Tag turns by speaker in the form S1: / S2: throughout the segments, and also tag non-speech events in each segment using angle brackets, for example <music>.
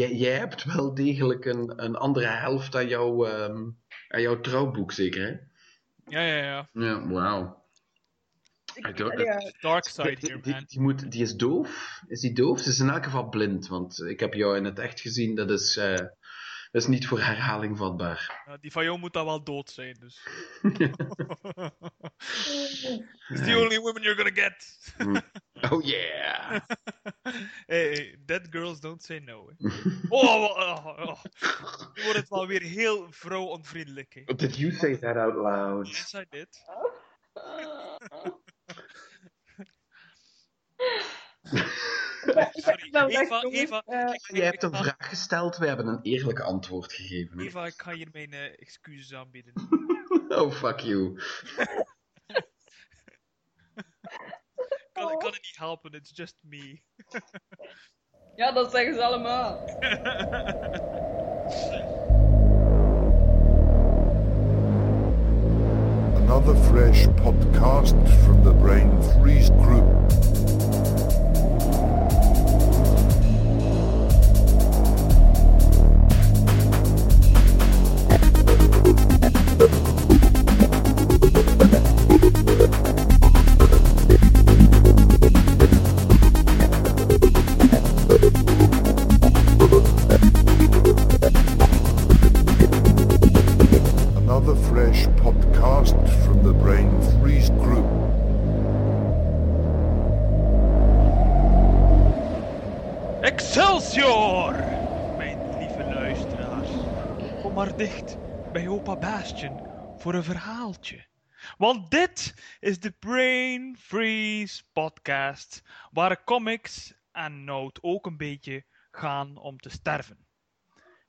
S1: jij, jij hebt wel degelijk een, een andere helft aan, jouw ehm, aan jouw trouwboek, zeker, hè?
S2: Ja, ja, ja.
S1: Ja, wauw.
S2: Dark side
S1: Die,
S2: here,
S1: die,
S2: man.
S1: die moet, die is doof? Is die doof? Ze is in elk geval blind, want ik heb jou in het echt gezien. Dat is, eh, is niet voor herhaling vatbaar. <laughs>
S2: Ja, die van jou moet dan wel dood zijn, dus. <laughs> It's the only woman you're gonna get. <laughs>
S1: Oh yeah!
S2: hey, hey, dead girls don't say no. hè. Oh, oh, oh, oh. Nu wordt het wel weer heel vrouwonvriendelijk. hè.
S1: Did you say that out loud?
S2: Yes, I did. <laughs> Eva. Eva,
S3: Eh,
S1: Jij hebt een vraag gesteld, we hebben een eerlijk antwoord gegeven. hè?
S2: Eva, ik ga hier mijn eh, excuses aanbieden. <laughs>
S1: Oh, fuck you.
S2: Ik <laughs> kan, ik kan het niet helpen, it's just me.
S3: ja, dat zeggen ze allemaal.
S4: Another fresh podcast from the Brain Freeze Group.
S2: Voor een verhaaltje. Want dit is de Brain Freeze podcast, waar comics en nood ook een beetje gaan om te sterven.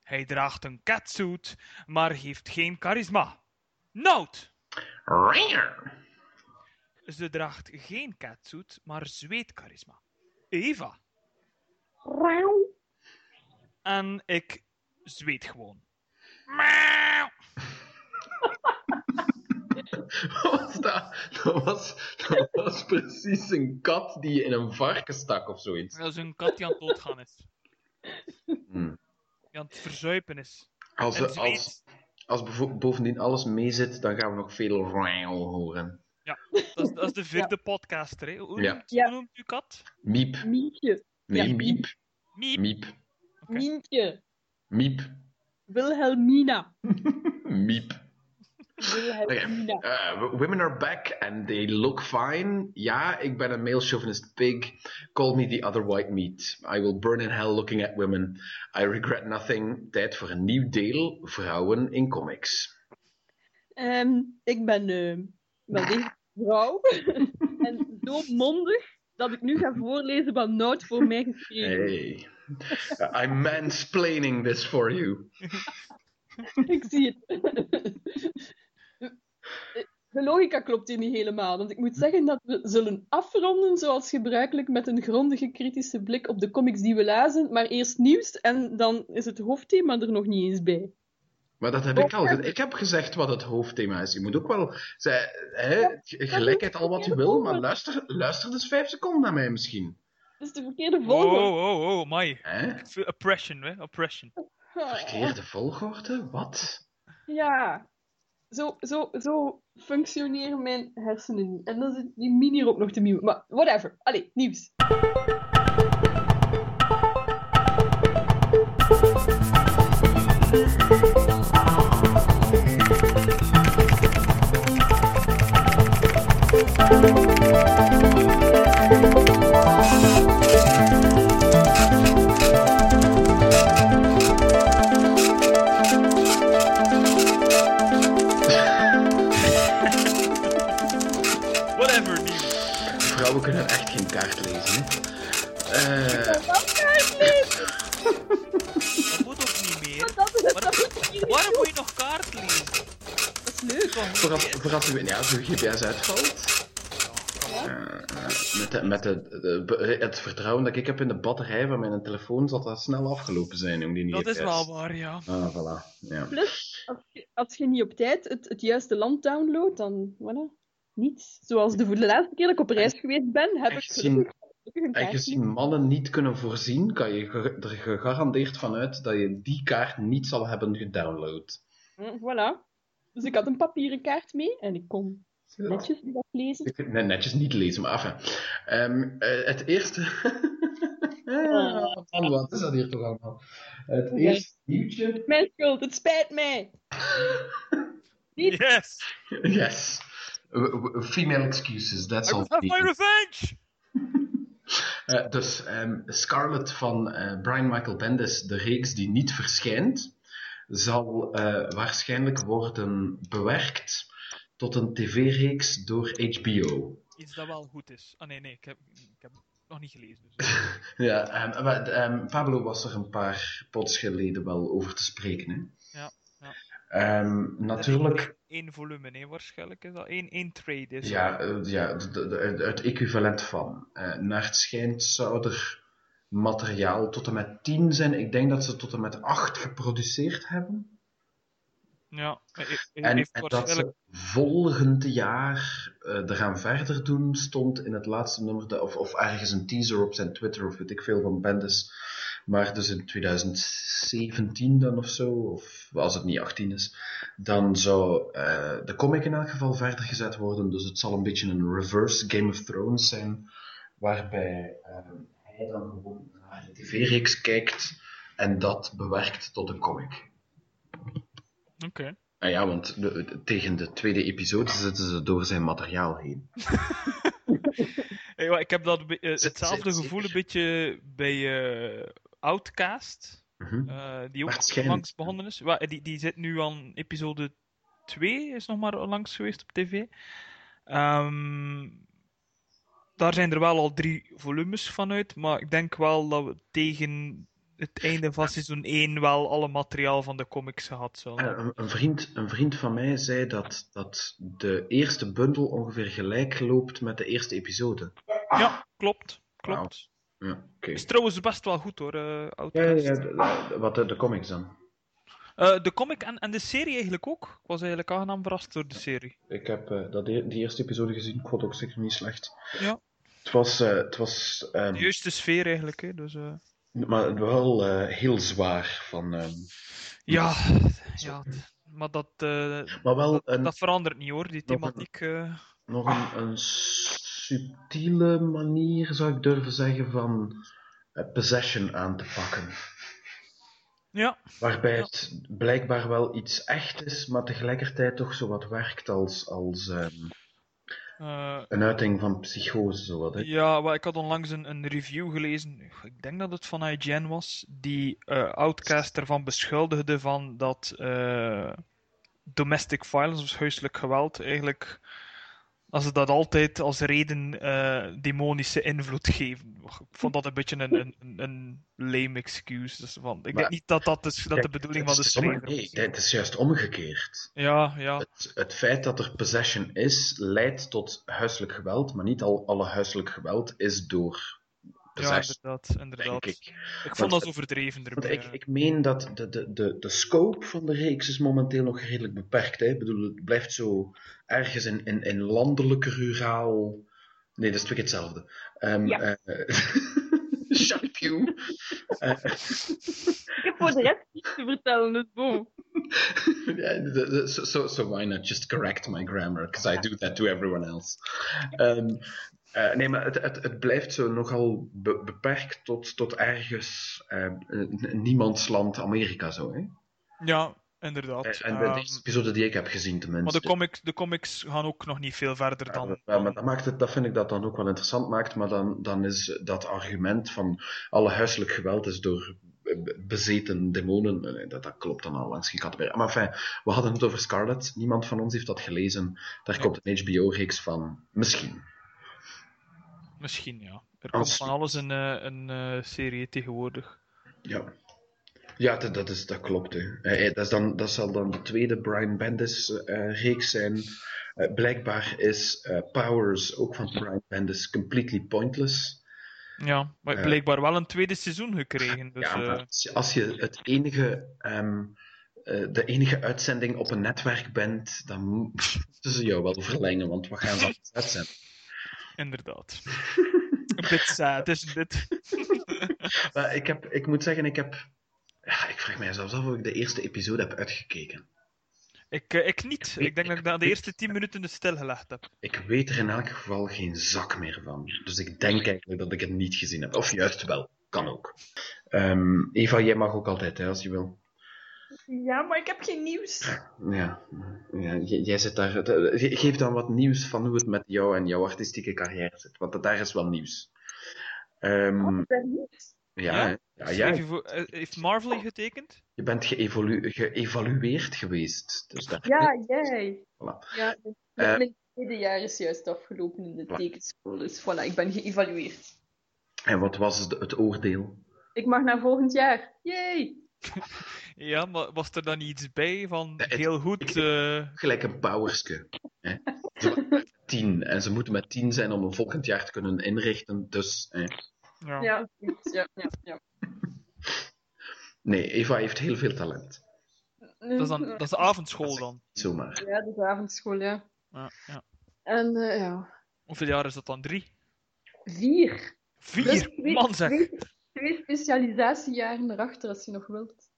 S2: Hij draagt een catsuit, maar heeft geen charisma. Nood!
S1: Ringer.
S2: Ze draagt geen catsuit, maar zweetcharisma. Eva. En ik zweet gewoon. <laughs> <laughs> <laughs>
S1: Wat was dat? Dat was, dat was precies een kat die in een varken stak of zoiets.
S2: Dat is een kat die aan het doodgaan is.
S1: Hmm.
S2: Die aan het verzuipen is.
S1: Als,
S2: En
S1: als, als bovendien alles meezit, dan gaan we nog veel horen.
S2: Ja, dat is, dat is de vierde podcaster. Hè. Hoe,
S1: Ja.
S2: noemt,
S3: Ja.
S2: hoe noemt u kat?
S1: Miep. Nee,
S3: Ja,
S1: miep.
S2: Miep.
S1: Miep.
S3: Mientje.
S1: Miep.
S3: Wilhelmina. <laughs>
S1: Miep. Uh, women are back and they look fine. Ja, ik ben een male chauvinist pig. Call me the other white meat. I will burn in hell looking at women. I regret nothing. Tijd voor een nieuw deel vrouwen in comics.
S3: Ehm, ik ben eh, wel degelijk vrouw. <laughs> en zo mondig dat ik nu ga voorlezen wat Nout voor mij geschreven.
S1: Hey. I'm mansplaining this for you. <laughs>
S3: ik zie het. De logica klopt hier niet helemaal, want ik moet zeggen dat we zullen afronden zoals gebruikelijk met een grondige kritische blik op de comics die we lazen, maar eerst nieuws en dan is het hoofdthema er nog niet eens bij.
S1: Maar dat heb ik al gezegd. Ik heb gezegd wat het hoofdthema is. Je moet ook wel zei, hè, gelijkheid al wat je wil, maar luister, luister dus vijf seconden naar mij misschien.
S3: Dat is de verkeerde
S2: Oh,
S3: volgorde.
S2: oh, oh, my.
S1: Hè?
S2: Oppression, hè? Oppression.
S1: Verkeerde volgorde? Wat?
S3: Ja, zo, zo, zo functioneren mijn hersenen niet. En dan zit die mini er ook nog te mute. Maar whatever. Allee, nieuws. Is leuk.
S2: Toch
S1: voor, als,
S2: niet, hè?
S1: voor als je, ja, als je GPS uitvalt.
S2: On.
S1: eh, met de, met de, de- de- het vertrouwen dat ik heb in de batterij van mijn telefoon, zal dat snel afgelopen zijn. Jong, die
S2: Dat is wel waar, ja.
S1: Ah, voilà. Ja.
S3: Plus, als je, als je niet op tijd het, het juiste land downloadt, dan voilà, niets. Zoals de, voor de laatste keer dat ik op reis geweest ben, heb ik
S1: Echt zien,
S3: Gelukkig een kaart
S1: Aangezien mannen niet kunnen voorzien, kan je er gegarandeerd van uit dat je die kaart niet zal hebben gedownload.
S3: Hm, Voilà. Dus ik had een papieren kaart mee en ik kon netjes dat lezen.
S1: Ik- Nee, netjes niet lezen, maar. Ehm, eh, het eerste... <laughs> Ah, man, wat is dat hier toch allemaal? Het eerste nieuwtje...
S3: Mijn schuld, het spijt mij. <laughs>
S2: Yes!
S1: Yes. Female excuses, that's
S2: I
S1: all.
S2: have my revenge! <laughs>
S1: Eh, dus ehm, Scarlet van eh, Brian Michael Bendis, de reeks die niet verschijnt, zal eh, waarschijnlijk worden bewerkt tot een tv-reeks door HBO.
S2: Iets dat wel goed is. Ah nee, nee, ik heb, ik heb het nog niet gelezen. Dus. <laughs>
S1: Ja, ehm, maar, ehm, Pablo was er een paar pods geleden wel over te spreken. Hè?
S2: Ja, ja.
S1: Ehm, natuurlijk,
S2: Eén volume, nee, waarschijnlijk is dat. Eén, één trade is
S1: ja, eh, ja de- de- de- het equivalent van. Eh, naar het schijnt zou er materiaal tot en met 10 zijn. Ik denk dat ze tot en met 8 geproduceerd hebben.
S2: Ja, hij- hij
S1: En, en dat ze volgend jaar eh eraan verder doen, stond in het laatste nummer, de- of, of ergens een teaser op zijn Twitter of weet ik veel van Bendis. Maar dus in 2017 dan of zo, of als het niet 18 is, dan zou eh, de comic in elk geval verder gezet worden. Dus het zal een beetje een reverse Game of Thrones zijn, waarbij eh, hij dan gewoon naar de tv-reeks kijkt en dat bewerkt tot een comic.
S2: Oké.
S1: Ah ja, want de- de- tegen de tweede episode zitten ze door zijn materiaal heen. <laughs>
S2: Hey, maar ik heb dat, eh,
S1: Zit-
S2: hetzelfde
S1: zit
S2: gevoel een beetje bij eh, Outcast,
S1: Mhm.
S2: eh, die ook langs begonnen is. Wa- Die, die zit nu aan episode 2, is nog maar langs geweest op tv. Ehm, daar zijn er wel al drie volumes van uit, maar ik denk wel dat we tegen het einde van seizoen 1 wel alle materiaal van de comics gehad zullen
S1: Eh,
S2: hebben.
S1: Een, een, vriend, een vriend van mij zei dat, dat de eerste bundel ongeveer gelijk loopt met de eerste episode.
S2: Ja, klopt. Klopt.
S1: Ja, oké.
S2: Is trouwens best wel goed hoor, eh
S1: Ja, ja, de- wat de, de comics dan?
S2: Eh, de comic en, en de serie eigenlijk ook. Ik was eigenlijk aangenaam verrast door de serie.
S1: Ik heb eh, dat e- die eerste episode gezien, ik vond het ook zeker niet slecht.
S2: Ja.
S1: Het was, eh, het was ehm,
S2: De juiste sfeer eigenlijk. Hè, dus,
S1: maar wel heel zwaar. Van, ehm,
S2: ja, ja, maar dat,
S1: maar wel
S2: dat,
S1: een,
S2: dat verandert niet hoor, die
S1: nog een-
S2: thematiek. eh.
S1: nog een, een subtiele manier, zou ik durven zeggen, van possession aan te pakken.
S2: Ja,
S1: Waarbij het blijkbaar wel iets echt is, maar tegelijkertijd toch zo wat werkt als, als ehm,
S2: eh,
S1: een uiting van psychose. Zo wat, hè.
S2: ja maar ik had onlangs een, een review gelezen, ik denk dat het van IGN was, die eh, Outcast ervan beschuldigde van dat eh, domestic violence, of huiselijk geweld, eigenlijk, als ze dat altijd als reden eh, demonische invloed geven. Ik vond dat een beetje een, een, een, lame excuse. Dus van, ik
S1: Maar-
S2: denk niet dat dat, is, dat de bedoeling van de
S1: is
S2: schrijver
S1: Nee,
S2: was.
S1: het is juist omgekeerd.
S2: Ja, ja.
S1: Het, het feit dat er possession is, leidt tot huiselijk geweld, maar niet al alle huiselijk geweld is door
S2: Ja, inderdaad. inderdaad.
S1: denk
S2: Ik,
S1: ik.
S2: vond
S1: Want-
S2: dat overdreven
S1: Want
S2: erbij.
S1: ik, ik meen dat de, de, de, de scope van de reeks is momenteel nog redelijk beperkt. Hè? Ik bedoel, het blijft zo ergens in, in, in landelijke, ruraal... Nee, dat is twee keer hetzelfde. Ehm
S3: Ja.
S1: eh, <laughs> Shut you. <laughs> Eh,
S3: Ik heb voor de rest niets te vertellen, dus <laughs>
S1: de- de- so, so, so why not just correct my grammar? Because I do that to everyone else. Ehm, eh, nee, maar het, het, het blijft zo nogal be- beperkt tot, tot ergens eh, n- niemandsland Amerika zo. Hè?
S2: Ja, inderdaad.
S1: En de,
S2: Ehm,
S1: de episode die ik heb gezien tenminste.
S2: maar de, comic, de comics gaan ook nog niet veel verder
S1: Ja,
S2: dan. dan-
S1: maar dat, maakt het, dat vind ik dat dan ook wel interessant maakt, maar dan, dan is dat argument van alle huiselijk geweld is door be- bezeten demonen, eh, dat, dat klopt dan al langs geen kat meer. Maar enfin, we hadden het over Scarlet, niemand van ons heeft dat gelezen. Daar
S2: Ja.
S1: komt een HBO-reeks van, misschien.
S2: Misschien, ja. Er
S1: Als-
S2: komt van alles een, eh, een eh, serie tegenwoordig.
S1: Ja. Ja, dat, dat, is, dat klopt. Hè. Eh, eh, dat, is dan, dat zal dan de tweede Brian Bendis-reeks zijn. Eh, blijkbaar is eh, Powers, ook van Brian Bendis, completely pointless.
S2: Ja, maar blijkbaar wel een tweede seizoen gekregen. Dus,
S1: ja,
S2: eh,
S1: als je, als je het enige, ehm, eh, de enige uitzending op een netwerk bent, dan moeten ze jou wel verlengen, want wat gaan ze <laughs> uitzenden?
S2: Inderdaad. Een beetje sad, isn't it?
S1: Maar ik, heb, ik moet zeggen, ik heb... Ja, ik vraag mij zelfs af of ik de eerste episode heb uitgekeken.
S2: Ik, eh, ik niet. Ik denk dat ik na de eerste 10 minuten de stilgelegd heb.
S1: Ik weet er in elk geval geen zak meer van. Dus ik denk eigenlijk dat ik het niet gezien heb. Of juist wel. Kan ook. Ehm, Eva, jij mag ook altijd, hè, als je wil.
S3: Ja, maar ik heb geen nieuws.
S1: Ja, ja jij zit daar. ge- Geef dan wat nieuws van hoe het met jou en jouw artistieke carrière zit. Want daar is wel nieuws. Ehm,
S3: Ik ben nieuws.
S1: ja,
S2: Ja?
S1: hè. ja, ja,
S2: Heeft, eh, Marvel je getekend?
S1: je bent geëvolu- geëvalueerd geweest. Dus daar,
S3: Ja, jij.
S1: Voilà.
S3: Ja,
S1: Eh.
S3: mijn tweede jaar is juist afgelopen in de
S1: Voilà.
S3: tekenschool. Dus voilà, ik ben geëvalueerd.
S1: En wat was het, het oordeel?
S3: Ik mag naar volgend jaar. Yay! <laughs>
S2: Ja, maar was er dan iets bij van
S1: Ja, het-
S2: heel goed? eh,
S1: Gelijk een powerske. Hè? Tien. En ze moeten met tien zijn om een volgend jaar te kunnen inrichten. Dus, hè.
S2: ja.
S3: Ja, ja, ja. ja.
S1: Nee, Eva heeft heel veel talent.
S2: Dat, is dan, dat is de avondschool dan.
S1: Zomaar.
S3: Ja, de avondschool, ja.
S2: Ja, ja.
S3: En eh, ja,
S2: Hoeveel jaar is dat dan? Drie?
S3: vier.
S2: Vier?
S3: Dus
S2: Man zeg!
S3: Twee specialisatiejaren erachter, als je nog wilt.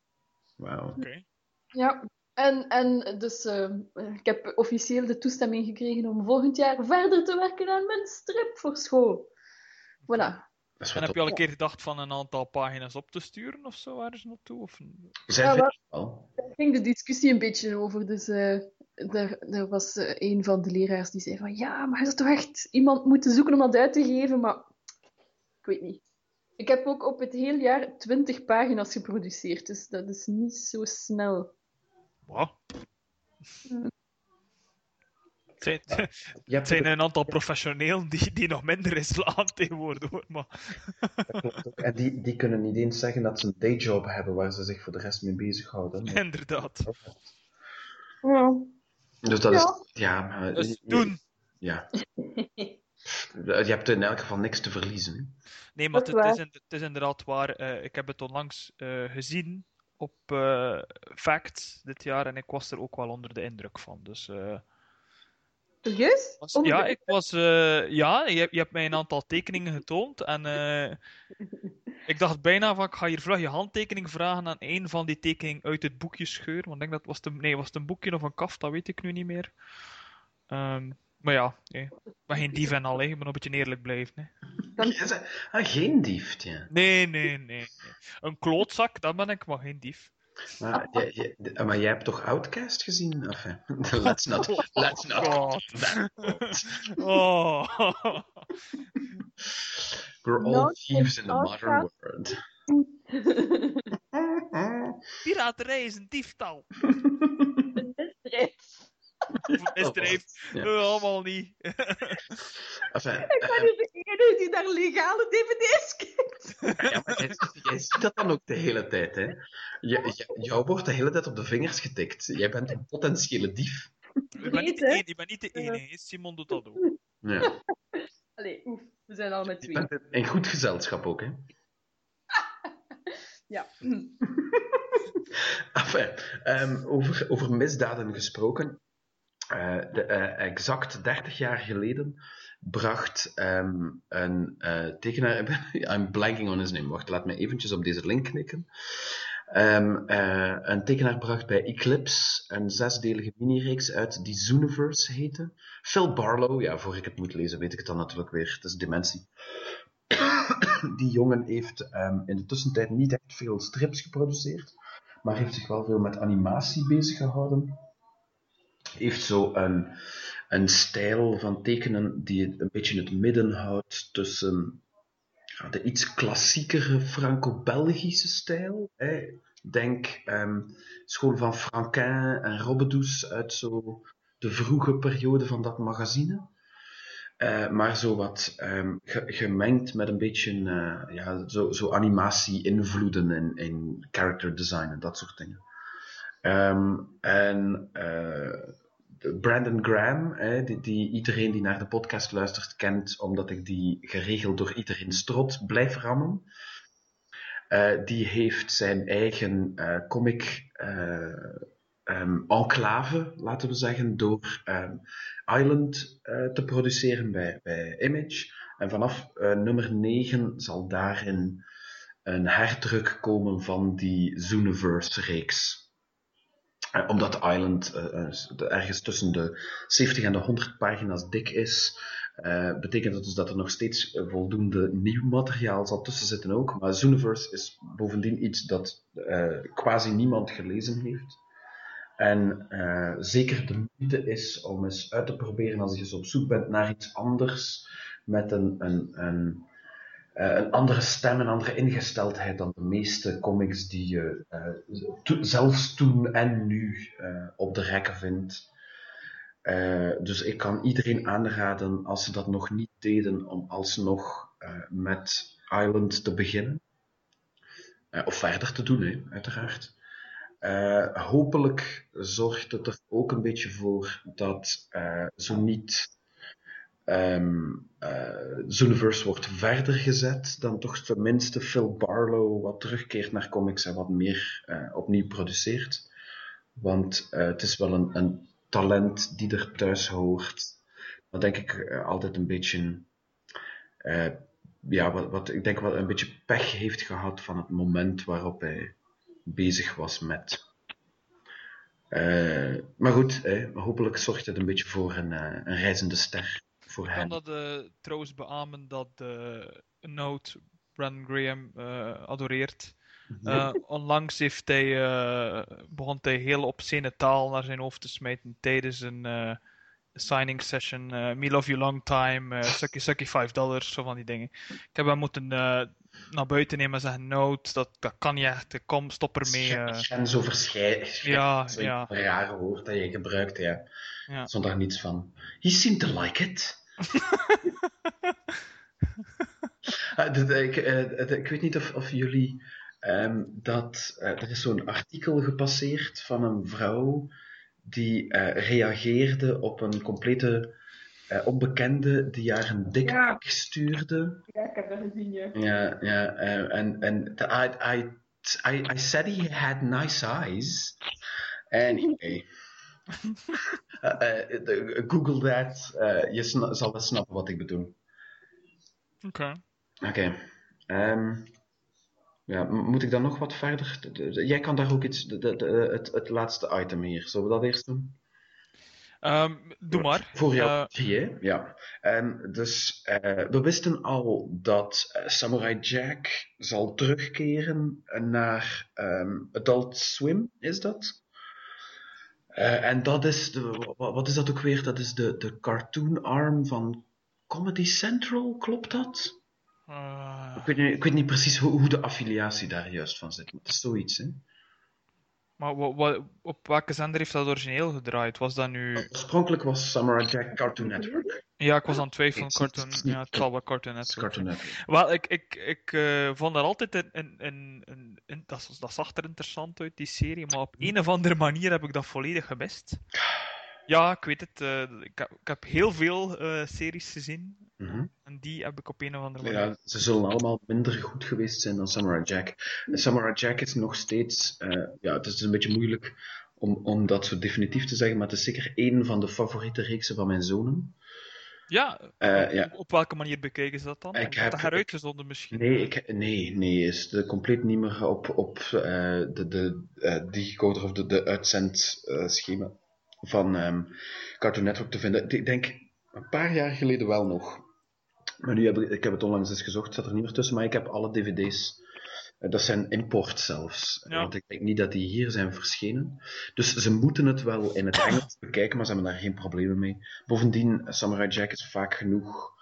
S1: Wauw.
S2: Oké.
S3: Ja, en, en dus eh, ik heb officieel de toestemming gekregen om volgend jaar verder te werken aan mijn strip voor school. Voilà.
S2: En heb je al een keer gedacht van een aantal pagina's op te sturen of zo ergens naartoe? Of...
S1: Zij
S3: Ja,
S1: wel.
S3: Daar ging de discussie een beetje over. Dus eh er, er was eh, een van de leraars die zei van ja, maar je zou toch echt iemand moeten zoeken om dat uit te geven? Maar ik weet niet. Ik heb ook op het hele jaar 20 pagina's geproduceerd, dus dat is niet zo snel.
S2: Wow.
S3: Mm. <laughs> <laughs>
S2: Het zijn, het een aantal professionelen die, die nog minder in slaan tegenwoordig hoor. Maar.
S1: En die, die kunnen niet eens zeggen dat ze een dayjob hebben waar ze zich voor de rest mee bezighouden. <laughs>
S2: inderdaad.
S3: Ja.
S1: Dus dat
S3: Ja.
S1: is... Ja, maar...
S2: Dus doen.
S1: Ja. Je hebt in elk geval niks te verliezen. hè.
S2: Nee, maar het,
S3: is
S2: het inderdaad waar. eh, ik heb het onlangs eh, gezien op eh Facts dit jaar en ik was er ook wel onder de indruk van. Dus
S3: Serieus?
S2: was- ja, ik was, ja je, je hebt mij een aantal tekeningen getoond en ik dacht bijna van ik ga hier vlug je handtekening vragen aan een van die tekeningen uit het boekje scheuren. Want ik denk dat was het een, nee, was het een boekje of een kaft, dat weet ik nu niet meer. Ehm, maar ja, nee. ben geen dief en al, hè. ik ben een beetje eerlijk blijven. Hè.
S1: Zei- ah, geen dief, ja.
S2: Nee, nee, nee, nee. Een klootzak, dat ben ik, maar geen dief.
S1: Maar, jij, jij- maar jij hebt toch Outcast gezien? Of, hè? <laughs> let's not... Let's not...
S2: Oh.
S1: We're all
S3: Not
S1: thieves in the modern world. <laughs>
S2: Piraterij is een diefstal. <laughs>
S3: Een misdrijf. <laughs>
S2: Misdrijf.
S1: Ja.
S2: Eh, allemaal niet. <laughs>
S1: Enfin,
S3: Ik
S1: eh,
S3: ben nu de enige die naar legale dvd's kijkt.
S1: ja, maar jij, jij ziet dat dan ook de hele tijd, hè? Je, je- jou wordt de hele tijd op de vingers getikt. Jij bent een potentiële dief.
S2: Ik ben niet de enige, ik ben niet de enige. Simon doet dat ook.
S1: Ja. <laughs>
S3: Allee, oef, we zijn al met
S1: Je
S3: twee.
S1: bent in goed gezelschap ook, hè?
S3: Ja.
S1: Enfin, ehm, over, over misdaden gesproken. Eh, eh, exact 30 jaar geleden bracht ehm, een eh, tekenaar. <laughs> I'm blanking on his name. Wacht, laat me eventjes op deze link knikken. Ehm, eh, een tekenaar bracht bij Eclipse een zesdelige mini-reeks uit die Zooniverse heette. Phil Barlow, ja, voor ik het moet lezen weet ik het dan natuurlijk weer. Het is dementie. <coughs> die jongen heeft ehm, in de tussentijd niet echt veel strips geproduceerd maar heeft zich wel veel met animatie bezig gehouden. Heeft zo een, een stijl van tekenen die een beetje het midden houdt tussen de iets klassiekere Franco-Belgische stijl. Hè. Denk ehm, school van Franquin en Robbedoes uit zo de vroege periode van dat magazine. Eh, maar zo wat ehm, ge- gemengd met een beetje eh, ja, zo, zo animatie-invloeden in, character design en dat soort dingen. Ehm, en eh, Brandon Graham, hè, die, iedereen die naar de podcast luistert kent, omdat ik die geregeld door iedereen strot blijf rammen. Eh, die heeft zijn eigen eh, comic eh, ehm, enclave, laten we zeggen, door ehm, Island te produceren bij, bij Image. En vanaf nummer 9 zal daarin een herdruk komen van die Zooniverse-reeks. Eh, omdat Island eh, eh, ergens tussen de 70 en de 100 pagina's dik is, betekent dat dus dat er nog steeds voldoende nieuw materiaal zal tussen zitten ook. Maar Zooniverse is bovendien iets dat quasi niemand gelezen heeft. En zeker de moeite is om eens uit te proberen als je eens op zoek bent naar iets anders met een, een, een, een andere stem, een andere ingesteldheid dan de meeste comics die je eh, zelfs toen en nu eh, op de rekken vindt. Eh, dus ik kan iedereen aanraden, als ze dat nog niet deden, om alsnog eh, met Island te beginnen. Eh, of verder te doen, hè, uiteraard. Eh, hopelijk zorgt het er ook een beetje voor dat eh, zo niet eh, Zooniverse wordt verder gezet, dan toch tenminste Phil Barlow wat terugkeert naar comics en wat meer eh, opnieuw produceert. Want eh, het is wel een, een talent die er thuis hoort. Maar denk ik altijd een beetje, ja, wat, wat ik denk wat een beetje pech heeft gehad van het moment waarop hij bezig was met. Maar goed, hopelijk zorgt het een beetje voor een, een reizende ster voor
S2: Ik kan
S1: hem.
S2: dat eh, trouwens beamen dat eh Note Brandon Graham eh, adoreert. Eh, onlangs heeft hij, begon hij heel obscene taal naar zijn hoofd te smijten tijdens een signing session. Me love you long time, sucky sucky 5 dollars, zo van die dingen. Ik heb hem moeten naar buiten nemen en zeggen: Note, dat, dat kan niet echt, kom, stop ermee. eh.
S1: Grensoverschrijdend.
S2: Ja,
S1: Zo'n
S2: ja.
S1: rare woord dat je gebruikt, ja.
S2: Ja.
S1: Zonder niets van. He seemed to like it. <laughs> Ah, ik, eh, ik weet niet of, of jullie ehm, dat. eh, er is zo'n artikel gepasseerd van een vrouw die eh, reageerde op een complete onbekende die haar een dik
S3: Ja.
S1: stuurde.
S3: Ja, ik heb dat gezien, ja.
S1: Ja, ja, en en I, I, I, I said he had nice eyes. Anyway. Eh, eh, Google that. eh, je zal wel snappen wat ik bedoel.
S2: Oké.
S1: Oké. ehm, ja, moet ik dan nog wat verder? Jij kan daar ook iets. de- de- de- het, het laatste item hier. Zullen we dat eerst doen?
S2: Ehm, doe maar.
S1: Voor jou, hè? Ja. En dus, we wisten al dat Samurai Jack zal terugkeren naar ehm, Adult Swim, is dat? Eh, en dat is, de, wa- wat is dat ook weer? Dat is de, de cartoon arm van Comedy Central, klopt dat?
S2: eh,
S1: Ik weet niet, ik weet niet precies hoe, hoe de affiliatie daar juist van zit, maar het is zoiets, hè?
S2: Maar wa- wa- op welke zender heeft dat origineel gedraaid? Was dat nu.
S1: Oorspronkelijk was Samurai Jack Cartoon Network.
S2: Ja, ik was aan het twijfelen. Cartoon, ja, het zal wel Cartoon Network
S1: Cartoon. Network.
S2: Wel, ik, ik, ik eh, vond dat altijd een, een, een, een, een- dat, dat zag er interessant uit, die serie, maar op een of andere manier heb ik dat volledig gemist. Ja, ik weet het. eh, ik, heb, ik heb heel veel eh, series gezien
S1: Mhm.
S2: en die heb ik op een of andere manier.
S1: Ja, ze zullen allemaal minder goed geweest zijn dan Samurai Jack. En Samurai Jack is nog steeds, eh, ja, het is een beetje moeilijk om, om dat zo definitief te zeggen, maar het is zeker één van de favoriete reeksen van mijn zonen.
S2: Ja, op,
S1: ja.
S2: op welke manier bekijken ze dat dan?
S1: Ik heb-
S2: dat heruitgezonden misschien.
S1: Nee, ik, nee, nee, is de compleet niet meer op, op de, de digicoder of de, de uitzendschema van ehm, Cartoon Network te vinden. Ik denk een paar jaar geleden wel nog. Maar nu heb ik, ik heb het onlangs eens gezocht, het staat er niet meer tussen, maar ik heb alle dvd's. Eh, Dat zijn import zelfs.
S2: Ja.
S1: Want ik denk niet dat die hier zijn verschenen. Dus ze moeten het wel in het Engels <laughs> bekijken, maar ze hebben daar geen problemen mee. Bovendien, Samurai Jack is vaak genoeg.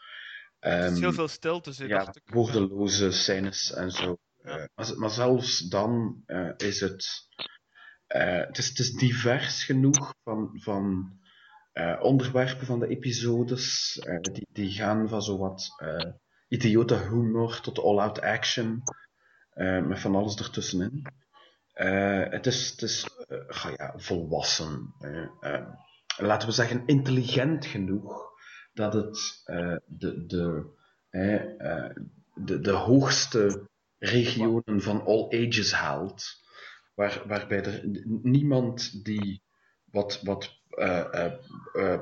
S2: Er is
S1: ehm,
S2: heel veel stilte, zit,
S1: ja, woordeloze scènes en zo.
S2: Ja.
S1: Eh, maar, maar zelfs dan eh, is het, eh, het, is, het is divers genoeg van, van eh, onderwerpen van de episodes. eh, die, die gaan van zowat eh idiote humor tot all-out action. met van alles ertussenin. Het is, het is ga ja, volwassen. laten we zeggen, intelligent genoeg dat het de, de, de, de hoogste regionen van all ages haalt. Waar, waarbij er niemand die wat, wat eh,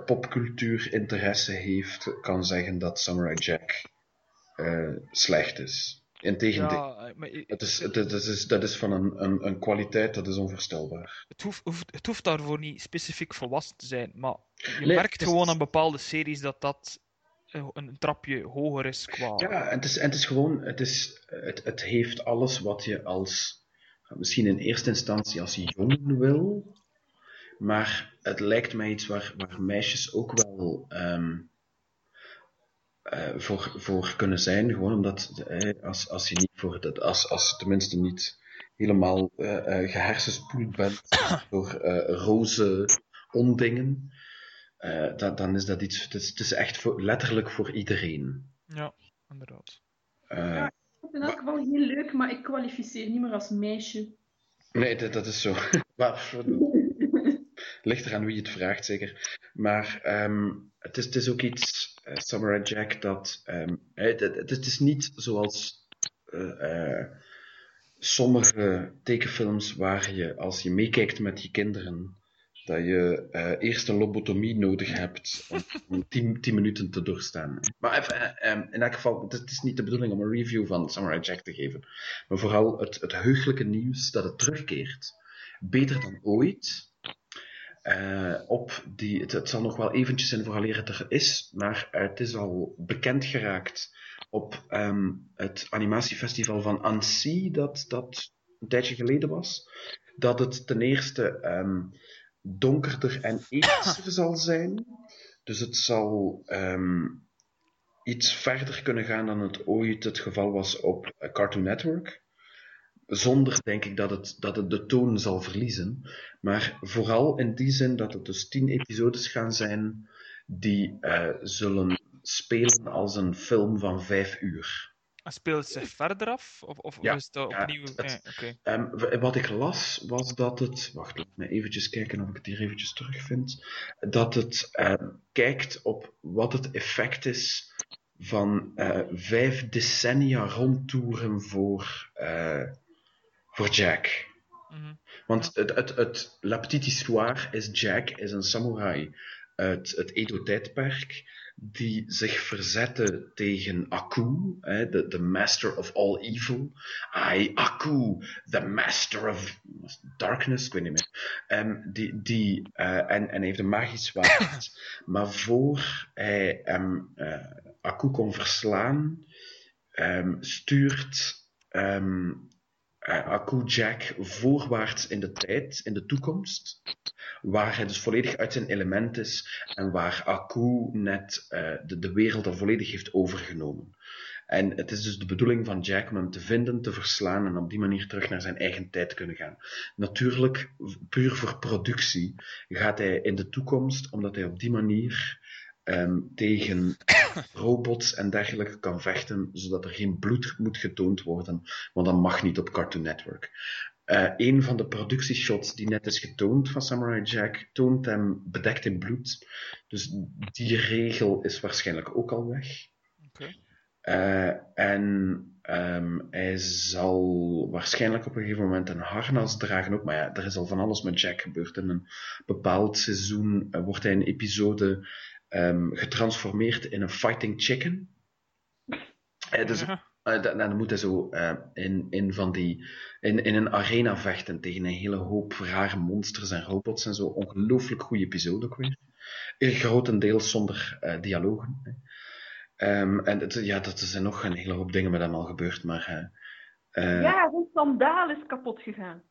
S1: popcultuur interesse heeft, kan zeggen dat Samurai Jack slecht is. Integendeel.
S2: Ja, maar
S1: Het is, het, het is, dat is van een, een, een kwaliteit dat is onvoorstelbaar.
S2: het, hoeft, hoeft, het hoeft daarvoor niet specifiek volwassen te zijn, maar je
S1: Nee,
S2: merkt gewoon aan bepaalde series dat dat eh, een trapje hoger is qua...
S1: Ja, en het is, en het is gewoon, het, is, het, het heeft alles wat je als, misschien in eerste instantie als jongen wil, maar het lijkt mij iets waar, waar meisjes ook wel ehm, eh, voor, voor kunnen zijn, gewoon omdat eh, als, als je niet voor dat, als, als je tenminste niet helemaal eh eh, gehersenspoeld bent <coughs> door eh, roze ondingen, eh, dan, dan is dat iets, het is, het is echt voor, letterlijk voor iedereen.
S2: Ja, inderdaad.
S1: Eh,
S3: Ja. In elk geval heel leuk, maar ik kwalificeer niet meer als meisje.
S1: Nee, dat, dat is zo. <laughs> maar, <laughs> ligt eraan wie het vraagt, zeker. Maar ehm, het, is, het is ook iets, eh, Samurai Jack, dat... ehm, het, het, het is niet zoals eh, eh, sommige tekenfilms waar je, als je meekijkt met je kinderen, dat je eh, eerst een lobotomie nodig hebt om, <laughs> om tien, tien minuten te doorstaan. Maar even, eh, ehm, in elk geval, het is, niet de bedoeling om een review van Samurai Jack te geven. Maar vooral het, het heugelijke nieuws dat het terugkeert. Beter dan ooit. Eh, op die, het, het zal nog wel eventjes zijn vooraleer het er is, maar het is al bekend geraakt op ehm, het animatiefestival van Annecy, dat, dat een tijdje geleden was. Dat het ten eerste ehm, donkerder en <coughs> ethischer zal zijn. Dus het zal ehm, iets verder kunnen gaan dan het ooit het geval was op eh, Cartoon Network. Zonder, denk ik, dat het, dat het de toon zal verliezen. Maar vooral in die zin dat het dus tien episodes gaan zijn die eh, zullen spelen als een film van vijf uur.
S2: Speelt zich verder af? Of, of,
S1: Ja,
S2: is het
S1: ja,
S2: opnieuw...
S1: het-
S2: eh.
S1: Ehm, wat ik las, was dat het... Wacht, laat me eventjes kijken of ik het hier eventjes terugvind. Dat het ehm, kijkt op wat het effect is van eh, vijf decennia rondtoeren voor, eh, voor Jack.
S2: Mhm.
S1: Want het, het, het La Petite Histoire is Jack, is een samurai uit het Edo-tijdperk, die zich verzette tegen Aku, hè, de, de master of all evil. I, Aku, the master of darkness, ik weet niet meer. Ehm, die, die, eh, en, en heeft een magisch <coughs> zwaard. maar voor hij hem, eh, Aku kon verslaan, ehm, stuurt eh, Aku Jack voorwaarts in de tijd, in de toekomst, waar hij dus volledig uit zijn element is en waar Aku net eh, de, de wereld al volledig heeft overgenomen. En het is dus de bedoeling van Jack om hem te vinden, te verslaan en op die manier terug naar zijn eigen tijd te kunnen gaan. Natuurlijk, puur voor productie, gaat hij in de toekomst, omdat hij op die manier ehm, tegen robots en dergelijke kan vechten, zodat er geen bloed moet getoond worden, want dat mag niet op Cartoon Network. Eh, een van de productieshots die net is getoond van Samurai Jack toont hem bedekt in bloed. Dus die regel is waarschijnlijk ook al weg. Eh, en ehm, hij zal waarschijnlijk op een gegeven moment een harnas dragen ook. Maar ja, er is al van alles met Jack gebeurd. In een bepaald seizoen eh, wordt hij in een episode ehm, getransformeerd in een fighting chicken. Eh, dus
S2: Ja.
S1: eh, dan, dan moet hij zo eh, in, in, van die, in, in een arena vechten tegen een hele hoop rare monsters en robots en zo. Ongelooflijk goede episode ook weer. Grotendeels zonder eh, dialogen. hè. Ehm, en het, ja, dat er zijn nog een hele hoop dingen met hem al gebeurd, maar... eh,
S5: Ja, zijn sandaal is kapot gegaan.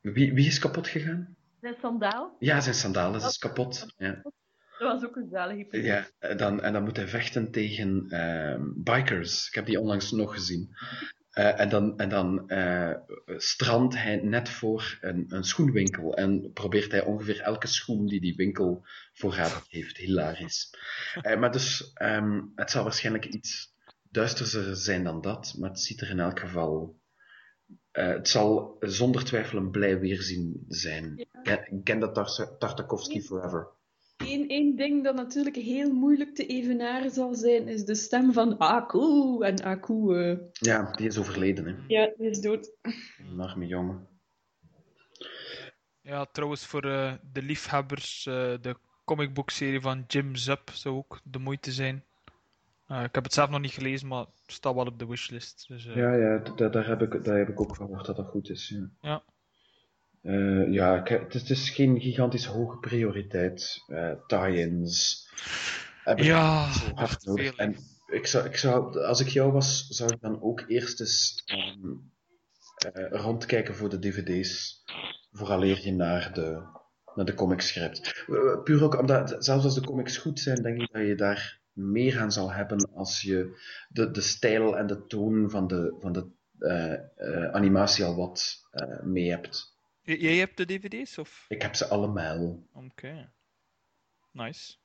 S1: wie, wie is kapot gegaan?
S5: Zijn sandaal?
S1: Ja, zijn sandalen is kapot. Ja.
S5: Dat was ook een zalige episode.
S1: Ja, eh, dan, en dan moet hij vechten tegen ehm, bikers. Ik heb die onlangs nog gezien. Eh, en dan, en dan eh, strandt hij net voor een, een schoenwinkel en probeert hij ongeveer elke schoen die die winkel voorradig heeft. Hilarisch. Maar dus, ehm, het zal waarschijnlijk iets duisterder zijn dan dat, maar het ziet er in elk geval... het zal zonder twijfel een blij weerzien zijn. Ken, ken dat Tar- Tartakovsky Forever.
S3: Eén één ding dat natuurlijk heel moeilijk te evenaren zal zijn, is de stem van Aku. En Aku, eh,
S1: Ja, die is overleden, hè.
S3: ja, die is dood.
S1: Een arme jongen.
S2: Ja, trouwens, voor eh, de liefhebbers, eh, de comicboekserie van Jim Zub zou ook de moeite zijn. Eh, ik heb het zelf nog niet gelezen, maar het staat wel op de wishlist. Dus, eh,
S1: Ja, ja, daar, heb ik, daar heb ik ook gehoord dat dat goed is. Ja,
S2: Ja.
S1: Eh, ja ik- het, is, het is geen gigantisch hoge prioriteit. eh tie-ins.
S2: Ja,
S1: hard nodig. En ik zou, ik zou, als ik jou was, zou ik dan ook eerst eens ehm, eh, rondkijken voor de dvd's. Vooraleer je naar de, naar de comics grijpt. Eh, Puur ook omdat, zelfs als de comics goed zijn, denk ik dat je daar meer aan zal hebben als je de, de stijl en de toon van de, van de animatie al wat mee hebt.
S2: Jij hebt de dvd's of?
S1: Ik heb ze allemaal.
S2: Oké. Nice.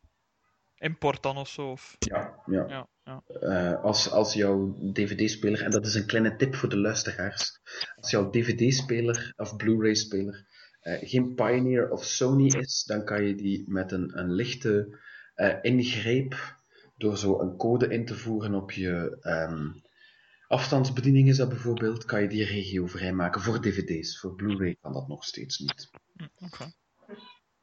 S2: Import dan of zo? Of...
S1: Ja, ja.
S2: Ja, ja.
S1: Eh, als, als jouw dvd-speler, en dat is een kleine tip voor de luisteraars, als jouw dvd-speler of Blu-ray-speler eh, geen Pioneer of Sony is, dan kan je die met een, een lichte eh, ingreep, door zo een code in te voeren op je ehm, afstandsbediening is dat bijvoorbeeld, kan je die regio vrijmaken voor dvd's. Voor Blu-ray kan dat nog steeds niet.
S2: Oké.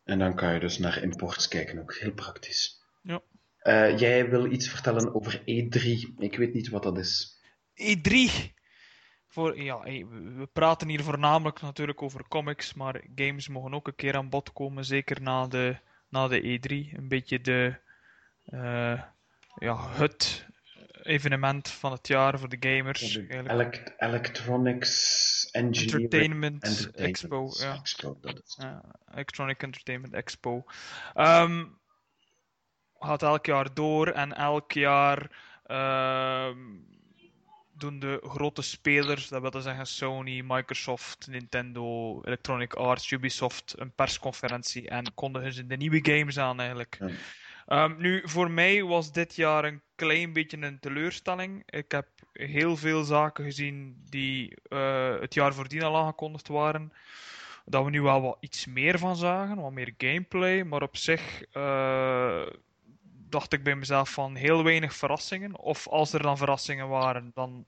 S1: En dan kan je dus naar imports kijken, ook heel praktisch.
S2: Ja.
S1: Eh, jij wil iets vertellen over E3. Ik weet niet wat dat is.
S2: E3. E Voor, ja, hey, we praten hier voornamelijk natuurlijk over comics, maar games mogen ook een keer aan bod komen, zeker na de, na de E3. Een beetje de, eh, ja, het evenement van het jaar voor de gamers.
S1: Elec- electronics Engineering
S2: Entertainment,
S1: Entertainment
S2: Expo, ja.
S1: Expo,
S2: Electronic Entertainment Expo. Ehm, gaat elk jaar door en elk jaar ehm, doen de grote spelers, dat wil zeggen Sony, Microsoft, Nintendo, Electronic Arts, Ubisoft, een persconferentie en kondigen ze de nieuwe games aan eigenlijk.
S1: Ja.
S2: Ehm, nu, voor mij was dit jaar een klein beetje een teleurstelling. Ik heb heel veel zaken gezien die eh, het jaar voordien al aangekondigd waren. Dat we nu wel wat iets meer van zagen, wat meer gameplay. Maar op zich eh, dacht ik bij mezelf van heel weinig verrassingen. Of als er dan verrassingen waren, dan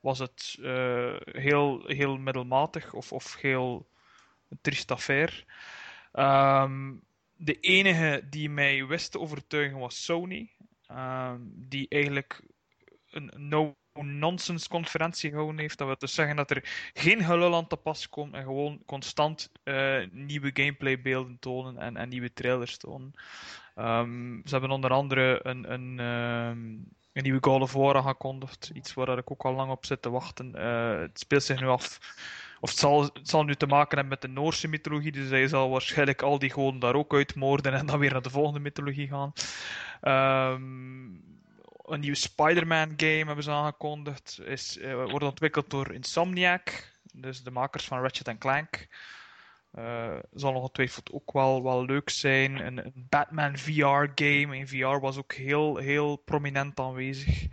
S2: was het eh, heel, heel middelmatig of, of heel triest affaire. Ehm, de enige die mij wist te overtuigen was Sony. Ehm, die eigenlijk een no-nonsense conferentie gehouden heeft. Dat wil dus zeggen dat er geen gelul aan te pas komt en gewoon constant eh, nieuwe gameplaybeelden tonen en, en nieuwe trailers tonen. Ehm, ze hebben onder andere een, een, ehm, een nieuwe God of War aangekondigd. Iets waar ik ook al lang op zit te wachten. Eh, het speelt zich nu af. Of het zal, zal nu te maken hebben met de Noorse mythologie. Dus hij zal waarschijnlijk al die goden daar ook uitmoorden en dan weer naar de volgende mythologie gaan. Ehm, een nieuwe Spider-Man game hebben ze aangekondigd. Is, eh, wordt ontwikkeld door Insomniac. Dus de makers van Ratchet Clank. Eh, zal ongetwijfeld ook wel, wel leuk zijn. Een, een Batman VR-game in VR was ook heel, heel prominent aanwezig.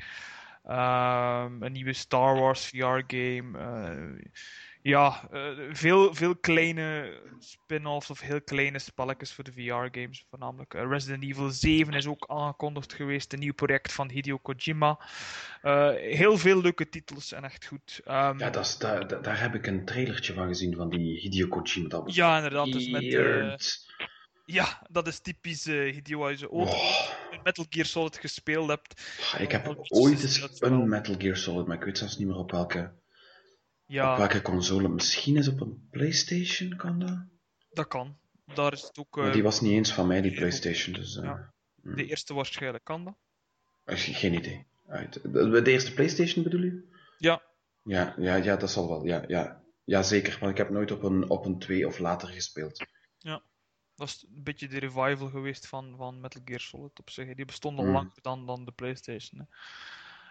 S2: Ehm, een nieuwe Star Wars VR-game. eh, ja, eh, veel, veel kleine spin-offs of heel kleine spelletjes voor de VR-games voornamelijk. Eh, Resident Evil 7 is ook aangekondigd geweest, een nieuw project van Hideo Kojima. Eh, heel veel leuke titels en echt goed. Ehm,
S1: Ja, dat is, daar, daar- daar heb ik een trailertje van gezien van die Hideo Kojima. Dat was
S2: ja, inderdaad. Dus met, ja, dat is typisch eh, Hideo. Als je ooit
S1: Oh,
S2: Metal Gear Solid gespeeld hebt.
S1: ik heb ooit eens een Metal Gear Solid, maar ik weet zelfs niet meer op welke, op
S2: Ja,
S1: welke console. Misschien is op een PlayStation, kan dat?
S2: dat kan. Daar is het ook.
S1: Maar
S2: eh,
S1: die was niet eens van mij, die PlayStation. Dus, eh,
S2: Ja.
S1: hm.
S2: De eerste waarschijnlijk kan dat.
S1: eh, Geen idee. De, eerste PlayStation bedoel je?
S2: Ja,
S1: Ja, ja, ja, dat zal wel. Ja, ja. ja, zeker. Want ik heb nooit op een, op een 2 of later gespeeld.
S2: dat is een beetje de revival geweest van, van Metal Gear Solid op zich. Die bestond al
S1: Mm.
S2: langer dan, dan de PlayStation. Hè.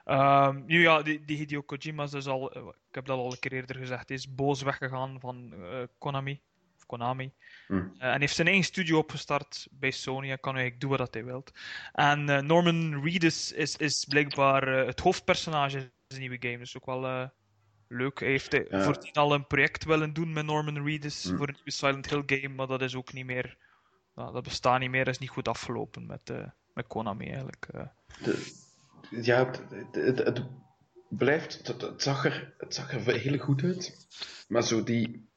S2: Ehm, nu ja, die, die Hideo Kojima is dus al, eh, ik heb dat al een keer eerder gezegd, is boos weggegaan van eh, Konami. Of Konami.
S1: Mm.
S2: Eh, en heeft zijn eigen studio opgestart bij Sony en kan eigenlijk doen wat hij wilt. En Norman Reedus is, is blijkbaar het hoofdpersonage in zijn nieuwe game. Dus ook wel leuk. Hij heeft
S1: Ja.
S2: voordien al een project willen doen met Norman Reedus
S1: Mm.
S2: voor een nieuwe Silent Hill game, maar dat is ook niet meer. nou, dat bestaat niet meer. Dat is niet goed afgelopen met, met Konami eigenlijk.
S1: De, ja, het, het, het, blijft. Het, het, zag er, het zag er heel goed uit. Maar zo die.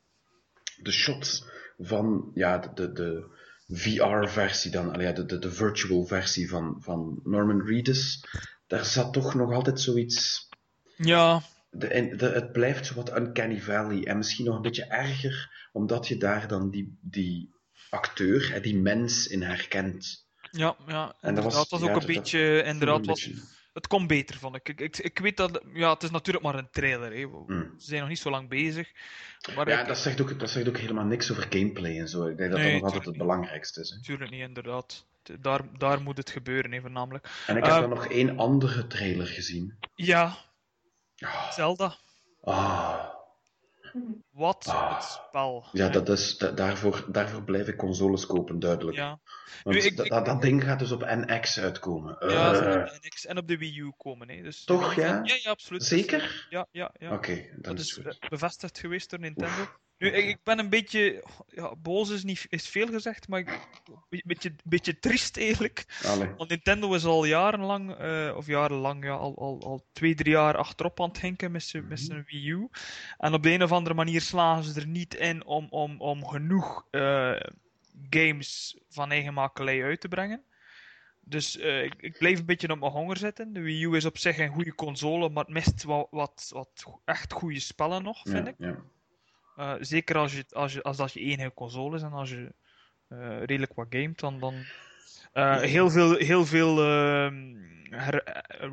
S1: De shots van ja, de, de, VR-versie dan, allee, ja, de, de, de virtual versie van, van Norman Reedus. daar zat toch nog altijd zoiets...
S2: Ja,
S1: De, de, het blijft zo wat Uncanny Valley. En misschien nog een beetje erger, omdat je daar dan die, die acteur, hè, die mens in herkent.
S2: ja, ja.
S1: En dat was-
S2: ook een
S1: dat
S2: beetje... Inderdaad,
S1: beetje-
S2: het kon beter, vond ik. Ik, ik. ik weet dat... Ja, het is natuurlijk maar een trailer. Hè. We
S1: Mm.
S2: zijn nog niet zo lang bezig. Maar
S1: Ja,
S2: ik-
S1: dat zegt, ook, dat zegt ook helemaal niks over gameplay en zo. Ik denk dat
S2: Nee,
S1: dat nog altijd het
S2: tuurlijk
S1: belangrijkste is. Hè.
S2: Natuurlijk niet, inderdaad. Daar, daar moet het gebeuren, hè, voornamelijk.
S1: En ik heb
S2: Eh,
S1: dan nog één andere trailer gezien.
S2: Ja,
S1: Ah,
S2: Zelda.
S1: ah. <laughs>
S2: Wat
S1: Ah.
S2: het spel.
S1: Ja, dat is, da- daarvoor, daarvoor blijf ik consoles kopen, duidelijk.
S2: Ja,
S1: Want
S2: Nu, ik-
S1: dat,
S2: ik-
S1: dat, ding gaat dus op NX uitkomen.
S2: ja
S1: Eh,
S2: op de NX en op de Wii U komen. Hè. Dus
S1: Toch,
S2: ja?
S1: ja?
S2: Ja, absoluut.
S1: Zeker?
S2: Ja, ja, ja.
S1: Oké, dan
S2: dat
S1: is goed.
S2: eh, bevestigd geweest door Nintendo. Nu, ik, ben een beetje... Ja, boos is, niet, is veel gezegd, maar ik, een beetje, beetje triest eigenlijk.
S1: Allee.
S2: Want Nintendo is al jarenlang, eh, of jarenlang, ja, al, al, al twee, drie jaar achterop aan het hinken met zijn met zijn Wii U. En op de een of andere manier slagen ze er niet in om, om, om genoeg eh, games van eigen makelij uit te brengen. Dus eh, ik, ik bleef een beetje op mijn honger zitten. De Wii U is op zich een goede console, maar het mist wat, wat, wat echt goede spellen nog, vind
S1: Ja,
S2: ik.
S1: ja.
S2: Eh, zeker als, je, als, je, als dat je enige console is en als je eh, redelijk wat gamet, dan. dan eh, heel veel, heel veel ehm, eh,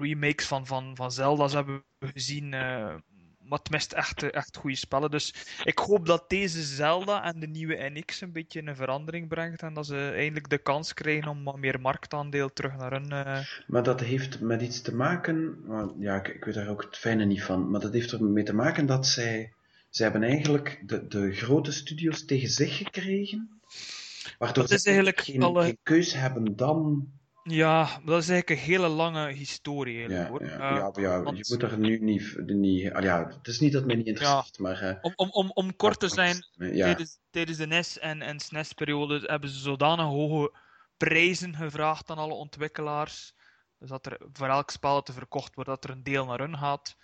S2: remakes van, van, van Zelda's hebben we gezien. maar het mist echt, echt goede spellen. Dus ik hoop dat deze Zelda en de nieuwe NX een beetje een verandering brengt. En dat ze eindelijk de kans krijgen om wat meer marktaandeel terug naar hun.
S1: Maar dat heeft met iets te maken, ja, ik, ik weet daar ook het fijne niet van, maar dat heeft ermee te maken dat zij, zij hebben eigenlijk de, de grote studios tegen zich gekregen, waardoor
S2: Dat is
S1: ze
S2: eigenlijk
S1: geen,
S2: alle-
S1: geen keus hebben dan...
S2: Ja, dat is eigenlijk een hele lange historie. Eigenlijk,
S1: Ja,
S2: hoor.
S1: ja,
S2: Eh,
S1: ja, maar ja,
S2: want-
S1: je moet er nu niet... niet ah, ja, het is niet dat mij niet interesseert, maar... eh,
S2: Om, om, om, om kort te zijn, tijdens, tijdens de NES en, en SNES-periode hebben ze zodanig hoge prijzen gevraagd aan alle ontwikkelaars. Dus dat er voor elk spel dat er verkocht wordt, dat er een deel naar hun gaat.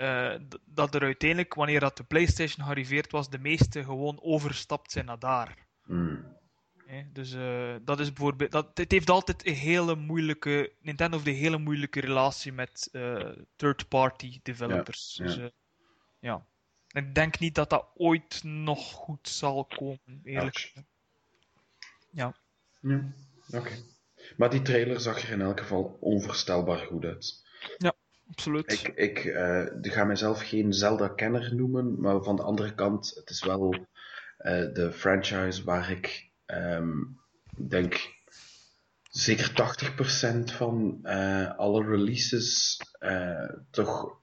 S2: Eh, dat er uiteindelijk, wanneer dat de PlayStation gearriveerd was, de meeste gewoon overstapt zijn naar daar.
S1: mm,
S2: Hè, Dus eh, dat is bijvoorbeeld. Dat, het heeft altijd een hele moeilijke. Nintendo heeft een hele moeilijke relatie met eh, third-party developers.
S1: Ja,
S2: Dus
S1: ja.
S2: ja. Ik denk niet dat dat ooit nog goed zal komen, eerlijk
S1: Ouch.
S2: Ja.
S1: ja, oké. Maar die trailer zag er in elk geval onvoorstelbaar goed uit.
S2: Absoluut.
S1: Ik, ik eh, ga mezelf geen Zelda-kenner noemen, maar van de andere kant, het is wel eh, de franchise waar ik ehm, denk zeker 80% van eh, alle releases toch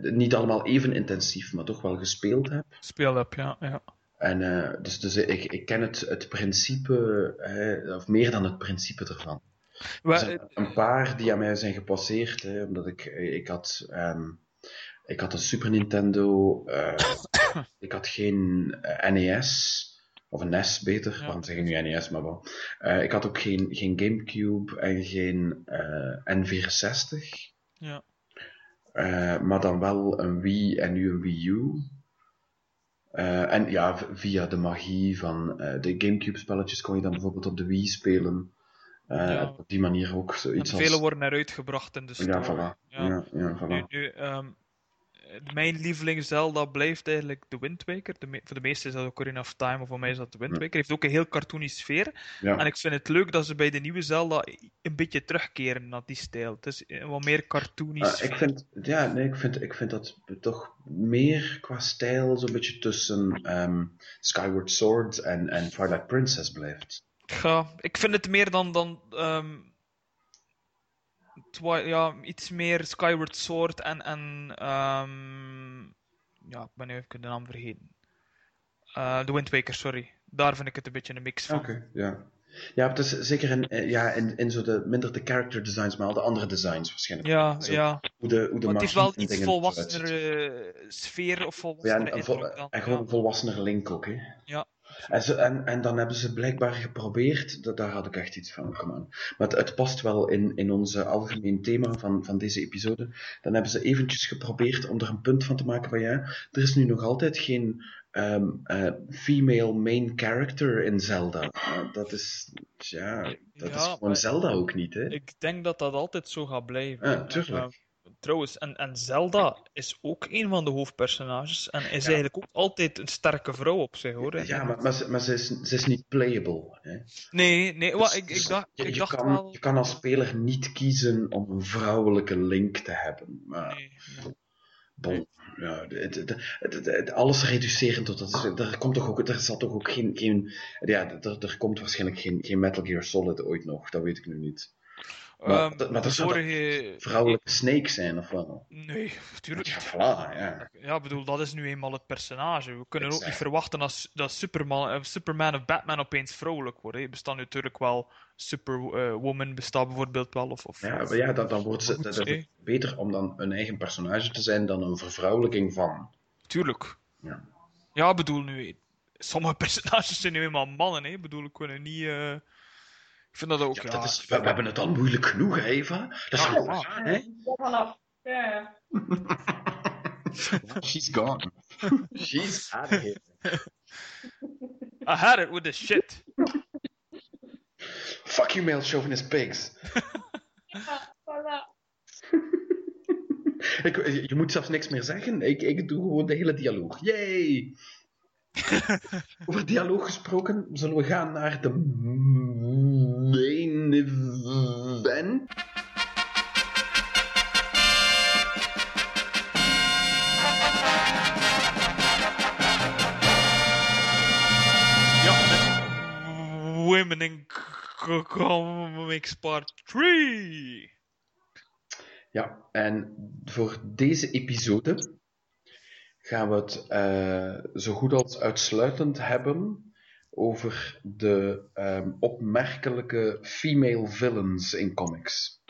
S1: niet allemaal even intensief, maar toch wel gespeeld heb.
S2: Speel heb, ja. ja.
S1: En dus, dus ik, ik ken het, het principe, of meer dan het principe ervan. Er
S2: Wel,
S1: zijn een paar die aan mij zijn gepasseerd, hè, omdat ik, ik had, ehm, ik had een Super Nintendo, eh, <coughs> ik had geen eh, NES, of een NES beter,
S2: Ja.
S1: waarom zeg ik nu NES, maar wel. Eh, ik had ook geen, geen Gamecube en geen eh, N64,
S2: ja.
S1: maar dan wel een Wii en nu een Wii U. En ja, via de magie van de Gamecube-spelletjes kon je dan bijvoorbeeld op de Wii spelen. Eh,
S2: Ja.
S1: Op die manier ook zoiets
S2: vele
S1: als...
S2: worden eruit gebracht in de store.
S1: Ja, voilà.
S2: Ja.
S1: Ja,
S2: Nu,
S1: voilà.
S2: nu, ehm, mijn lieveling Zelda blijft eigenlijk de Wind Waker. De voor de meesten is dat Ocarina of Time, maar voor mij is dat de Wind
S1: Ja.
S2: Waker. heeft ook een heel cartoony sfeer.
S1: Ja.
S2: En ik vind het leuk dat ze bij de nieuwe Zelda een beetje terugkeren naar die stijl. Het is een wat meer cartoony
S1: Eh,
S2: sfeer.
S1: ik, vind, ja, nee, ik, vind, ik vind dat toch meer qua stijl zo'n beetje tussen ehm, Skyward Sword en, en Twilight Princess blijft.
S2: Ja, ik vind het meer dan, dan ehm, ja, iets meer Skyward Sword en, en ehm, ja, ik ben nu even de naam vergeten. Eh de Wind Waker, sorry. Daar vind ik het een beetje een mix van.
S1: Oké, ja. Ja, het is zeker in, eh, ja, in, in zo de, minder de character designs, maar al de andere designs waarschijnlijk.
S2: Ja,
S1: Zo,
S2: ja.
S1: Hoe de, hoe de
S2: Maar het
S1: magie
S2: wel iets volwassenere eh, sfeer of
S1: Ja,
S2: volwassenere
S1: en, gewoon
S2: ja.
S1: een volwassener Link ook, hè.
S2: Ja.
S1: En, ze, en, en dan hebben ze blijkbaar geprobeerd, dat, daar had ik echt iets van, come on. Maar het, het past wel in, in ons algemeen thema van, van deze episode. Dan hebben ze eventjes geprobeerd om er een punt van te maken van ja, er is nu nog altijd geen ehm, eh, female main character in Zelda. Eh, dat is... ja, dat
S2: Ja,
S1: is gewoon Zelda ook niet, hè?
S2: Ik denk dat dat altijd zo gaat blijven.
S1: Ja, tuurlijk.
S2: En, trouwens, en, en Zelda is ook een van de hoofdpersonages en is eigenlijk ook altijd een sterke vrouw op zich, hoor.
S1: Ja, maar, maar, ze, maar ze, is, ze is niet playable. Hè?
S2: Nee, nee, wa,
S1: Dus-
S2: ik,
S1: dus
S2: ik dacht,
S1: je,
S2: ik dacht
S1: kan,
S2: wel...
S1: je kan als speler niet kiezen om een vrouwelijke link te hebben. Maar
S2: Nee, nee.
S1: bon, ja, het, het, het, alles reducerend tot dat. Er, komt toch ook, er zal toch ook geen. geen ja, er, er komt waarschijnlijk geen, geen Metal Gear Solid ooit nog, dat weet ik nu niet. Maar,
S2: Ehm,
S1: dat- maar dat
S2: vorige...
S1: vrouwelijke Snake zijn, of wel?
S2: Nee, natuurlijk
S1: Ja, voilà, ja.
S2: Ja, bedoel, dat is nu eenmaal het personage. We kunnen ook niet verwachten dat, dat Superman, eh, Superman of Batman opeens vrouwelijk worden. hè. Er bestaan natuurlijk wel Superwoman, bestaat bijvoorbeeld wel. Of, of,
S1: Ja, maar ja dan, dan wordt dat, dat
S2: hè.
S1: is beter om dan een eigen personage te zijn dan een vervrouwelijking van.
S2: Tuurlijk.
S1: Ja.
S2: Ja, bedoel nu, sommige <laughs> personages zijn nu eenmaal mannen, hè. Ik bedoel, ik kunnen niet. eh, Ik vind dat ook.
S1: Ja,
S2: Ja,
S1: dat is, we, we hebben het al moeilijk genoeg, hè, Eva. Dat is
S2: Ja,
S1: goed,
S2: ja.
S1: hè?
S5: Ja, vanaf. Ja, ja. <laughs>
S1: She's gone. She's <laughs> out of here.
S2: I had it with the shit.
S1: Fuck you, male chauvinist pigs.
S5: Ja, <laughs> voilà.
S1: Ik, je moet zelfs niks meer zeggen. Ik, ik doe gewoon de hele dialoog. Yay! Over dialoog gesproken, zullen we gaan naar de event.
S2: Ja, Women in Comics Part 3.
S1: Ja, en voor deze episode gaan we het eh, zo goed als uitsluitend hebben over de ehm, opmerkelijke female villains in comics.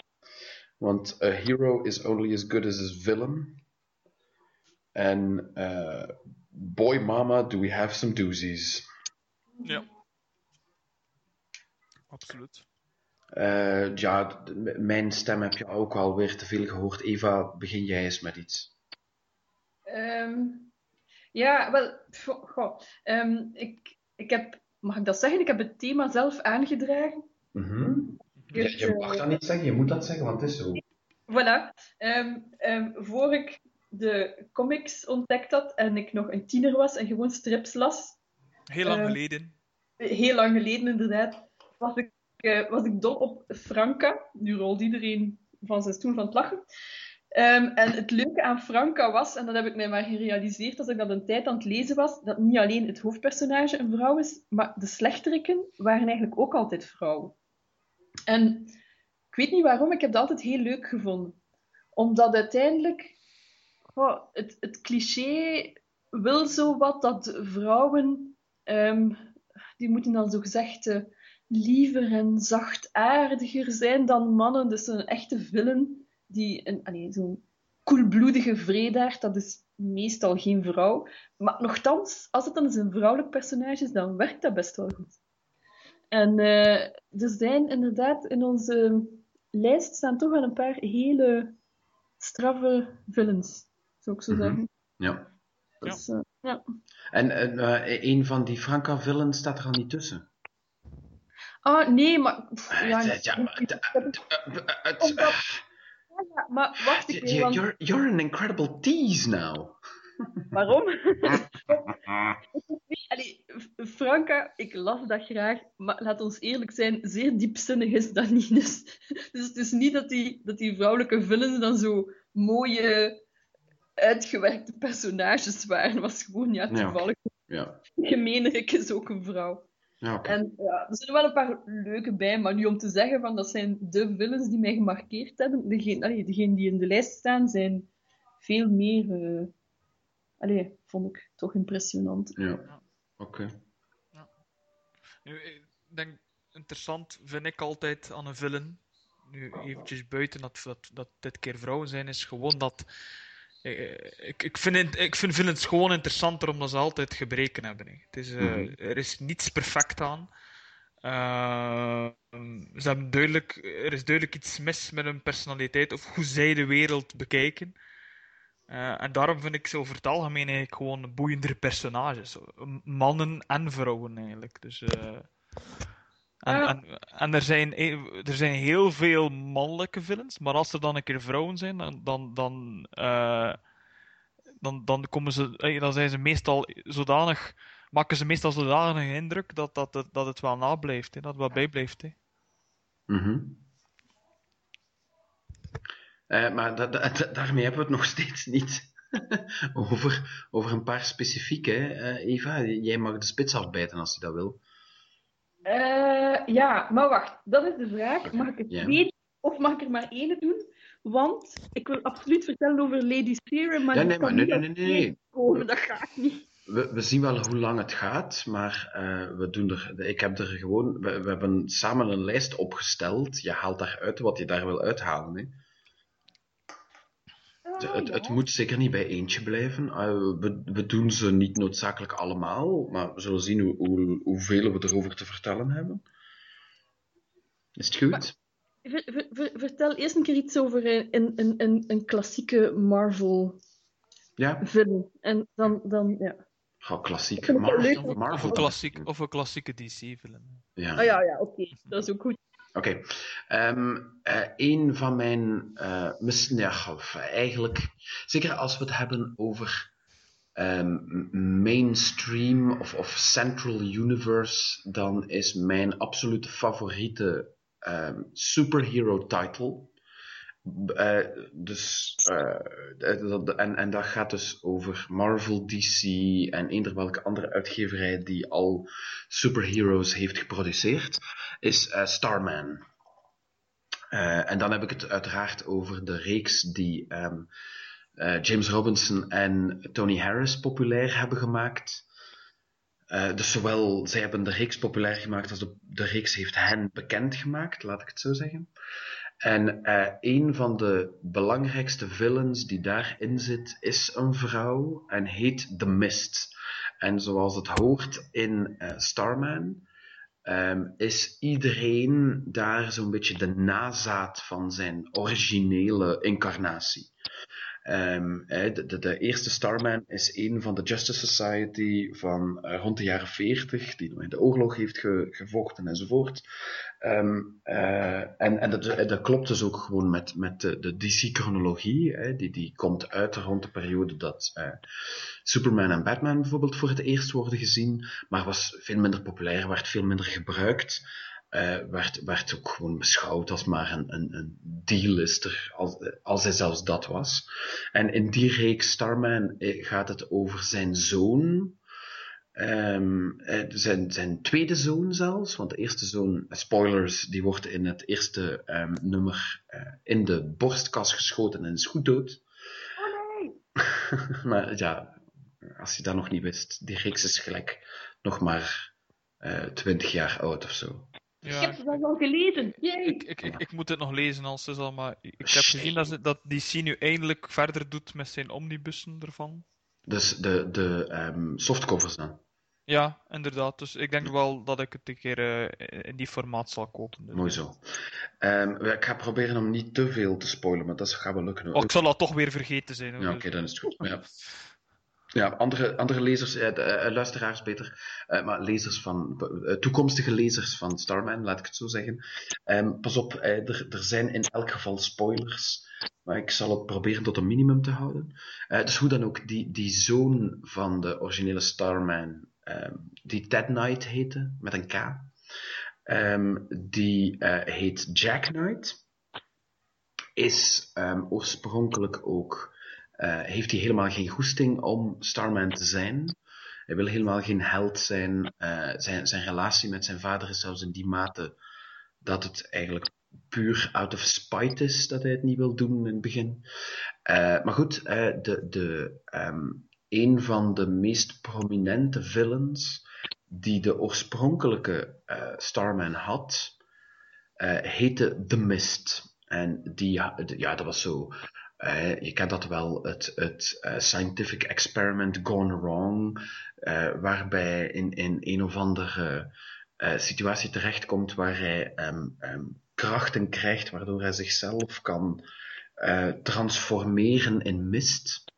S1: Want a hero is only as good as his villain. En eh, boy mama, do we have some doozies.
S2: Ja. Absoluut.
S1: Eh, ja, mijn stem heb je ook alweer te veel gehoord. Eva, begin jij eens met iets.
S3: Ehm, ja, wel, goh, goh, ehm, ik, ik heb, mag ik dat zeggen? Ik heb het thema zelf aangedragen.
S1: Mhm. Ja,
S3: Dus,
S1: je mag dat niet zeggen, je moet dat zeggen, want het is zo.
S3: Voilà. Ehm, ehm, voor ik de comics ontdekt had en ik nog een tiener was en gewoon strips las,
S2: Heel lang
S3: Eh,
S2: geleden.
S3: heel lang geleden inderdaad, was ik, eh, was ik dol op Franka. Nu rolt iedereen van zijn stoel van het lachen. Ehm, en het leuke aan Franka was, en dat heb ik mij maar gerealiseerd als ik dat een tijd aan het lezen was, dat niet alleen het hoofdpersonage een vrouw is, maar de slechteriken waren eigenlijk ook altijd vrouwen. En ik weet niet waarom, ik heb dat altijd heel leuk gevonden. Omdat uiteindelijk het, het cliché wil zo wat dat vrouwen, ehm, die moeten dan zo gezegd liever en zachtaardiger zijn dan mannen. Dus een echte villain, die een, allee, zo'n koelbloedige vredaard, dat is meestal geen vrouw. Maar nogthans, als het dan eens een vrouwelijk personage is, dan werkt dat best wel goed. En eh, er zijn inderdaad in onze lijst staan toch wel een paar hele straffe villains, zou ik zo
S1: Mhm.
S3: zeggen.
S1: Ja.
S3: Dus, eh, ja.
S1: En eh, een van die Franca-villains staat er al niet tussen.
S3: Ah, nee, maar... pff,
S1: Eh,
S3: ja,
S1: het- ja,
S3: ja, maar wacht
S1: you-
S3: want
S1: You're, you're an incredible tease now. <laughs> <laughs>
S3: waarom? <laughs> Allee, F- Franka, ik las dat graag, maar laat ons eerlijk zijn, zeer diepzinnig is dat niet. Dus, dus het is niet dat die, dat die vrouwelijke villains dan zo mooie, uitgewerkte personages waren. Het was gewoon, ja,
S1: Ja.
S3: toevallig.
S1: Ja,
S3: Gemeenerik is ook een vrouw.
S1: Ja.
S3: En ja, er zijn wel een paar leuke bij, maar nu om te zeggen van dat zijn de villains die mij gemarkeerd hebben, degene, allee, degene die in de lijst staan, zijn veel meer, eh allee, vond ik toch impressionant.
S1: Ja, oké.
S2: Nu, ik denk, interessant vind ik altijd aan een villain, nu eventjes buiten dat, dat, dat dit keer vrouwen zijn, is gewoon dat... eh, Ik, ik, vind, het- ik vind gewoon interessanter omdat ze altijd gebreken hebben. hè. Het is, eh,
S1: Mhm.
S2: Er is niets perfect aan. Eh, ze hebben duidelijk, er is duidelijk iets mis met hun personaliteit of hoe zij de wereld bekijken. Eh, en daarom vind ik ze over het algemeen eigenlijk gewoon boeiendere personages. Mannen en vrouwen eigenlijk. Dus eh, En,
S3: Ja.
S2: en, en er, zijn, e- er zijn heel veel mannelijke villains, maar als er dan een keer vrouwen zijn, dan, dan, dan, eh, dan, dan, komen ze, eh, dan zijn ze meestal zodanig, maken ze meestal zodanig indruk dat, dat, dat, dat het wel nablijft, hè, dat het wel bijblijft. Hè.
S1: Mhm. Eh, maar da- da- da- daarmee hebben we het nog <laughs> steeds niet over, over een paar specifieke. hè. Eh, Eva, jij mag de spits afbijten als je dat wil.
S3: Eh, ja, maar wacht. Dat is de vraag. Mag ik het
S1: ja.
S3: twee of mag ik er maar één doen? Want ik wil absoluut vertellen over Lady Serum, maar
S1: Ja, nee, maar nee, nee, nee, nee.
S3: komen. Dat gaat niet.
S1: We, we zien wel hoe lang het gaat, maar eh, we doen er, ik heb er gewoon, we, we hebben samen een lijst opgesteld. Je haalt daaruit wat je daar wil uithalen. Hè. Het, het, het moet zeker niet bij eentje blijven. Eh, we, we doen ze niet noodzakelijk allemaal, maar we zullen zien hoe, hoe, hoeveel we erover te vertellen hebben. Is het goed?
S3: Ver- ver- ver- vertel eerst een keer iets over een, een, een, een, klassieke Marvel
S1: Ja?
S3: film. En dan, dan ja.
S1: Ga klassiek.
S3: vind het wel leuk
S1: Marvel.
S3: om-
S2: Of
S1: Marvel.
S2: een, klassiek, of een klassieke DC-film.
S1: Ja.
S3: Ah ja, ja, oké. Dat is ook goed.
S1: Oké. Ehm, eh, een van mijn. eh mis- ja, of eigenlijk. Zeker als we het hebben over. ehm, mainstream of, of Central Universe, dan is mijn absolute favoriete ehm, superhero title. Eh, dus, eh, eh, en, en dat gaat dus over Marvel, DC en eender welke andere uitgeverij die al superheroes heeft geproduceerd, is Starman. En dan heb ik het uiteraard over de reeks die ehm, eh, James Robinson en Tony Harris populair hebben gemaakt. Dus zowel zij hebben de reeks populair gemaakt als de, de reeks heeft hen bekend gemaakt, laat ik het zo zeggen. En eh, een van de belangrijkste villains die daarin zit, is een vrouw en heet The Mist. En zoals het hoort in eh, Starman, ehm, is iedereen daar zo'n beetje de nazaat van zijn originele incarnatie. Ehm, de, de, de eerste Starman is een van de Justice Society van eh, rond de jaren 40, die in de oorlog heeft ge- gevochten enzovoort. Ehm, eh, en en dat, dat klopt dus ook gewoon met, met de, de DC-chronologie. Die, die komt uit rond de periode dat eh, Superman en Batman bijvoorbeeld voor het eerst worden gezien, maar was veel minder populair, werd veel minder gebruikt. eh, werd, werd ook gewoon beschouwd als maar een, een, een D-lister, als, als hij zelfs dat was. En in die reeks Starman eh, gaat het over zijn zoon, Ehm, eh, zijn, zijn tweede zoon zelfs, want de eerste zoon, eh, spoilers, die wordt in het eerste ehm, nummer eh, in de borstkas geschoten en is goed dood.
S3: Oh nee! <laughs>
S1: maar ja, als je dat nog niet wist, die reeks is gelijk nog maar eh 20 jaar oud of zo.
S3: Ik
S2: Ja,
S3: heb ze wel al gelezen.
S2: Ik, ik, ik, ik moet het nog lezen als ze zal, maar ik heb gezien dat, ze, dat DC nu eindelijk verder doet met zijn omnibussen ervan.
S1: Dus de, de ehm, softcovers dan.
S2: Ja, inderdaad. Dus ik denk wel dat ik het een keer eh, in die formaat zal kopen. Dus,
S1: Mooi zo. Ehm, ik ga proberen om niet te veel te spoilen, maar dat gaat wel lukken. hoor.
S2: Oh, ik zal dat toch weer vergeten zijn. hoor.
S1: Ja, oké, dan is het goed. Ja. <laughs> Ja, andere, andere lezers, eh, de, eh, luisteraars beter, maar lezers van, toekomstige lezers van Starman, laat ik het zo zeggen. Ehm, pas op, er, er zijn in elk geval spoilers, maar ik zal het proberen tot een minimum te houden. Dus hoe dan ook, die, die zoon van de originele Starman, ehm, die Ted Knight heette, met een K, ehm, die eh, heet Jack Knight, is ehm, oorspronkelijk ook eh, heeft hij helemaal geen goesting om Starman te zijn. Hij wil helemaal geen held zijn. Eh, zijn. Zijn relatie met zijn vader is zelfs in die mate dat het eigenlijk puur out of spite is dat hij het niet wil doen in het begin. Maar goed, de, de, een van de meest prominente villains die de oorspronkelijke eh, Starman had, eh, heette The Mist. En die, ja, dat was zo eh, je kent dat wel, het, het scientific experiment gone wrong, waarbij in, in een of andere situatie terechtkomt waar hij ehm, ehm, krachten krijgt, waardoor hij zichzelf kan transformeren in mist.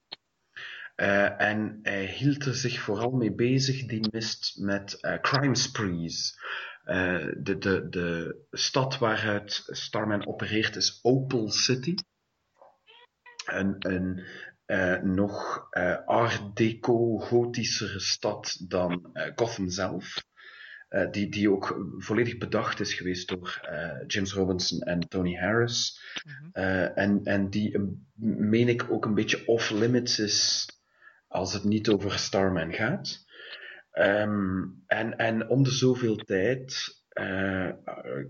S1: Eh, en hij hield er zich vooral mee bezig, die mist, met eh, crime sprees. Eh, de, de, de stad waaruit Starman opereert is Opal City. Een, een nog art deco gotischere stad dan Gotham zelf. Die, die ook volledig bedacht is geweest door James Robinson en Tony Harris.
S2: Mhm.
S1: En, en die, een- meen ik, ook een beetje off-limits is als het niet over Starman gaat. Ehm, en, en om de zoveel tijd eh,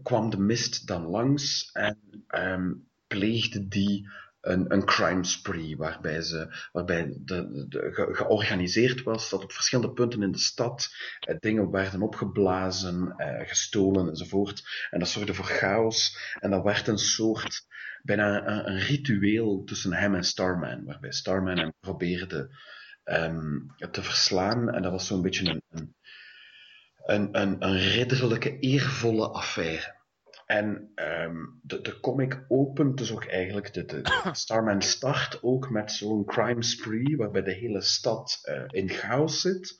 S1: kwam de mist dan langs en ehm, pleegde die een, een crime spree, waarbij, ze, waarbij de, de, ge- georganiseerd was dat op verschillende punten in de stad eh, dingen werden opgeblazen, eh, gestolen enzovoort. En dat zorgde voor chaos. En dat werd een soort, bijna een, een ritueel tussen hem en Starman, waarbij Starman hem probeerde ehm, te verslaan. En dat was zo'n beetje een, een, een, een, een ridderlijke, eervolle affaire. En ehm, de, de comic opent dus ook eigenlijk, de, de, de <coughs> Starman start ook met zo'n crime spree, waarbij de hele stad eh, in chaos zit.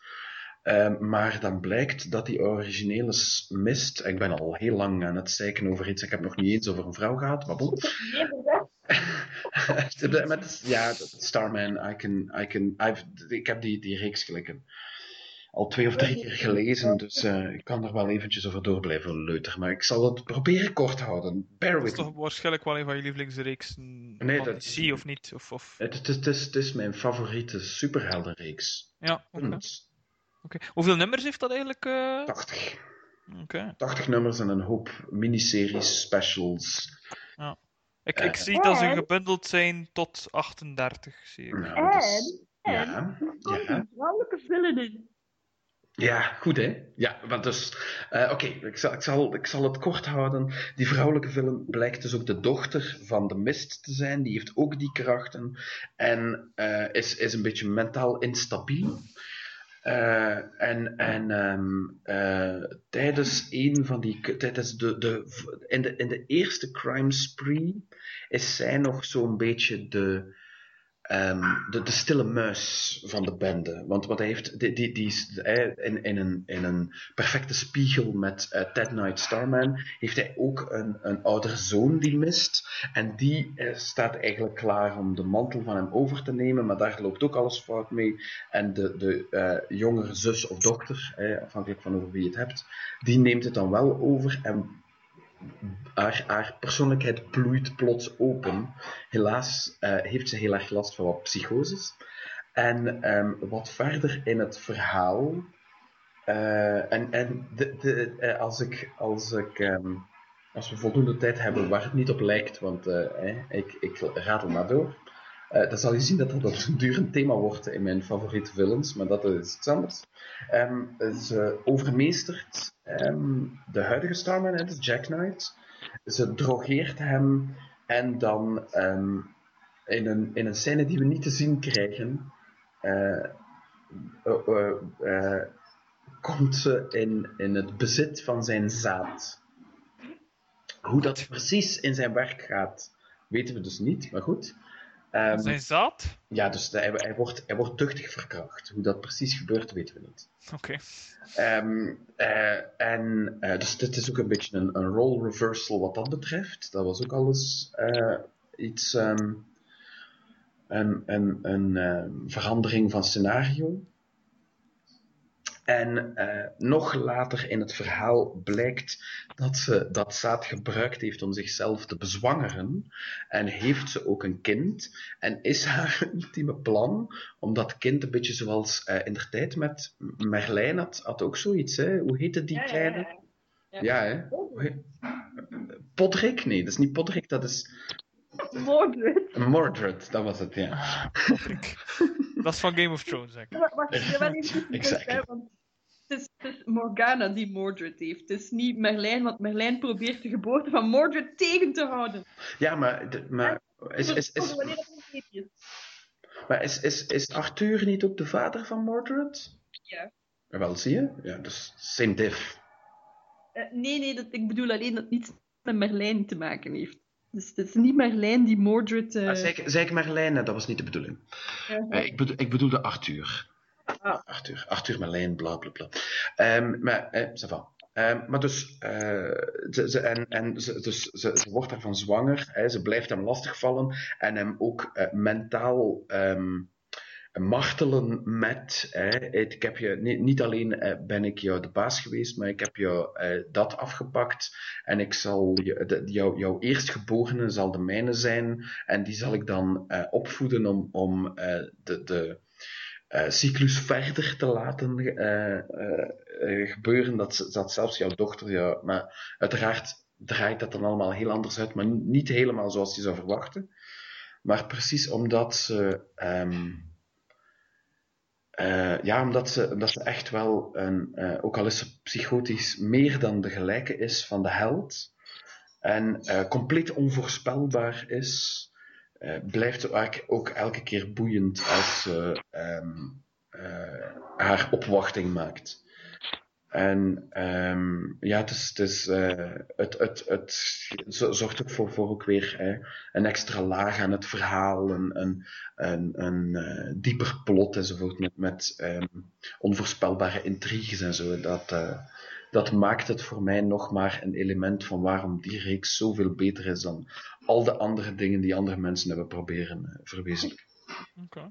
S1: Ehm, maar dan blijkt dat die originele mist, ik ben al heel lang aan het zeiken over iets, ik heb nog niet eens over een vrouw gehad, maar bon. <laughs> <laughs> Met, ja, Starman, I can, I can, I've, ik heb die, die reeks gelijk al twee of drie keer gelezen, dus eh, ik kan er wel eventjes over door blijven leuteren. Maar ik zal het proberen kort te houden. Bear
S2: Dat is toch waarschijnlijk wel een van je lievelingsreeksen
S1: Nee, dat-
S2: DC, of niet? Of, of...
S1: Het, het, is- het, is, het is mijn favoriete superheldenreeks.
S2: Ja, oké. Hoeveel nummers heeft dat eigenlijk? eh?
S1: 80.
S2: Oké.
S1: 80 nummers en een hoop miniseries, specials.
S2: Ik,
S1: Eh,
S2: ik zie dat ze gebundeld zijn tot 38, zie ik.
S1: Nou, dus-
S5: En
S1: ja,
S5: er vrouwelijke villain in.
S1: Ja, goed hè. Ja, want dus, eh, oké, ik, zal, ik, zal, ik zal het kort houden. Die vrouwelijke film blijkt dus ook de dochter van de mist te zijn. Die heeft ook die krachten en eh, is, is een beetje mentaal instabiel. Eh, en en ehm, eh, tijdens een van die. Tijdens de, de, in, de, in de eerste crime spree is zij nog zo'n beetje de. Ehm, de, de stille muis van de bende. Want wat hij heeft, die, die, die is, in, in, een, in een perfecte spiegel met eh, Ted Knight Starman, heeft hij ook een, een oudere zoon die mist. En die eh, staat eigenlijk klaar om de mantel van hem over te nemen, maar daar loopt ook alles fout mee. En de, de eh, jongere zus of dochter, afhankelijk van over wie je het hebt, die neemt het dan wel over en haar, haar persoonlijkheid bloeit plots open. Helaas eh, heeft ze heel erg last van wat psychoses. En ehm, wat verder in het verhaal. eh, en en de, de, eh, als, ik, als, ik, ehm, als we voldoende tijd hebben waar het niet op lijkt, want eh, ik, ik ratel maar door. Eh, dan zal je zien dat dat een duur thema wordt in mijn favoriete films, maar dat is iets anders. Ehm, ze overmeestert ehm, de huidige Starman, dus Jack Knight. Ze drogeert hem en dan ehm, in, een, in een scène die we niet te zien krijgen, eh, eh, eh, eh, komt ze in, in het bezit van zijn zaad. Hoe dat precies in zijn werk gaat, weten we dus niet, maar goed. Ehm,
S2: Zijn zaad?
S1: ja, dus hij, hij, wordt, hij wordt tuchtig verkracht. Hoe dat precies gebeurt, weten we niet.
S2: Oké.
S1: Ehm, eh, en eh, dus dit is ook een beetje een, een role reversal wat dat betreft. Dat was ook al eens eh, iets, ehm, een, een, een verandering van scenario. En eh, nog later in het verhaal blijkt dat ze dat zaad gebruikt heeft om zichzelf te bezwangeren. En heeft ze ook een kind. En is haar <laughs> ultieme plan om dat kind een beetje zoals eh, in de tijd met Merlijn had, had ook zoiets. Hè? Hoe heette die
S5: ja,
S1: kleine?
S5: ja.
S3: Ja.
S1: Ja, hè? Podrick? Nee, dat is niet Podrick, dat is
S5: Mordred.
S1: Mordred, dat was het, ja. <laughs>
S2: dat is van Game of Thrones, zeg ik.
S3: Wacht, wil wel even
S1: Exactly.
S3: hè, want het is, het is Morgana die Mordred heeft. Het is niet Merlijn, want Merlijn probeert de geboorte van Mordred tegen te houden.
S1: Ja, maar, de- maar, is, is, is,
S3: Wanneer dat een beetje is.
S1: maar is, is, is Arthur niet ook de vader van Mordred?
S3: Ja.
S1: Wel, zie je? Ja, dus same diff.
S3: Eh, nee, nee, dat, ik bedoel alleen dat het niets met Merlijn te maken heeft. Dus het is niet Marlijn die Mordred... eh,
S1: Ah, zei, ik, zei ik? Nee, dat was niet de bedoeling. Eh, ik, bedo- ik bedoelde Arthur.
S3: Ah.
S1: Arthur, Arthur Marlijn, bla bla bla. Ehm, maar, eh, ça va. Ehm, maar dus, eh, ze, ze, en, en ze, dus, ze, ze wordt daarvan zwanger, hè, ze blijft hem lastigvallen en hem ook eh, mentaal ehm, martelen met, hè, ik heb je, niet, niet alleen eh, ben ik jou de baas geweest, maar ik heb jou eh, dat afgepakt. En ik zal je, jou, jouw eerstgeborene zal de mijne zijn. En die zal ik dan eh, opvoeden om, om eh, de, de eh, cyclus verder te laten eh, gebeuren, dat, dat zelfs jouw dochter, ja, maar uiteraard draait dat dan allemaal heel anders uit, maar niet helemaal zoals je zou verwachten. Maar precies omdat ze, ehm, eh, ja, omdat ze, omdat ze echt wel, een, eh, ook al is ze psychotisch, meer dan de gelijke is van de held. En eh, compleet onvoorspelbaar is, blijft ook, elke keer boeiend als ze ehm, eh, haar opwachting maakt. En ehm, ja, het, is, het, is, eh, het, het, het zo- zorgt ook voor, voor ook weer hè, een extra laag aan het verhaal, een, een, een, een eh, dieper plot enzovoort, met, met ehm, onvoorspelbare intriges en zo. Dat, eh, dat maakt het voor mij nog maar een element van waarom die reeks zoveel beter is dan al de andere dingen die andere mensen hebben proberen verwezenlijken.
S2: Oké.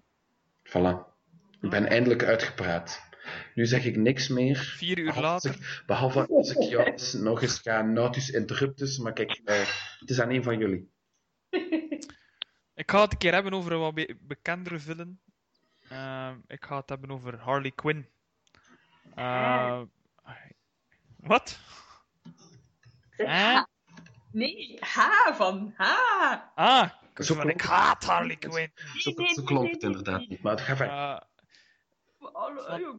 S1: Voilà. Ik ben eindelijk uitgepraat. Nu zeg ik niks meer.
S2: Vier uur
S1: Behalve als
S2: later.
S1: ik- behalve als ik jou nog eens ga nautus interruptus. Maar kijk, eh, het is aan een van jullie. <laughs>
S2: Ik ga het een keer hebben over een wat be- bekendere villain. Ehm, ik ga het hebben over Harley Quinn. Eh, Wat? Eh?
S3: Nee, ha van ha.
S2: Ah,
S1: Zo
S2: van, ik
S1: klonk-
S2: haat Harley Quinn.
S1: Zo,
S3: nee,
S1: het inderdaad niet. Maar het gaat verder.
S2: Eh, we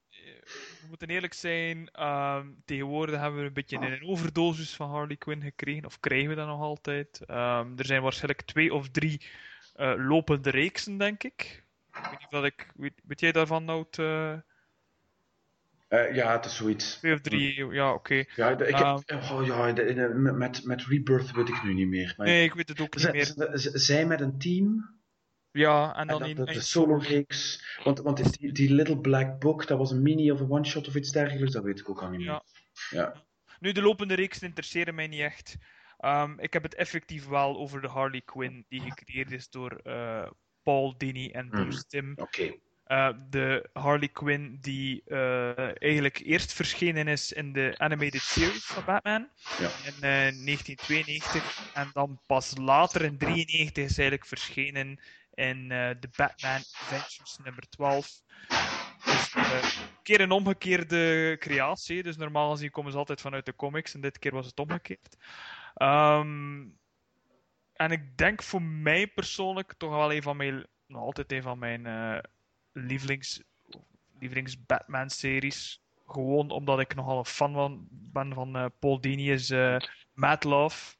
S2: moeten eerlijk zijn, ehm, tegenwoordig hebben we een beetje een overdosis van Harley Quinn gekregen, of krijgen we dat nog altijd. Ehm, er zijn waarschijnlijk twee of drie eh, lopende reeksen, denk ik. Ik weet niet of ik, weet, weet jij daarvan nou
S1: ja, het is zoiets.
S2: twee of drie, ja oké.
S1: Ja, ik
S2: Ehm.
S1: heb, oh, ja met, met Rebirth weet ik nu niet meer. Maar
S2: Nee, ik weet het ook niet
S1: Z-
S2: meer.
S1: zij met een team.
S2: Ja, en
S1: En
S2: dan
S1: dat,
S2: in,
S1: dat de solo-reeks. Want, want die, die Little Black Book, dat was een mini of een one-shot of iets dergelijks. Dat weet ik ook al niet meer.
S2: Ja.
S1: Ja.
S2: Nu, de lopende reeks interesseren mij niet echt. Ehm, ik heb het effectief wel over de Harley Quinn, die gecreëerd is door eh, Paul Dini en Bruce Timm.
S1: Oké.
S2: Eh, de Harley Quinn die eh, eigenlijk eerst verschenen is in de animated series van Batman
S1: Ja.
S2: in eh, 1992 en dan pas later in 1993 is eigenlijk verschenen in eh, de Batman Adventures nummer 12. Dus eh, een keer een omgekeerde creatie, dus normaal gezien komen ze altijd vanuit de comics en dit keer was het omgekeerd. Ehm, en ik denk voor mij persoonlijk toch wel een van mijn, nog altijd een van mijn eh, lievelings, lievelings Batman-series. Gewoon omdat ik nogal een fan van, ben van Paul Dini's Mad Love.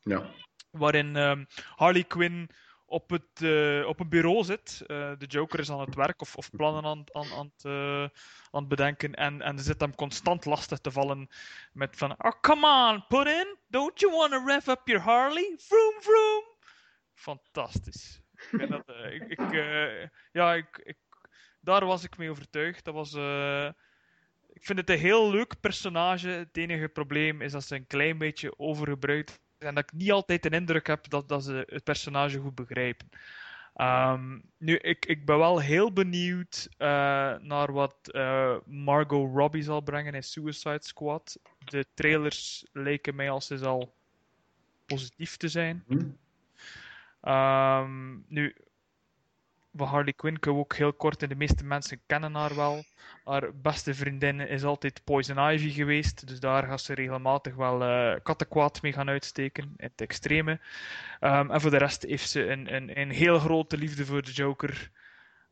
S1: Ja.
S2: Waarin ehm, Harley Quinn op, het, eh, op een bureau zit. Eh, de Joker is aan het werk of, of plannen aan, aan, aan, het, eh, aan het bedenken. En, en zit hem constant lastig te vallen met van... Oh, come on, put in. Don't you want to rev up your Harley? Vroom, vroom. Fantastisch. Dat, ik, ja, ik, ik, daar was ik mee overtuigd. Dat was... ik vind het een heel leuk personage. Het enige probleem is dat ze een klein beetje overgebruikt en dat ik niet altijd de indruk heb dat, dat ze het personage goed begrijpen. Ehm, nu, ik, ik ben wel heel benieuwd eh, naar wat eh, Margot Robbie zal brengen in Suicide Squad. De trailers lijken mij als ze al positief te zijn.
S1: Hm?
S2: Ehm, nu, van Harley Quinn kunnen we ook heel kort, en de meeste mensen kennen haar wel. Haar beste vriendin is altijd Poison Ivy geweest, dus daar gaat ze regelmatig wel eh kattenkwaad mee gaan uitsteken, in het extreme. Ehm, en voor de rest heeft ze een, een, een heel grote liefde voor de Joker.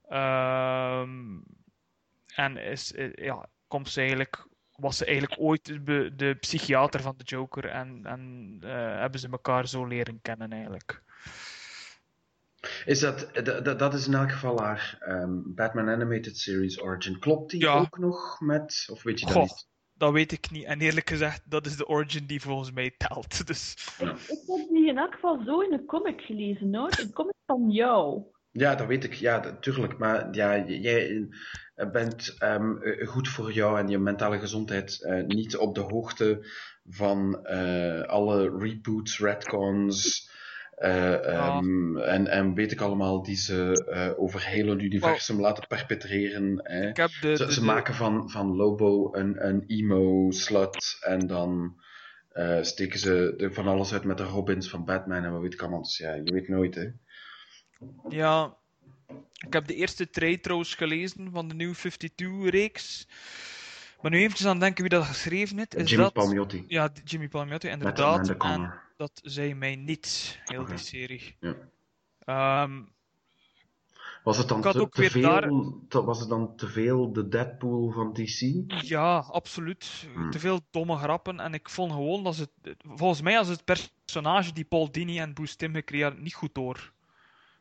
S2: Ehm, en is, eh, ja, komt ze eigenlijk, was ze eigenlijk ooit de, de psychiater van de Joker en, en eh, hebben ze elkaar zo leren kennen eigenlijk.
S1: Is dat, dat, dat- is in elk geval haar ehm, Batman Animated Series Origin. Klopt die
S2: Ja.
S1: ook nog met, of weet je dat
S2: Goh.
S1: niet?
S2: dat weet ik niet. En eerlijk gezegd, dat is de origin die volgens mij telt. <laughs> Dus
S3: Ik heb die in elk geval zo in een comic gelezen, hoor. Een comic van jou.
S1: Ja, dat weet ik. Ja, natuurlijk. Maar ja, jij eh, bent ehm, eh, goed voor jou en je mentale gezondheid eh, niet op de hoogte van eh, alle reboots, retcons eh, ehm, en, en weet ik allemaal die ze eh, over heel het universum laten perpetreren.
S2: De,
S1: Ze,
S2: de-
S1: ze
S2: de-
S1: maken van, van Lobo een, een emo-slut en dan eh, steken ze er van alles uit met de Robins van Batman en wat weet ik allemaal. Dus ja, je weet nooit, hè.
S2: Ja, ik heb de eerste trade trouwens gelezen van de New 52-reeks. Maar nu eventjes aan denken wie dat geschreven heeft. Is
S1: Jimmy
S2: dat...
S1: Palmiotti.
S2: Ja, Jimmy Palmiotti,
S1: Met
S2: inderdaad. En. Dat zei mij niet, heel
S1: Oké.
S2: die serie.
S1: Ja.
S2: Ehm,
S1: Was het dan te, veel,
S2: daar-
S1: te- was het dan te veel de Deadpool van DC?
S2: ja, absoluut.
S1: Hmm.
S2: Te veel domme grappen. En ik vond gewoon dat ze... het- Volgens mij als het personage die Paul Dini en Bruce Timm gecreëerd niet goed door.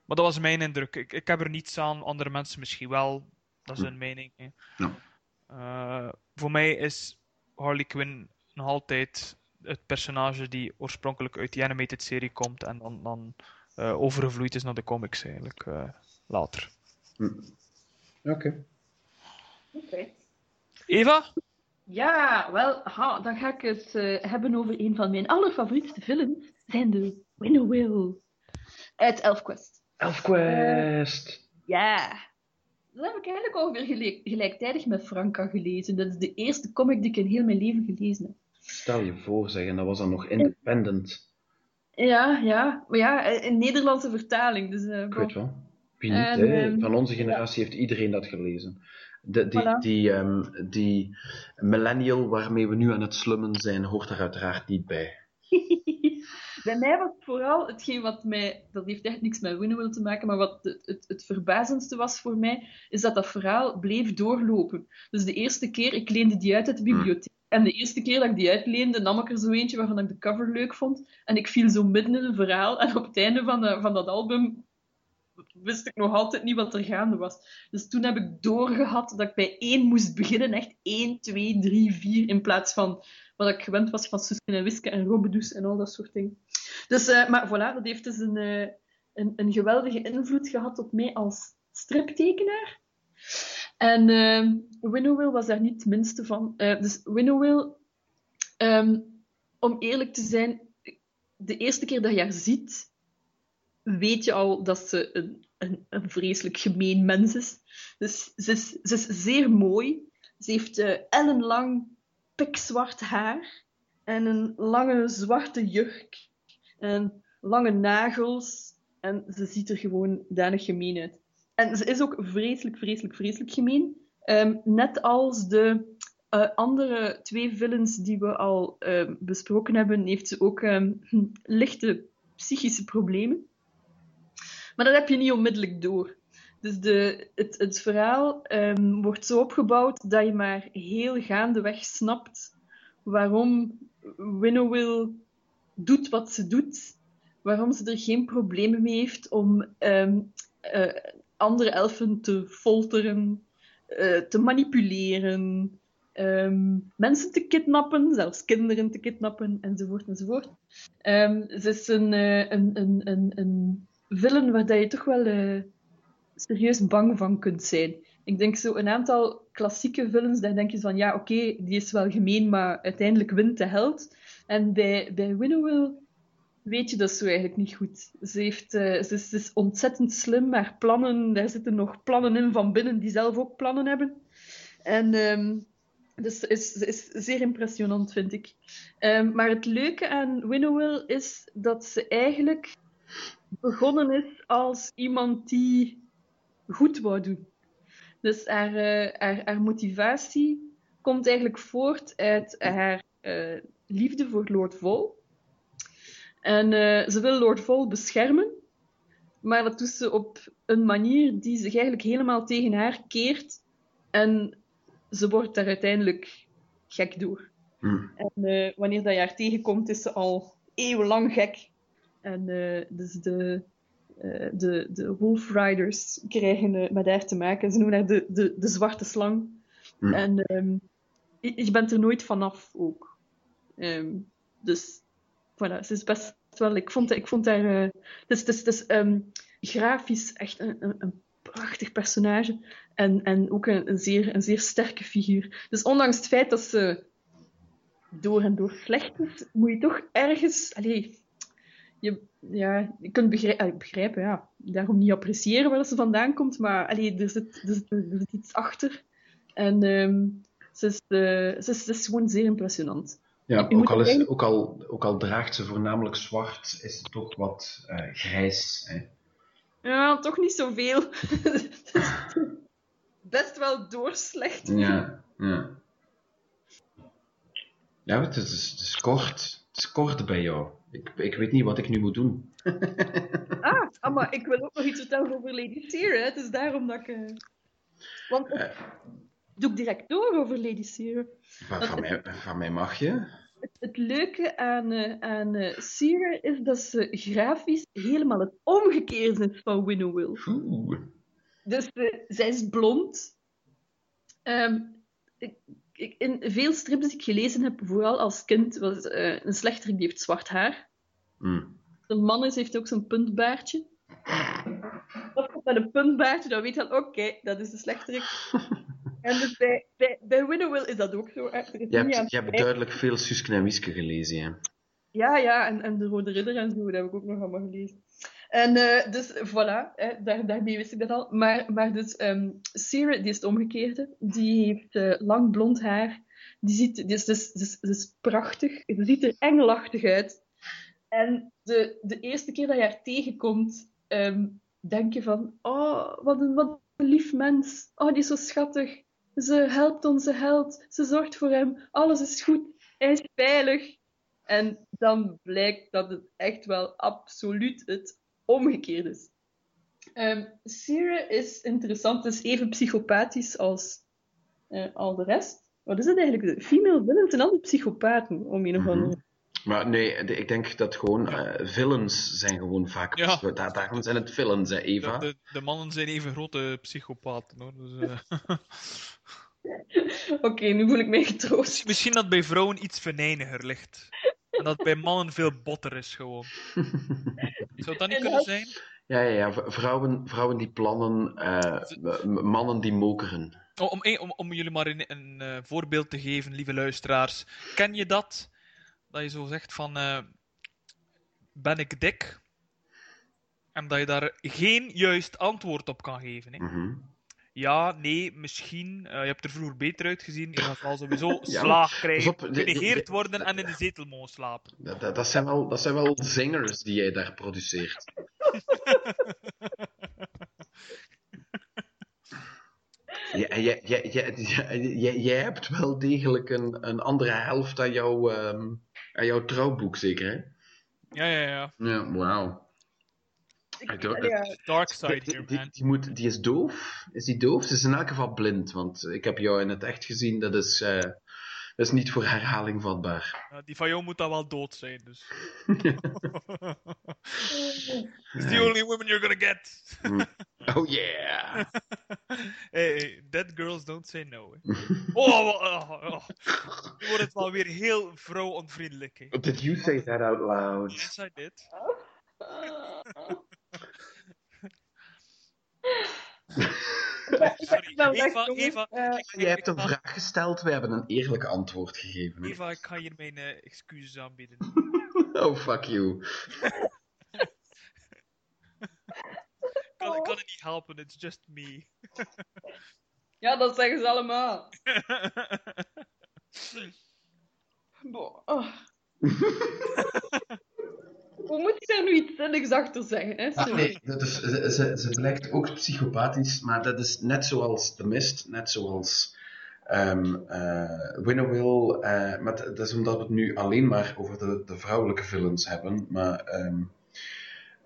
S2: Maar dat was mijn indruk. Ik, ik heb er niets aan, andere mensen misschien wel. Dat is
S1: Hmm.
S2: hun mening.
S1: Ja.
S2: Eh, voor mij is Harley Quinn nog altijd het personage die oorspronkelijk uit die animated serie komt en dan, dan eh, overgevloeid is naar de comics eigenlijk eh, later.
S1: Oké.
S3: Oké.
S2: Eva?
S3: Ja, wel, ha, dan ga ik het eh, hebben over een van mijn allerfavorietste films. Zijn de Winnowill uit Elfquest.
S1: Elfquest!
S3: Ja. Dat heb ik eigenlijk ongeveer gelijk, gelijktijdig met Franca gelezen. Dat is de eerste comic die ik in heel mijn leven gelezen heb.
S1: Stel je voor, zeg, en dat was dan nog independent.
S3: Ja, ja. Maar ja, een Nederlandse vertaling. Dus, eh,
S1: Ik weet wel. Wie niet,
S3: En,
S1: hè?
S3: ehm,
S1: Van onze generatie heeft iedereen dat gelezen. De, die,
S3: Voilà.
S1: die, ehm, die millennial waarmee we nu aan het slummen zijn, hoort er uiteraard niet bij. <laughs>
S3: Bij mij was vooral hetgeen wat mij, dat heeft echt niks met Winnowill te maken, maar wat het, het, het verbazendste was voor mij, is dat dat verhaal bleef doorlopen. Dus de eerste keer, ik leende die uit uit de bibliotheek. En de eerste keer dat ik die uitleende, nam ik er zo eentje waarvan ik de cover leuk vond. En ik viel zo midden in een verhaal. En op het einde van, de, van dat album wist ik nog altijd niet wat er gaande was. Dus toen heb ik doorgehad dat ik bij één moest beginnen. Echt één, twee, drie, vier. In plaats van wat ik gewend was van Suske en Wiske en Robbedoes en al dat soort dingen. Dus, eh, maar voilà, dat heeft dus een, eh, een, een geweldige invloed gehad op mij als striptekenaar. En eh Winnowill was daar niet het minste van. Eh, dus Winnowill, ehm, om eerlijk te zijn, de eerste keer dat je haar ziet, weet je al dat ze een, een, een vreselijk gemeen mens is. Dus ze is, ze is zeer mooi. Ze heeft eh, ellenlang pikzwart haar en een lange zwarte jurk en lange nagels. En ze ziet er gewoon danig gemeen uit. En ze is ook vreselijk, vreselijk, vreselijk gemeen. Ehm, net als de eh, andere twee villains die we al ehm, besproken hebben, heeft ze ook ehm, <laughs> lichte psychische problemen. Maar dat heb je niet onmiddellijk door. Dus de, het, het verhaal wordt zo opgebouwd dat je maar heel gaandeweg snapt waarom Winnowill doet wat ze doet, waarom ze er geen problemen mee heeft om eh, andere elfen te folteren, eh, te manipuleren, ehm, mensen te kidnappen, zelfs kinderen te kidnappen, enzovoort, enzovoort. Ehm, ze is een, eh, een, een, een, een villain waar je toch wel eh, serieus bang van kunt zijn. Ik denk zo een aantal klassieke villains, daar denk je van ja, oké, die is wel gemeen, maar uiteindelijk wint de held. En bij, bij Winnowill weet je dat zo eigenlijk niet goed. Ze, heeft, eh, ze, is, ze is ontzettend slim, maar plannen, daar zitten nog plannen in van binnen die zelf ook plannen hebben. En ehm, dus ze is zeer impressionant, vind ik. Ehm, maar het leuke aan Winnowill is dat ze eigenlijk begonnen is als iemand die goed wou doen. Dus haar, eh, haar, haar motivatie komt eigenlijk voort uit haar eh, liefde voor Lord Vol. En eh, ze wil Lord Vol beschermen, maar dat doet ze op een manier die zich eigenlijk helemaal tegen haar keert. En ze wordt daar uiteindelijk gek door.
S1: Hm.
S3: En eh, wanneer dat je haar tegenkomt, is ze al eeuwenlang gek. En eh, dus de, eh, de, de Wolf Riders krijgen met haar te maken. Ze noemen haar de, de, de zwarte slang.
S1: Hm.
S3: En je, je bent er nooit vanaf ook. Ehm, dus, voilà, ze is best wel... Ik vond, ik vond is, het is, het is ehm, grafisch echt een, een, een prachtig personage. En, en ook een, een, zeer, een zeer sterke figuur. Dus ondanks het feit dat ze door en door slecht is, moet je toch ergens... Allee, je, ja, je kunt begrijpen, begrijpen, ja. Daarom niet appreciëren waar ze vandaan komt, maar allee, er, zit, er, zit, er zit iets achter. En ehm, ze, is, eh, ze, is, ze is gewoon zeer impressionant.
S1: Ja, ook al, is, ook, al, ook al draagt ze voornamelijk zwart, is het toch wat eh, grijs. Hè?
S3: Ja, toch niet zoveel. <laughs> Best wel doorslecht.
S1: Ja, ja. Ja, het is, het is kort. Het is kort bij jou. Ik, ik weet niet wat ik nu moet doen. <laughs>
S3: Ah, ah, maar ik wil ook nog iets vertellen over Lady. Hè. Het is daarom dat ik... eh, Want het... Doe ik direct door over Lady Seer.
S1: Van, van, mij, van mij mag je.
S3: Het leuke aan, eh aan eh, Seer is dat ze grafisch helemaal het omgekeerde is van Winnowill.
S1: Oeh.
S3: Dus eh, zij is blond. Ehm, ik, ik- in veel strips die ik gelezen heb, vooral als kind, was een slechterik die heeft zwart haar. Een man is, heeft ook zo'n puntbaardje. Als je met een puntbaardje, dan weet je dan, oké, dat is de slechterik. <laughs> en dus bij, bij, bij Winnowill is dat ook zo. is
S1: Je, hebt, je hebt duidelijk veel Suske en Wiske gelezen. Hè?
S3: Ja, ja, en, en de Rode Ridder en zo, dat heb ik ook nog allemaal gelezen. En eh, dus, voilà, hè, daar, daarmee wist ik dat al. Maar, maar dus, ehm Sarah, die is het omgekeerde. Die heeft eh, lang blond haar. Die, ziet, die, is, dus, dus, dus prachtig. Die ziet er engelachtig uit. En de, de eerste keer dat je haar tegenkomt, ehm, denk je van... Oh, wat een, wat een lief mens. Oh, die is zo schattig. Ze helpt onze held. Ze zorgt voor hem. Alles is goed. Hij is veilig. En dan blijkt dat het echt wel absoluut het omgekeerde is. Ehm Sire is interessant, is even psychopathisch als eh, al de rest. Wat is het eigenlijk? De female villains zijn altijd psychopaten, om een of
S1: Mhm.
S3: andere...
S1: Maar nee, de- ik denk dat gewoon eh, villains zijn gewoon vaak.
S2: Ja.
S1: Da- daarom zijn het villains, hè, Eva.
S2: De, de, de mannen zijn even grote psychopaten hoor. Dus, eh, <laughs>
S3: Oké, nu voel ik mij getroost.
S2: misschien dat bij vrouwen iets venijniger ligt. En dat bij mannen veel botter is gewoon. <laughs> Zou dat niet kunnen zijn?
S1: Ja, ja, ja. Vrouwen, vrouwen die plannen, eh, mannen die mokeren.
S2: Oh, om, om, om jullie maar een, een voorbeeld te geven, lieve luisteraars. Ken je dat? Dat je zo zegt van... eh, ben ik dik? En dat je daar geen juist antwoord op kan geven. Hè?
S1: Mhm.
S2: Ja, nee, misschien. eh, je hebt er vroeger beter uitgezien. Je gaat sowieso <laughs>
S1: Ja,
S2: slaag krijgen, genegeerd
S1: de-
S2: worden en in de zetel mogen slapen.
S1: Dat, dat, dat, zijn wel, dat zijn wel zingers die jij daar produceert. <laughs> Ja, en jij, jij, jij, jij, <laughs> jij- jij hebt wel degelijk een, een andere helft aan, jouw ehm, aan jouw trouwboek, zeker, hè?
S2: Ja, ja, ja.
S1: Ja, wauw.
S2: Dark side
S1: Die,
S2: here,
S1: die,
S2: man.
S1: die, moet, die is doof? Is die doof? Ze is in elk geval blind, want ik heb jou in het echt gezien. Dat is, eh, is niet voor herhaling vatbaar.
S2: Ja, die van jou moet dan wel dood zijn, dus. <laughs> It's the only woman you're gonna get.
S1: Oh yeah! <laughs>
S2: hey, hey, dead girls don't say no. hè. Oh, oh, oh, oh. Nu wordt het wel weer heel vrouwonvriendelijk. hè.
S1: Did you say that out loud?
S2: Yes, I did. <laughs> <laughs> Eva,
S3: Eh,
S1: Je
S2: ik,
S1: hebt een vraag gesteld, we hebben een eerlijk antwoord gegeven.
S2: Eva, ik ga hier mijn eh, excuses aanbieden. <laughs>
S1: Oh, fuck you.
S2: Ik <laughs> kan, ik kan het niet helpen, it's just me.
S3: Ja, dat zeggen ze allemaal. Boah. Oh. Hoe moet ik daar nu iets zinnigs achter zeggen? Hè?
S1: Ah, nee, dat is, ze, ze, blijkt ook psychopathisch, maar dat is net zoals The Mist, net zoals ehm eh Winnowill. eh, maar dat is omdat we het nu alleen maar over de, de vrouwelijke villains hebben. Maar ehm,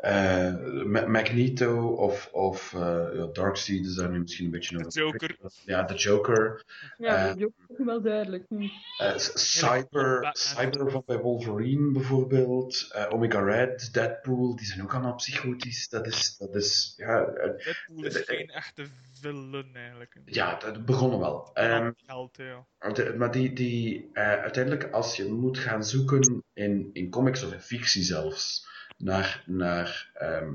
S1: eh, Ma- Magneto of, of eh, ja, Darkseid is daar nu misschien een beetje
S2: De
S1: over.
S2: Joker.
S1: Ja, de Joker.
S3: Ja, is ook wel duidelijk.
S1: Cyber, van bij Wolverine bijvoorbeeld. Eh, Omega Red, Deadpool, die zijn ook allemaal psychotisch. Dat is, dat is ja,
S2: Deadpool is geen echte villain eigenlijk.
S1: ja, dat begonnen wel. Ehm,
S2: Geld, ja.
S1: de- maar die, die eh, uiteindelijk, als je moet gaan zoeken in, in comics of in fictie zelfs, naar, naar ehm,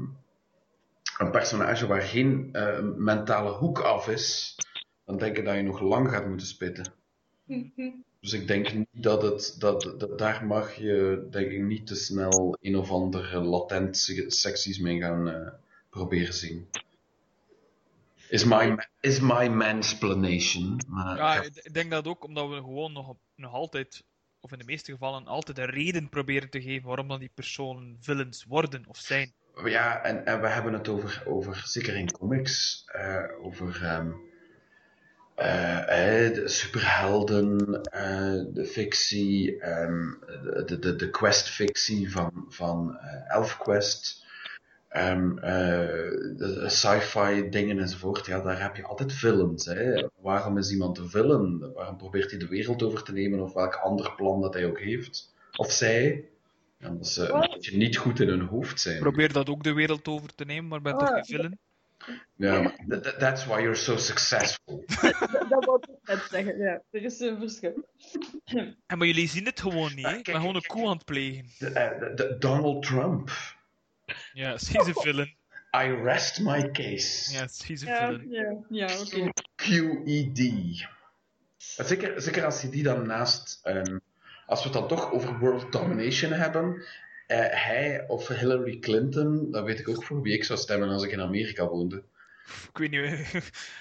S1: een personage waar geen eh, mentale hoek af is, dan denk ik dat je nog lang gaat moeten spitten. Dus ik denk niet dat het, dat, dat, daar mag je denk ik niet te snel een of andere latent se- secties mee gaan eh, proberen zien. Is my, is my mansplanation. Maar,
S2: Ja,
S1: ja.
S2: ik ik denk dat ook omdat we gewoon nog, nog altijd, of in de meeste gevallen, altijd een reden proberen te geven waarom dan die personen villains worden of zijn.
S1: Ja, en, en we hebben het over, over zeker in comics, eh, over ehm, eh, eh, de superhelden, de fictie, ehm, de, de, de quest-fictie van, van ElfQuest, ehm, eh, sci-fi dingen enzovoort. Ja, daar heb je altijd villains. Hè. Waarom is iemand een villain? Waarom probeert hij de wereld over te nemen of welk ander plan dat hij ook heeft? Of zij? Ja, omdat ze een
S3: Wat?
S1: beetje niet goed in hun hoofd zijn.
S2: Probeer dat ook de wereld over te nemen, maar ben
S3: Ah,
S2: toch
S3: ja.
S2: geen villain?
S1: Ja, maar th- th- that's why you're so successful. <laughs>
S3: Dat, dat wou ik net zeggen, ja. Er is een verschil.
S2: En maar jullie zien het gewoon niet,
S1: Ah,
S2: hè? Ik ben gewoon een koe aan het plegen.
S1: De- eh, de- de- Donald Trump.
S2: Is hij een villain?
S1: I rest my case.
S2: Hij een
S3: Ja,
S2: villain?
S3: ja, ja oké.
S1: QED. Zeker, zeker als je die dan naast. ehm, als we het dan toch over world domination hebben. eh, hij of Hillary Clinton, dan weet ik ook voor wie ik zou stemmen als ik in Amerika woonde. <laughs>
S2: Ik weet niet. <laughs>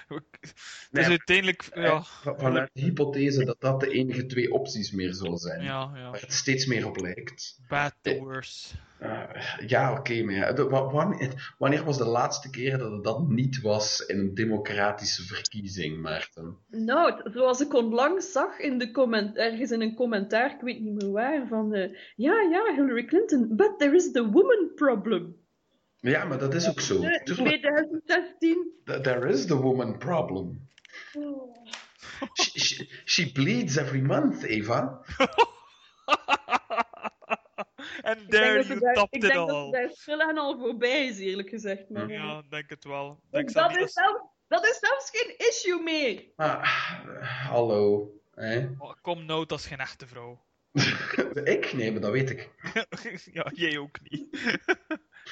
S2: het
S1: Nee,
S2: is uiteindelijk.
S1: eh,
S2: Ja,
S1: van- Vanuit de hypothese dat dat de enige twee opties meer zullen zijn.
S2: ja, ja.
S1: Waar het steeds meer op lijkt.
S2: Bad to worse.
S1: Eh, ja, oké, maar ja, de- wa- wanneer, wanneer was de laatste keer dat het dat niet was in een democratische verkiezing, Maarten?
S3: Nou, het- zoals ik onlangs zag in de comment, ergens in een commentaar, ik weet niet meer waar, van de, ja, ja, Hillary Clinton, but there is the woman problem.
S1: Ja, maar dat is ook zo.
S3: Eh,
S1: Tuurlijk,
S3: 2016.
S1: th- there is the woman problem. She, she, she bleeds every month, Eva. <laughs>
S2: And
S3: Ik denk
S2: there
S3: dat
S2: you
S3: daar-
S2: topped
S3: ik
S2: it
S3: denk dat
S2: all.
S3: ze daar stilaan al voorbij is, eerlijk gezegd. Maar, ja.
S2: Ja, denk het wel. Denk
S3: dat, is zelf, dat is zelfs geen issue meer.
S1: Ah, hallo. Hè?
S2: Oh, Kom nou, dat is geen echte vrouw. <laughs>
S1: ik? Nee, maar dat weet ik. <laughs>
S2: ja, jij ook niet.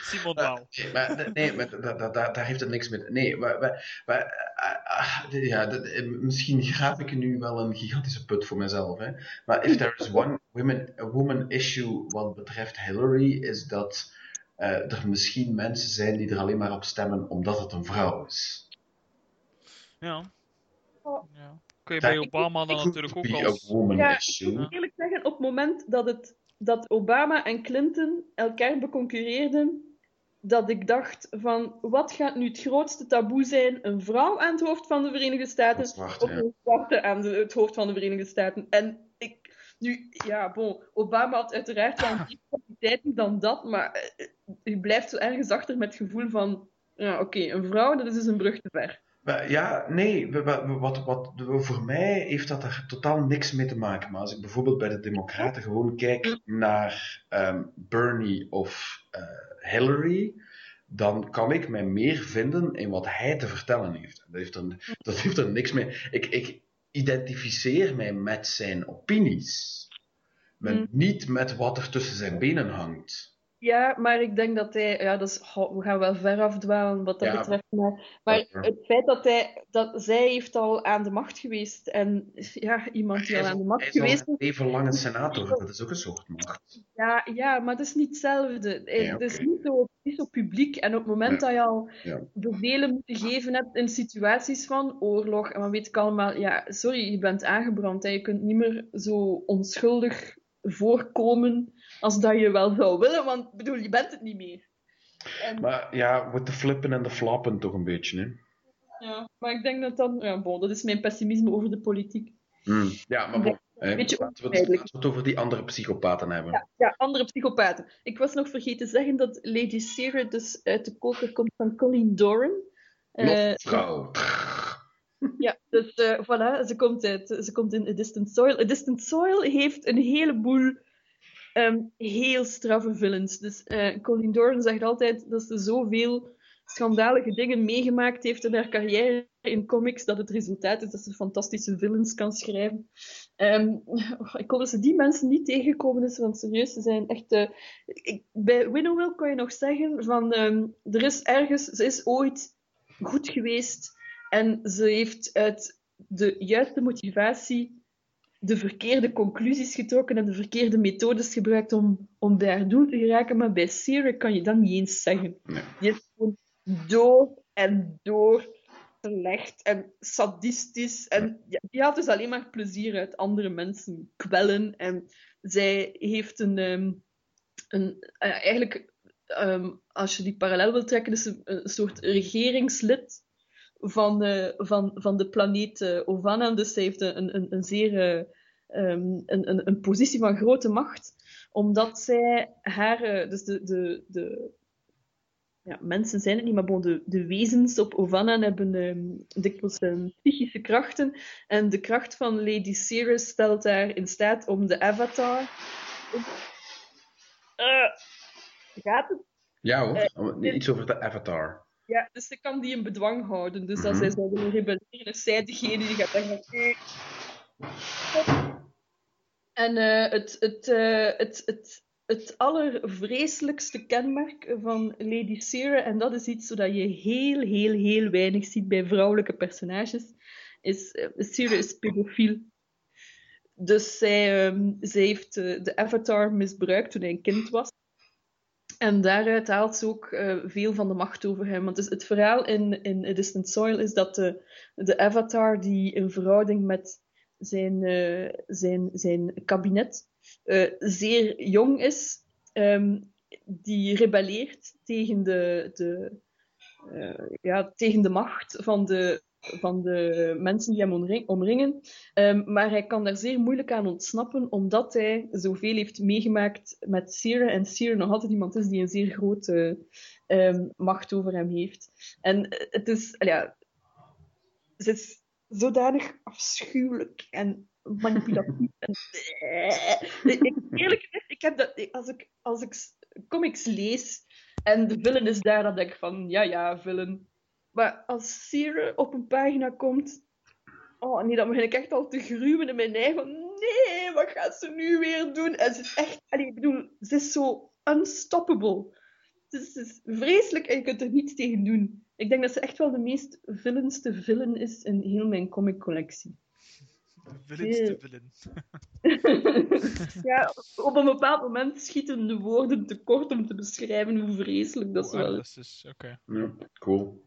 S2: Simon.
S1: Nee, maar, nee, maar da- da- da- daar heeft het niks mee. Nee, maar, maar, maar, ah, ah, ja, dat- misschien graaf ik nu wel een gigantische put voor mezelf. Hè? Maar if there is one women, a woman issue wat betreft Hillary, is dat eh, er misschien mensen zijn die er alleen maar op stemmen omdat het een vrouw is.
S2: Ja. Ja. Kun je bij Obama dan natuurlijk ook als...
S1: woman
S3: Ja.
S1: issue.
S2: Ja.
S3: Eerlijk zeggen, op het moment dat, het, dat Obama en Clinton elkaar beconcurreerden, dat ik dacht van, wat gaat nu het grootste taboe zijn? Een vrouw aan het hoofd van de Verenigde Staten
S1: zwarte,
S3: of een zwarte aan de, het hoofd van de Verenigde Staten? En ik, nu, ja, bon, Obama had uiteraard wel meer <laughs> kwaliteiten dan dat, maar eh, je blijft zo ergens achter met het gevoel van, ja, oké, een vrouw, dat is dus een brug te ver.
S1: Ja, nee, wat, wat, voor mij heeft dat er totaal niks mee te maken. Maar als ik bijvoorbeeld bij de Democraten gewoon kijk naar ehm, Bernie of eh, Hillary, dan kan ik mij meer vinden in wat hij te vertellen heeft. Dat heeft er, dat heeft er niks mee. Ik, ik identificeer mij met zijn opinies, maar
S3: Mm.
S1: niet met wat er tussen zijn benen hangt.
S3: Ja, maar ik denk dat hij, ja, dat is, we gaan wel ver afdwalen wat dat
S1: Ja.
S3: betreft, maar, maar
S1: Ja.
S3: het feit dat hij, dat zij heeft al aan de macht geweest en ja, iemand die
S1: Hij
S3: al aan de macht
S1: hij is
S3: geweest is,
S1: even lang een senator, dat is ook een soort macht.
S3: ja, ja, maar het is niet hetzelfde. Hij- Het is niet zo, niet zo publiek en op het moment dat je al bevelen moet geven hebt in situaties van oorlog en wat weet ik allemaal, ja, sorry, je bent aangebrand en je kunt niet meer zo onschuldig voorkomen als dat je wel zou willen, want bedoel, je bent het niet meer. En-
S1: Maar ja, with the flippen en de flappen toch een beetje, hè?
S3: Ja, maar ik denk dat dan... Ja, bon, dat is mijn pessimisme over de politiek.
S1: Hmm. Ja, maar bon, Eh,
S3: beetje
S1: laten, we het,
S3: onvermijdelijk.
S1: laten we het over die andere psychopaten hebben.
S3: Ja, ja, andere psychopaten. Ik was nog vergeten te zeggen dat Lady Sarah dus uit de koker komt van Colleen Doran. Eh,
S1: Lofvrouw.
S3: Ja, dus eh, voilà, ze komt, uit, ze komt in A Distant Soil. A Distant Soil heeft een heleboel ehm, heel straffe villains. Dus eh Colleen Doran zegt altijd dat ze zoveel schandalige dingen meegemaakt heeft in haar carrière in comics, dat het resultaat is dat ze fantastische villains kan schrijven. Ehm, ik hoop dat ze die mensen niet tegenkomen, is, want serieus, ze zijn echt... eh, bij Winnowell kan je nog zeggen van... ehm, er is ergens... Ze is ooit goed geweest en ze heeft uit de juiste motivatie de verkeerde conclusies getrokken en de verkeerde methodes gebruikt om, om haar doel te geraken. Maar bij Sarah kan je dat niet eens zeggen.
S1: Nee.
S3: Die is gewoon door en door slecht en sadistisch. En ja, die haalt dus alleen maar plezier uit andere mensen kwellen. En zij heeft een... ehm, een eh, eigenlijk, ehm, als je die parallel wil trekken, is ze een soort regeringslid van, de van, van de planeet eh, Ovana. Dus zij heeft een, een, een zeer eh, ehm, een, een, een positie van grote macht, omdat zij haar, eh, dus de, de, de ja, mensen zijn het niet, maar bon, de, de wezens op Ovana hebben ehm, dikwijls psychische krachten. En de kracht van Lady Cirrus stelt haar in staat om de avatar. Eh, gaat het?
S1: Ja hoor,
S3: Eh,
S1: iets over de Avatar.
S3: Ja, dus ze kan die in bedwang houden. Dus als
S1: Mhm.
S3: zij zou willen rebelleren, is zij degene die gaat zeggen: oké. En eh, het, het, eh, het, het, het allervreselijkste kenmerk van Lady Sarah, en dat is iets zodat je heel, heel, heel weinig ziet bij vrouwelijke personages, is uh, Sarah is pedofiel. Dus zij, ehm, zij heeft de avatar misbruikt toen hij een kind was. En daaruit haalt ze ook eh, veel van de macht over hem. Want het verhaal in, in A Distant Soil is dat de, de avatar die in verhouding met zijn, eh, zijn, zijn kabinet eh, zeer jong is, ehm, die rebelleert tegen de, de, ja, tegen de macht van de, van de mensen die hem omring- omringen. Ehm, maar hij kan daar zeer moeilijk aan ontsnappen, omdat hij zoveel heeft meegemaakt met Sierra. En Sierra nog altijd iemand is die een zeer grote ehm, macht over hem heeft. En eh, het is, ja, ze is zodanig afschuwelijk en manipulatief. en, ik, ik- eerlijk gezegd, ik heb dat, als, ik, als ik comics lees en de villain is daar, dan denk ik van, ja, ja, villain. Maar als Sierra op een pagina komt, oh nee, dan begin ik echt al te gruwen in mijn eigen. Van, nee, wat gaat ze nu weer doen? En ze is echt, allee, ik bedoel, ze is zo unstoppable. Het is, het is vreselijk en je kunt er niets tegen doen. Ik denk dat ze echt wel de meest villainste villain is in heel mijn comiccollectie.
S2: Villains te villain. <laughs>
S3: ja, op een bepaald moment schieten de woorden tekort om te beschrijven hoe vreselijk dat
S2: Oh,
S3: ze
S2: ja,
S3: wel
S2: dat
S3: is.
S2: is dus, oké.
S1: Ja, cool.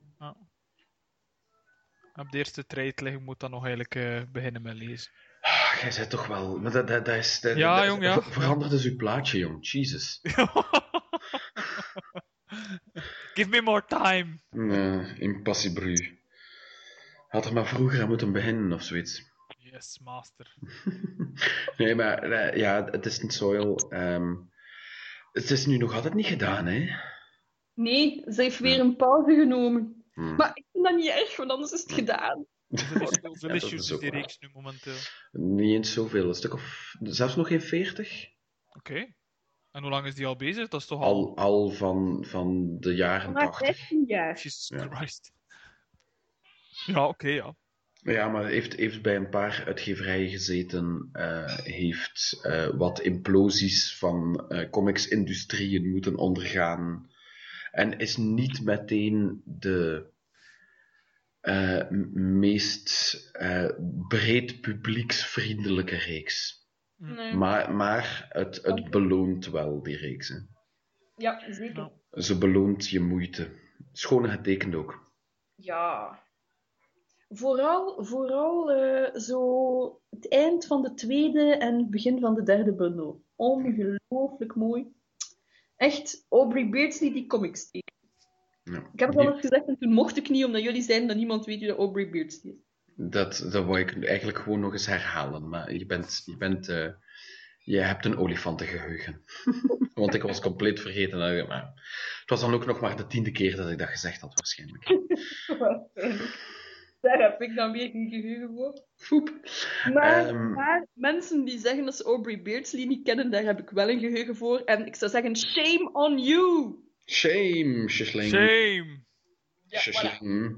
S2: Op de eerste trade liggen moet dan nog eigenlijk eh, beginnen met lezen.
S1: Ah, jij zei toch wel... Maar dat, dat, dat is... Dat,
S2: Ja,
S1: dat-
S2: jong, ja.
S1: ver- Verander dus uw plaatje, jong. Jesus. <laughs>
S2: Give me more time.
S1: Uh, impassibru. Had er maar vroeger aan moeten beginnen of zoiets.
S2: Yes, master. <laughs>
S1: Nee, maar eh, ja, het is een soil. ehm, het is nu nog altijd niet gedaan, hè?
S3: Nee, ze heeft weer een pauze genomen.
S1: Hmm.
S3: Maar ik vind dat niet erg, want anders is het gedaan.
S2: Hoeveel, <laughs> is- die reeks nu momenteel?
S1: Niet eens zoveel. Een stuk of... Zelfs nog geen 40?
S2: Oké. En hoe lang is die al bezig? Dat is toch al...
S1: Al, al van, van de jaren
S3: Maar
S1: 80.
S3: 15 jaar.
S2: Jesus
S1: Ja.
S2: Christ. Ja, oké, ja.
S1: Ja, maar heeft, heeft bij een paar uitgeverijen gezeten, eh, heeft eh, wat implosies van eh, comics-industrieën moeten ondergaan. En is niet meteen de eh, meest eh, breed publieksvriendelijke reeks.
S3: Nee.
S1: Maar, maar het, het beloont wel, die reeks. Hè.
S3: Ja, zeker.
S1: Ze beloont je moeite. Schoon getekend ook.
S3: Ja. Vooral, vooral eh, zo het eind van de tweede en het begin van de derde bundel. Ongelooflijk mooi. Echt, Aubrey Beardsley die comics tekent.
S1: Ja.
S3: Ik heb het al eens gezegd en toen mocht ik niet, omdat jullie zeiden dat niemand weet wie de Aubrey Beardsley is.
S1: Dat, dat wou ik eigenlijk gewoon nog eens herhalen. Maar je bent... Je, bent, eh, je hebt een olifantengeheugen. <laughs> Want ik was compleet vergeten. Maar het was dan ook nog maar de tiende keer dat ik dat gezegd had, waarschijnlijk. <laughs>
S5: Daar heb ik dan weer geen geheugen voor.
S1: Foep.
S3: Maar,
S1: Ehm.
S3: maar mensen die zeggen dat ze Aubrey Beardsley niet kennen, daar heb ik wel een geheugen voor. En ik zou zeggen, shame on you!
S1: Shame, Shishling.
S2: Shame!
S3: Ja,
S1: Shishling.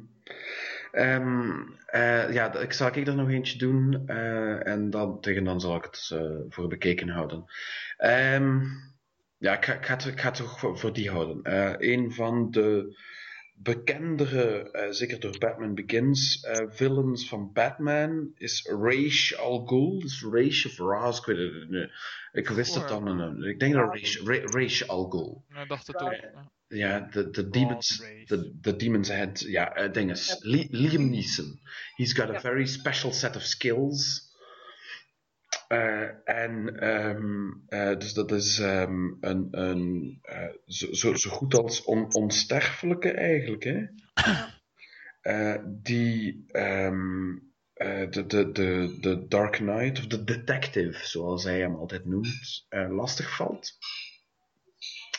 S1: Ehm, eh, ja, ik zal ik er nog eentje doen. eh, en dan, tegen dan zal ik het eh, voor bekeken houden. Ehm, ja, ik ga, ik, ga het, ik ga het toch voor, voor die houden. Eh, een van de bekendere, eh, zeker door Batman Begins, eh, villains van Batman is Ra's al Ghul. Dus Ra's of Ra's, ik weet het niet. Ik wist het dan. eh, ik denk dat Ra's, Ra- Ra's al Ghul.
S2: Ja, ik dacht het ook. ja.
S1: Ja, de, de demons, de, de demons head, ja, uh, ding is, Li- Liam Neeson. He's got a very special set of skills. Eh, en ehm, eh, dus dat is ehm, een, een eh, zo, zo, zo goed als on, onsterfelijke eigenlijk, hè? Die ehm, eh, de, de, de, de Dark Knight, of de detective, zoals hij hem altijd noemt, lastig valt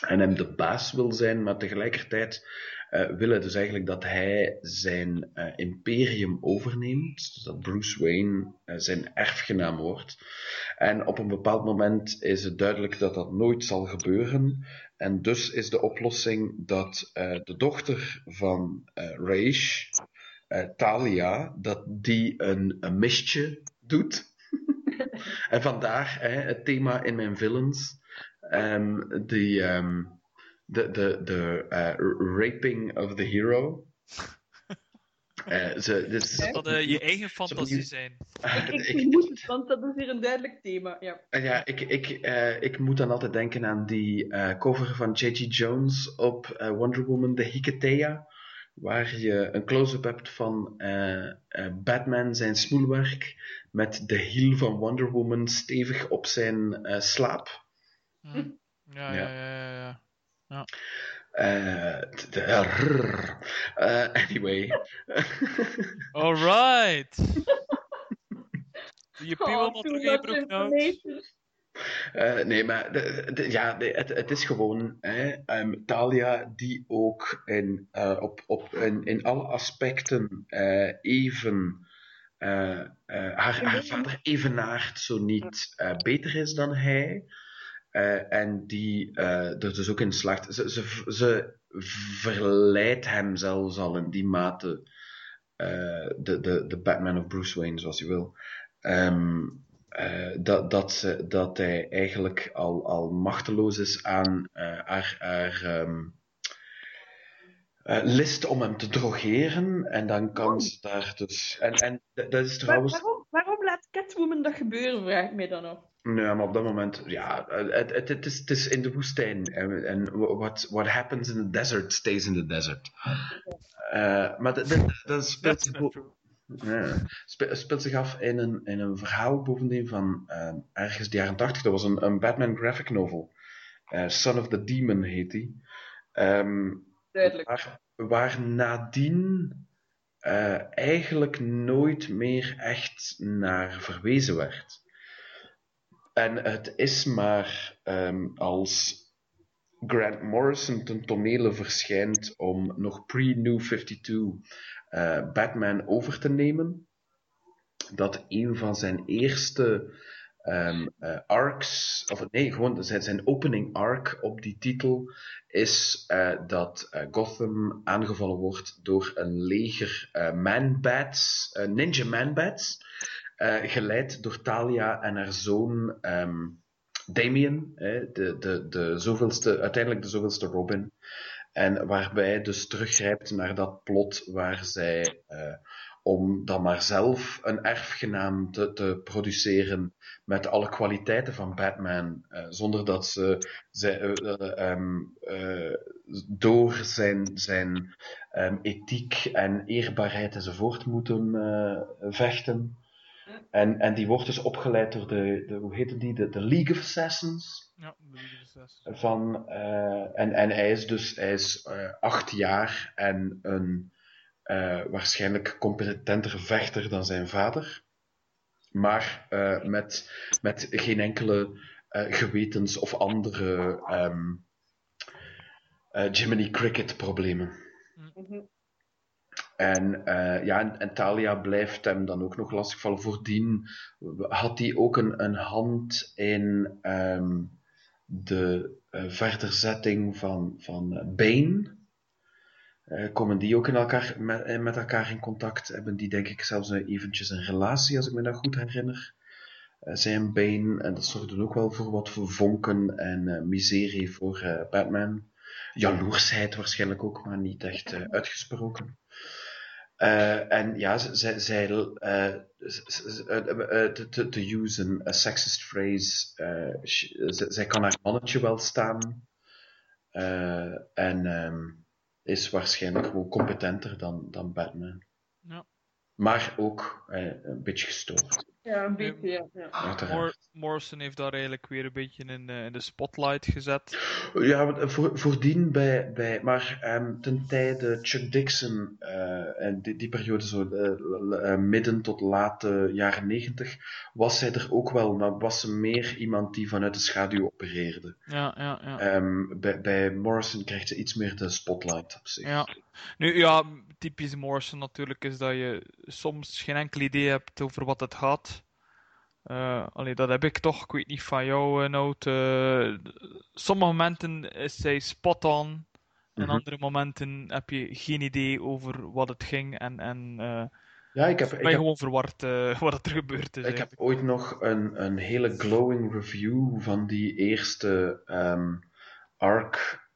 S1: en hem de baas wil zijn, maar tegelijkertijd eh wil hij dus eigenlijk dat hij zijn eh, imperium overneemt, dus dat Bruce Wayne eh, zijn erfgenaam wordt. En op een bepaald moment is het duidelijk dat dat nooit zal gebeuren. En dus is de oplossing dat de dochter van Raish, Talia, dat die een, een mistje doet. <laughs> en vandaar hè, het thema in mijn villains. Ehm, die, ehm, de, de, de eh, raping of the hero. <laughs> Eh, ze, dus,
S2: Dat eh, je eigen fantasie zijn. <laughs>
S3: Ik
S1: ik,
S3: vermoed het, want dat is hier een duidelijk thema. Ja.
S1: eh, ja, ik, ik, eh, ik moet dan altijd denken aan die eh, cover van J.G. Jones op eh, Wonder Woman, de Hiketea. Waar je een close-up hebt van eh, eh, Batman zijn smoelwerk met de hiel van Wonder Woman stevig op zijn eh, slaap.
S2: Hm. Ja, ja,
S1: Ja.
S2: ja, ja. ja.
S1: Eh, rrr. Eh, anyway. <laughs>
S2: Alright! Doe je
S3: Oh,
S2: piemel terug in je broek nou.
S1: Eh, nee, maar de, de- ja, de- het, het is gewoon hè, ehm, Talia die ook in, eh, op, op, in, in alle aspecten eh, even haar, haar vader evenaart, zo niet eh, beter is dan hij. Eh, en die eh, er dus ook in slaagt. Ze, ze, ze verleidt hem zelfs al in die mate. eh, de, de, de Batman of Bruce Wayne, zoals je wil. Ehm, eh, dat, dat, ze, dat hij eigenlijk al, al machteloos is aan haar, haar eh, list om hem te drogeren. En dan kan ze daar dus. En, en dat is trouwens.
S3: waarom, waarom laat Catwoman dat gebeuren, vraag ik mij dan af.
S1: Maar op dat moment, ja, het, het, het, is, het is in de woestijn. En, en what, what happens in the desert stays in the desert. Eh, maar dat, dat, dat speelt, zich spe- speelt af in een, in een verhaal bovendien van eh, ergens de jaren 80. Dat was een, een Batman graphic novel. Eh, Son of the Demon heet die. Ehm,
S3: Duidelijk.
S1: waar, waar nadien eigenlijk nooit meer echt naar verwezen werd. En het is maar ehm, als Grant Morrison ten tonele verschijnt om nog pre-New 52 eh, Batman over te nemen, dat een van zijn eerste ehm, eh, arcs, of nee, gewoon zijn, zijn opening arc op die titel, is eh, dat Gotham aangevallen wordt door een leger man-bats, ninja man-bats, geleid door Talia en haar zoon ehm, Damien, hè, de, de, de zoveelste, uiteindelijk de zoveelste Robin. En waarbij dus teruggrijpt naar dat plot waar zij, eh, om dan maar zelf een erfgenaam te, te produceren met alle kwaliteiten van Batman, eh, zonder dat ze, eh, eh, ehm, eh, door zijn, zijn ehm, ethiek en eerbaarheid enzovoort moeten eh, En, en die wordt dus opgeleid door de, de hoe heette die, de, de League of Assassins.
S2: Ja, de League of Assassins.
S1: Van, eh, en, en hij is dus hij is, eh, acht jaar en een, eh, waarschijnlijk competentere vechter dan zijn vader. Maar eh, met, met geen enkele eh, gewetens- of andere ehm eh, Jiminy Cricket problemen.
S5: Mhm.
S1: En, eh, ja, en, Talia blijft hem dan ook nog lastigvallen. Voordien had hij ook een, een hand in ehm, de eh, verderzetting van, van Bane. Eh, komen die ook in elkaar, met, met elkaar in contact? Hebben die denk ik zelfs eventjes een relatie, als ik me dat goed herinner. Zij en Bane, en dat zorgde ook wel voor wat vonken en miserie voor Batman. Jaloersheid waarschijnlijk ook, maar niet echt uitgesproken. Eh, en ja, zij, zij te- te te use een a sexist phrase, eh, zij kan haar mannetje wel staan. Eh, en ehm, is waarschijnlijk gewoon competenter dan, dan Batman.
S2: Ja.
S1: Maar ook een beetje gestoord,
S5: Ja, een beetje, ja. ja.
S1: uiteraard.
S2: Mor- Morrison heeft daar eigenlijk weer een beetje in, eh, in de spotlight gezet.
S1: Ja, want, eh, voor, voordien bij, bij maar ehm, ten tijde Chuck Dixon, eh, en die, die periode zo midden tot late jaren negentig, was zij er ook wel, maar was ze meer iemand die vanuit de schaduw opereerde.
S2: Ja, ja, ja.
S1: Ehm, bij, bij Morrison krijgt ze iets meer de spotlight op zich.
S2: Ja. Nu, ja, typisch Morrison natuurlijk is dat je soms geen enkel idee hebt over wat het gaat. Eh allee, dat heb ik toch. Ik weet niet van jou, uh, Nout. Sommige momenten is zij spot on. En
S1: Mhm.
S2: andere momenten heb je geen idee over wat het ging. En, en
S1: Ja, ik heb,
S2: ben
S1: ik
S2: je
S1: heb,
S2: gewoon verward <laughs> wat er gebeurd is.
S1: ik heb ooit nog een, een hele glowing review van die eerste ehm, arc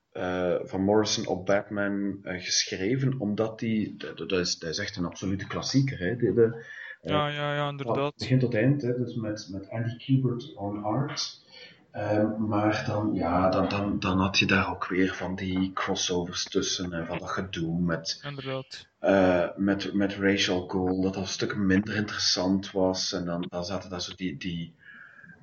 S1: van Morrison op Batman geschreven, omdat die, dat, dat is, dat is echt een absolute klassieker, hè? De, de,
S2: Ja, ja, ja,
S1: van
S2: inderdaad.
S1: begin tot eind, hè? dus met, met Andy Kubert on art. Ehm, maar dan, ja, dan, dan, dan had je daar ook weer van die crossovers tussen en van dat gedoe met, eh, met, met Rachel Goal, dat dat een stuk minder interessant was. En dan, dan zaten daar zo die, die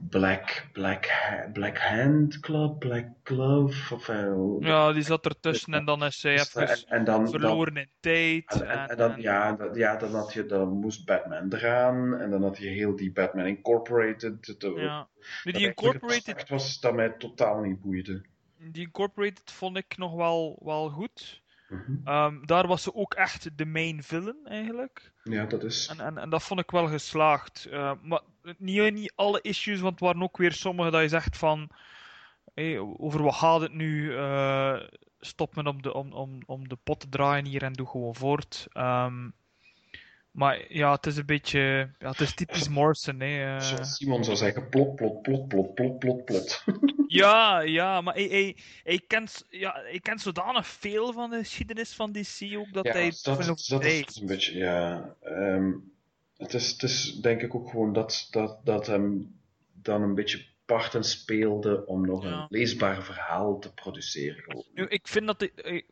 S1: Black, Black, Black Hand Club, Black Glove, of eh,
S2: Ja, die zat ertussen en dan is zij
S1: dus, eh,
S2: even
S1: en, dan,
S2: verloren in tijd.
S1: en, en, en dan, ja, dat- ja, dan, had je, dan moest Batman eraan, en dan had je heel die Batman Incorporated. de-
S2: Ja. Nu, die
S1: het
S2: Incorporated
S1: aspect was dat mij totaal niet boeide.
S2: Die Incorporated vond ik nog wel, wel goed.
S1: Mhm.
S2: Ehm, daar was ze ook echt de main villain eigenlijk.
S1: Ja, dat is.
S2: En, en, en dat vond ik wel geslaagd. Eh, maar niet, niet alle issues, want er waren ook weer sommige dat je zegt van. over wat gaat het nu? Eh, stop me om de, om, om, om de pot te draaien hier en doe gewoon voort. Ehm, maar ja, het is een beetje. Ja, het is typisch Morrison. Hè. eh.
S1: Zoals Simon zou zeggen, plot, plot, plot, plot, plot, plot, plot. <laughs>
S2: Ja, <laughs> ja, maar hij, hij, hij, kent, ja, hij kent zodanig veel van de geschiedenis van DC ook dat
S1: Ja,
S2: hij
S1: dat,
S2: veel
S1: dat, is
S2: overdrijft.
S1: een beetje, ja. ehm, het, is, het is denk ik ook gewoon dat, dat, dat hem dan een beetje parten speelde om nog
S2: Ja.
S1: een leesbaar verhaal te produceren. gewoon.
S2: Nu, ik vind dat hij, hij-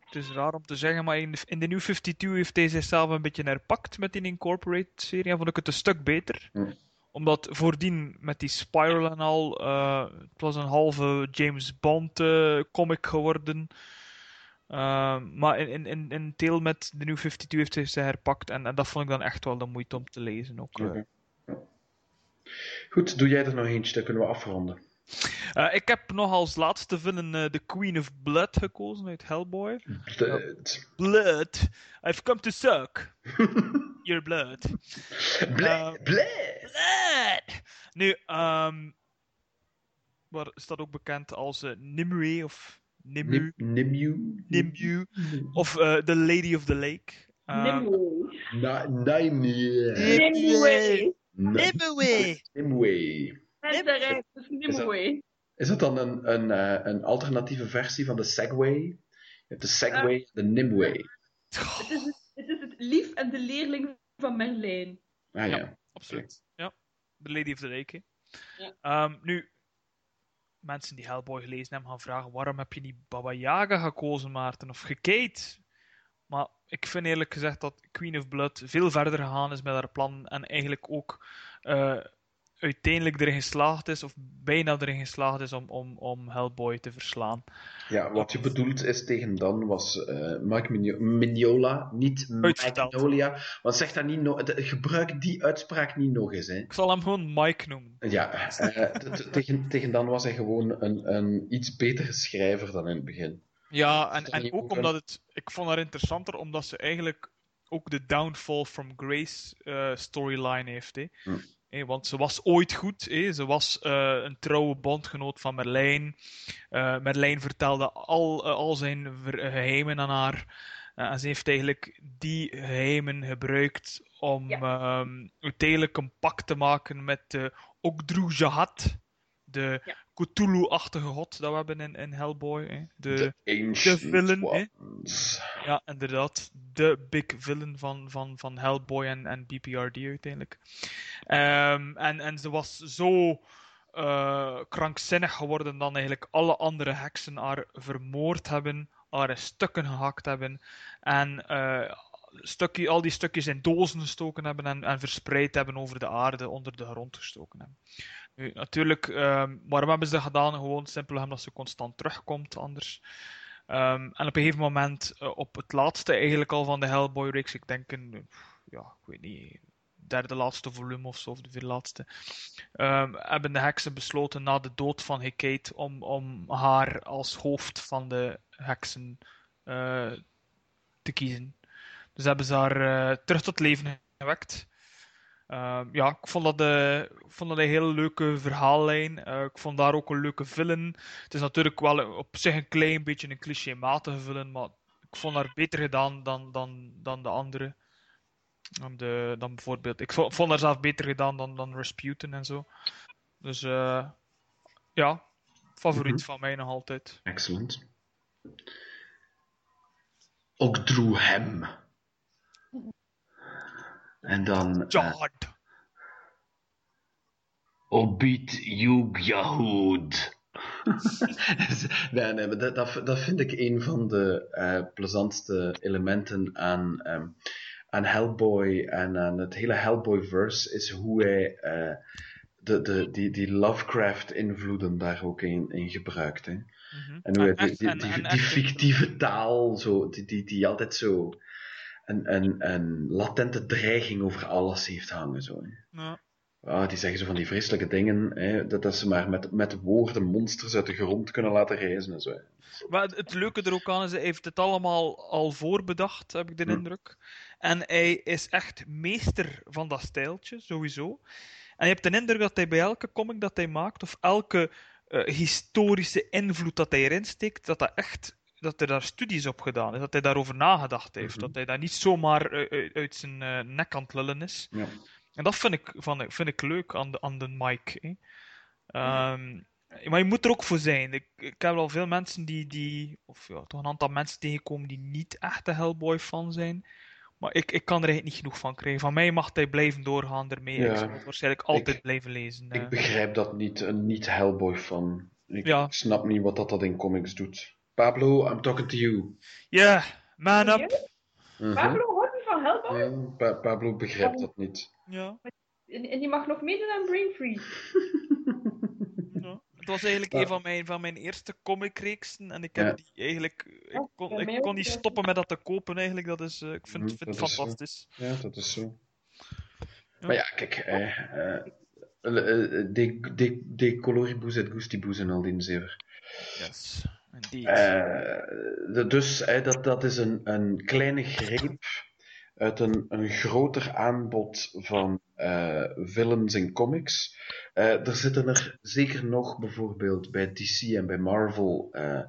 S2: het is raar om te zeggen, maar in de, in de New 52 heeft hij zichzelf een beetje herpakt met die Incorporated-serie en vond ik het een stuk beter.
S1: Hm.
S2: Omdat voordien met die Spiral en al, eh, het was een halve James Bond eh, comic geworden. Eh, maar in, in, in, in deel met de New 52 heeft hij ze herpakt en, en dat vond ik dan echt wel de moeite om te lezen ook.
S1: Goed, doe jij er nog eentje, dan kunnen we afronden.
S2: Ik heb nog als laatste villain eh, The Queen of Blood gekozen uit Hellboy.
S1: Blood.
S2: Blood. I've come to suck. <laughs> Your blood.
S1: Blood. Blood.
S2: Blood! Nu, ehm waar staat ook bekend als eh, Nimue of Nimu,
S1: Nim- Nimue.
S2: Nimue of eh The Lady of the Lake. Ehm,
S5: Nimue.
S1: Nimue.
S5: Nimue.
S2: Nimue!
S1: Nimue.
S5: Dus Nimue.
S1: Is dat dan een, een, eh, een alternatieve versie van de Segway? Je hebt de Segway, de Nimue.
S5: Het is, het, het is het lief en de leerling van Merlijn.
S1: Ah ja.
S2: Ja. Absoluut. Ja, The Lady of the Lake.
S5: Ja.
S2: Ehm, nu, mensen die Hellboy gelezen hebben gaan vragen: waarom heb je niet Baba Yaga gekozen, Maarten? Of gekate? Maar ik vind eerlijk gezegd dat Queen of Blood veel verder gegaan is met haar plan en eigenlijk ook eh, uiteindelijk erin geslaagd is, of bijna erin geslaagd is, om, om, om Hellboy te verslaan.
S1: Ja, wat je bedoelt is tegen dan was eh, Mike Migno- Mignola, niet
S2: Uitverteld.
S1: Magnolia. Want zeg dat niet nog, de- gebruik die uitspraak niet nog eens. Hè.
S2: Ik zal hem gewoon Mike noemen.
S1: Ja, eh, tegen, tegen dan was hij gewoon een, een iets betere schrijver dan in het begin.
S2: Ja, en, en ook omdat het... Ik vond haar interessanter, omdat ze eigenlijk ook de Downfall from Grace eh, storyline heeft. Hè.
S1: Hm.
S2: Want ze was ooit goed. Ze was eh, een trouwe bondgenoot van Merlijn. Eh, Merlijn vertelde al, eh, al zijn geheimen aan haar. En ze heeft eigenlijk die geheimen gebruikt om ehm, uiteindelijk een pact te maken met de Jahat. De
S5: Ja.
S2: Cthulhu-achtige god dat we hebben in, in Hellboy. Hè. De,
S1: De Ancient
S2: villain, hè? Ja, inderdaad. De big villain van, van, van Hellboy en, en BPRD uiteindelijk. Ehm, en, en ze was zo eh, krankzinnig geworden dan eigenlijk alle andere heksen haar vermoord hebben, haar in stukken gehakt hebben en eh, stukje, al die stukjes in dozen gestoken hebben en, en verspreid hebben over de aarde, onder de grond gestoken hebben. Natuurlijk, ehm, waarom hebben ze dat gedaan? Gewoon simpelweg omdat ze constant terugkomt anders. Ehm, en op een gegeven moment, eh, op het laatste eigenlijk al van de Hellboy-reeks, ik denk een, ja, ik weet niet, derde laatste volume of zo, of de vierde laatste, ehm, hebben de heksen besloten na de dood van Hecate om, om haar als hoofd van de heksen eh, te kiezen. Dus hebben ze haar eh, terug tot leven gewekt. Ehm, ja, ik vond dat, eh, ik vond dat een hele leuke verhaallijn. Eh, ik vond daar ook een leuke villain. Het is natuurlijk wel op zich een klein beetje een clichématige villain, maar ik vond haar beter gedaan dan, dan, dan de andere. Dan, de, dan bijvoorbeeld, ik vond, vond haar zelf beter gedaan dan, dan Rasputin en zo. Dus eh, ja, favoriet
S1: Mhm.
S2: van mij nog altijd.
S1: Excellent. Ogdru Hem. En dan... eh,
S2: Jard!
S1: Obit Yug Yahud. nee, nee, maar dat, dat, dat vind ik een van de eh, plezantste elementen aan, ehm, aan Hellboy en aan het hele Hellboy-verse, is hoe hij eh, de, de, die, die Lovecraft-invloeden daar ook in, in gebruikt. Hè.
S2: Mhm.
S1: En hoe hij die, die, die, die fictieve taal, zo, die, die, die altijd zo een, een, een latente dreiging over alles heeft hangen. Zo, hè.
S2: Ja.
S1: Ah, die zeggen zo van die vreselijke dingen, hè, dat, dat ze maar met, met woorden monsters uit de grond kunnen laten reizen en zo. hè.
S2: Maar het- het leuke er ook aan is, hij heeft het allemaal al voorbedacht, heb ik de
S1: Hm.
S2: indruk. En hij is echt meester van dat stijltje, sowieso. En je hebt de indruk dat hij bij elke comic dat hij maakt, of elke eh, historische invloed dat hij erin steekt, dat dat echt dat er daar studies op gedaan is, dat hij daarover nagedacht heeft,
S1: Mhm.
S2: dat hij daar niet zomaar eh, uit, uit zijn eh, nek aan het lullen is.
S1: Ja.
S2: En dat vind ik, van, vind ik leuk aan de, aan de Mike. Hè. Ehm, maar je moet er ook voor zijn. Ik, ik heb wel veel mensen die, die, of ja, toch een aantal mensen tegenkomen die niet echt een Hellboy-fan zijn. Maar ik, ik kan er eigenlijk niet genoeg van krijgen. Van mij mag hij blijven doorgaan ermee.
S1: Ja.
S2: Ik zal het waarschijnlijk altijd
S1: Ik-
S2: blijven lezen. eh.
S1: Ik begrijp dat niet, een niet-Hellboy-fan. Ik
S2: Ja.
S1: snap niet wat dat, dat in comics doet. Pablo, I'm talking to you.
S2: Ja, man up.
S1: Mhm.
S5: Pablo houdt niet van Hellboy.
S1: Ja, Pa- Pablo begrijpt dat niet.
S2: Ja,
S5: En, en die mag nog meedoen aan Brain Freeze. <laughs>
S2: ja. Het was eigenlijk
S1: Ja.
S2: een van mijn, van mijn eerste comicreeksen. En ik
S1: Ja.
S2: heb die eigenlijk... Ik kon, ik kon niet stoppen met dat te kopen eigenlijk. Dat is, eh, ik vind,
S1: Mhm,
S2: vind het
S1: zo.
S2: fantastisch.
S1: Ja, dat is zo.
S2: Ja.
S1: Maar ja, kijk, eh, eh, eh, de, de, de coloribus et gustibus en al die zever.
S2: Yes,
S1: de- dus eh, dat, dat is een, een kleine greep uit een, een groter aanbod van eh villains en comics. Eh, er zitten er zeker nog bijvoorbeeld bij DC en bij Marvel, eh,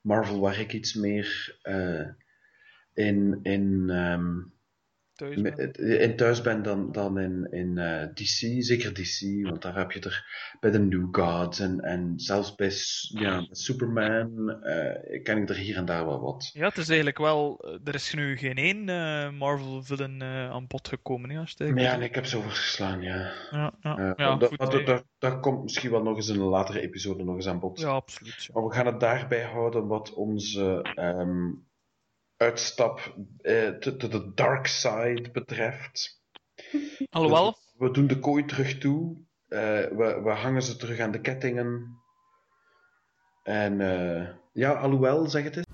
S1: Marvel waar ik iets meer eh, in, in, ehm,
S2: Thuis
S1: me-
S2: ben.
S1: in thuis ben dan, dan in, in eh, DC, zeker DC, want daar heb je er bij de New Gods en, en zelfs bij, ja, bij Superman eh, ken ik er hier en daar wel wat.
S2: Ja, het is eigenlijk wel... eh, Er is nu geen één eh, Marvel-villain eh, aan bod gekomen, hè, als het
S1: ja, nee, ik heb ze overgeslaan, ja.
S2: Ja, ja,
S1: Eh,
S2: ja,
S1: dat,
S2: goed,
S1: dat, dat, dat komt misschien wel nog eens in een latere episode nog eens aan bod.
S2: Ja, absoluut. ja.
S1: Maar we gaan het daarbij houden wat onze ehm, uitstap eh, the dark side betreft.
S2: Alhoewel,
S1: We doen de kooi terug toe. eh, we, we hangen ze terug aan de kettingen. En eh, ja, alhoewel, zeg het eens.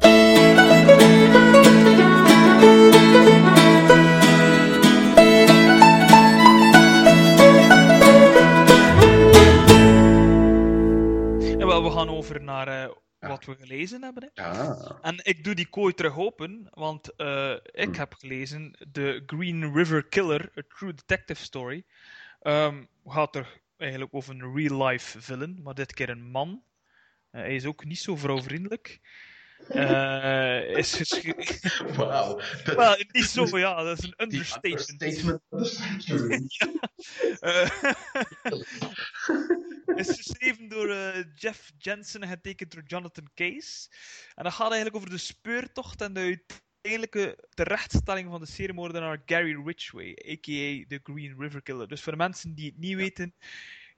S2: En wel, we gaan over naar wat we gelezen hebben. Hè.
S1: Ja.
S2: En ik doe die kooi terug open, want eh, ik
S1: Hmm.
S2: heb gelezen The Green River Killer, A True Detective Story. Ehm gaat er eigenlijk over een real-life villain, maar dit keer een man. Eh, hij is ook niet zo vrouwvriendelijk. Eh is geschreven... <laughs>
S1: Wauw.
S2: Wel, niet zo, ja, dat is een understatement. <laughs> Eh, <laughs> is geschreven door eh, Jeff Jensen en getekend door Jonathan Case. En dat gaat eigenlijk over de speurtocht en de uiteindelijke terechtstelling van de seriemoordenaar Gary Ridgway, a.k.a. de Green River Killer. Dus voor de mensen die het niet weten,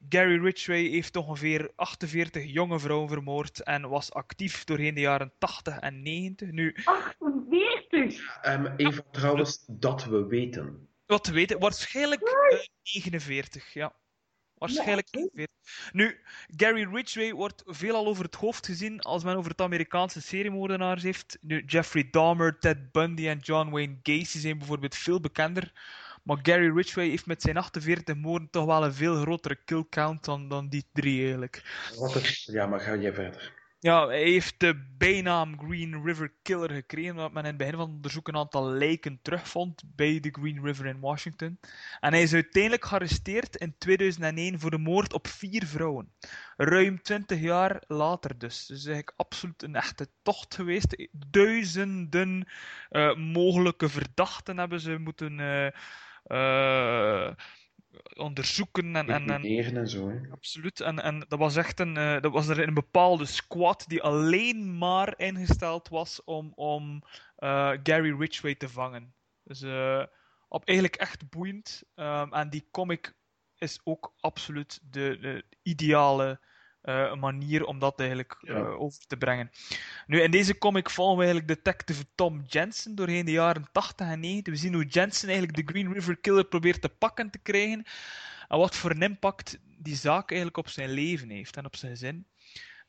S2: Gary Ridgway heeft ongeveer 48 jonge vrouwen vermoord en was actief doorheen de jaren 80 en 90. Nu,
S5: 48!
S1: Ehm, Eva, trouwens, dat we weten.
S2: Wat te weten, waarschijnlijk eh, 49, ja. Waarschijnlijk 49. Nu, Gary Ridgway wordt veelal over het hoofd gezien als men over het Amerikaanse seriemoordenaars heeft. Nu, Jeffrey Dahmer, Ted Bundy en John Wayne Gacy zijn bijvoorbeeld veel bekender. Maar Gary Ridgway heeft met zijn 48 moorden toch wel een veel grotere kill count dan, dan die drie eigenlijk.
S1: Wat is... Ja, maar ga jij verder.
S2: Ja, hij heeft de bijnaam Green River Killer gekregen, omdat men in het begin van het onderzoek een aantal lijken terugvond bij de Green River in Washington. En hij is uiteindelijk gearresteerd in 2001 voor de moord op vier vrouwen. Ruim 20 jaar later dus. Dus eigenlijk absoluut een echte tocht geweest. Duizenden eh, mogelijke verdachten hebben ze moeten eh, onderzoeken en, en, en
S1: en zo, hè.
S2: Absoluut. En, en dat was echt een, eh, dat was er een bepaalde squad die alleen maar ingesteld was om, om eh, Gary Ridgway te vangen. Dus eh, op, eigenlijk echt boeiend. Ehm, en die comic is ook absoluut de, de ideale eh, manier om dat eigenlijk
S1: Ja.
S2: eh, over te brengen. Nu, in deze comic volgen we eigenlijk detective Tom Jensen doorheen de jaren 80 en 90. We zien hoe Jensen eigenlijk de Green River Killer probeert te pakken te krijgen. En wat voor een impact die zaak eigenlijk op zijn leven heeft en op zijn gezin.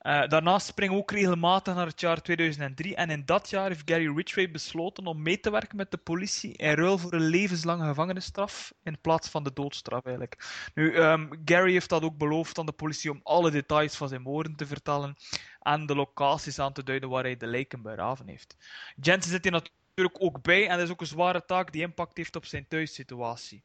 S2: Eh, daarnaast springen we ook regelmatig naar het jaar 2003. En in dat jaar heeft Gary Ridgway besloten om mee te werken met de politie in ruil voor een levenslange gevangenisstraf in plaats van de doodstraf eigenlijk. Nu, ehm, Gary heeft dat ook beloofd aan de politie om alle details van zijn moorden te vertellen en de locaties aan te duiden waar hij de lijken begraven heeft. Jensen zit hier natuurlijk ook bij en dat is ook een zware taak die impact heeft op zijn thuissituatie.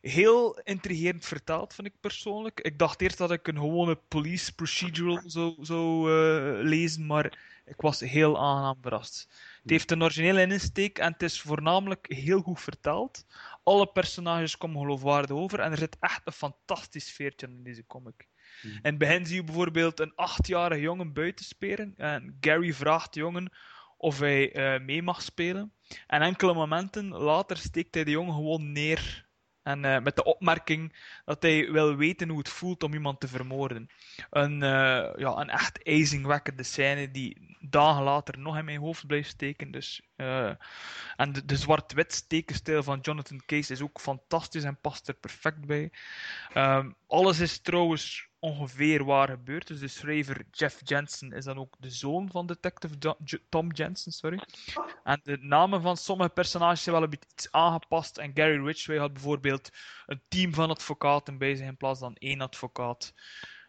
S2: Heel intrigerend verteld, vind ik persoonlijk. Ik dacht eerst dat ik een gewone police procedural zou, zou eh, lezen, maar ik was heel aangenaam verrast. Het heeft een originele insteek en het is voornamelijk heel goed verteld. Alle personages komen geloofwaardig over en er zit echt een fantastisch veertje in deze comic. In het begin zie je bijvoorbeeld een achtjarige jongen buiten spelen en Gary vraagt de jongen of hij eh, mee mag spelen. En enkele momenten later steekt hij de jongen gewoon neer. En eh, met de opmerking dat hij wil weten hoe het voelt om iemand te vermoorden. Een, eh, ja, een echt ijzingwekkende scène die dagen later nog in mijn hoofd blijft steken. Dus, en de, de zwart-wit tekenstijl van Jonathan Case is ook fantastisch en past er perfect bij. Ehm, alles is trouwens ongeveer waar gebeurd. Dus de schrijver Jeff Jensen is dan ook de zoon van detective Tom Jensen. Sorry. En de namen van sommige personages zijn wel een beetje iets aangepast. En Gary Ridgway had bijvoorbeeld een team van advocaten bij zich in plaats van één advocaat.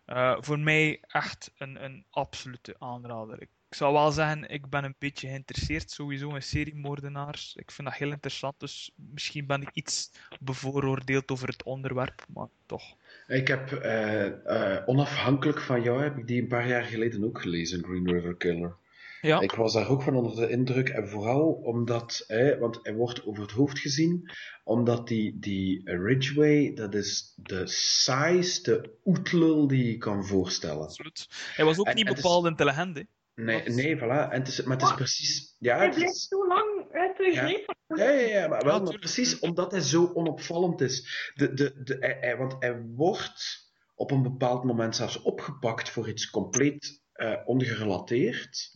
S2: Eh, voor mij echt een, een absolute aanrader. Ik zou wel zeggen, ik ben een beetje geïnteresseerd sowieso in seriemoordenaars. Ik vind dat heel interessant, dus misschien ben ik iets bevooroordeeld over het onderwerp, maar toch.
S1: Ik heb, eh, eh, onafhankelijk van jou, heb ik die een paar jaar geleden ook gelezen, Green River Killer.
S2: Ja,
S1: Ik was daar ook van onder de indruk, en vooral omdat, hè, want hij wordt over het hoofd gezien, omdat die, die Ridgway, dat is de saaiste oetlul die je kan voorstellen.
S2: absoluut. Hij was ook
S1: En-
S2: niet
S1: is-
S2: bepaald intelligent, hè.
S1: Nee, nee, voilà. En het is, maar het is precies, ja,
S5: Hij
S1: het
S5: blijft
S1: is,
S5: zo lang
S1: Ja. ja, ja, ja, maar, wel, maar precies omdat hij zo onopvallend is. De, de, de, hij, hij- want hij wordt op een bepaald moment zelfs opgepakt voor iets compleet eh, ongerelateerd.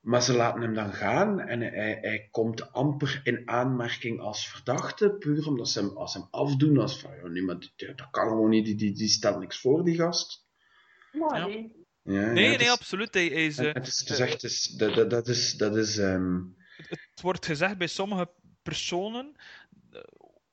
S1: Maar ze laten hem dan gaan en hij, hij komt amper in aanmerking als verdachte, puur omdat ze hem, als ze hem afdoen als van, ja, nee, maar dat kan gewoon niet, die, die, die stelt niks voor, die gast.
S2: Ja.
S3: nee.
S1: Ja,
S2: Nee,
S1: ja,
S2: nee,
S1: het is-
S2: absoluut. Hij, is, eh,
S1: het is, het is echt, het is- dat, dat, dat is, dat is, ehm,
S2: het wordt gezegd bij sommige personen.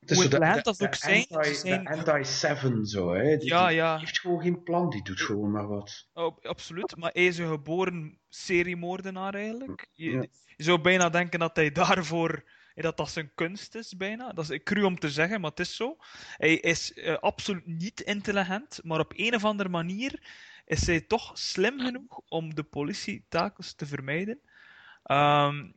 S1: is
S2: Hoe intelligent dat ook zijn,
S1: anti-
S2: zijn-
S1: De anti-seven, zo, hè. Die,
S2: Ja,
S1: die
S2: ja.
S1: heeft gewoon geen plan, die doet gewoon maar wat.
S2: Oh, absoluut, maar hij is een geboren seriemoordenaar eigenlijk. Je,
S1: Ja.
S2: je zou bijna denken dat hij daarvoor, dat dat zijn kunst is bijna. Dat is cru om te zeggen, maar het is zo. Hij is eh, absoluut niet intelligent, maar op een of andere manier is hij toch slim genoeg om de politietakels te vermijden. Ehm,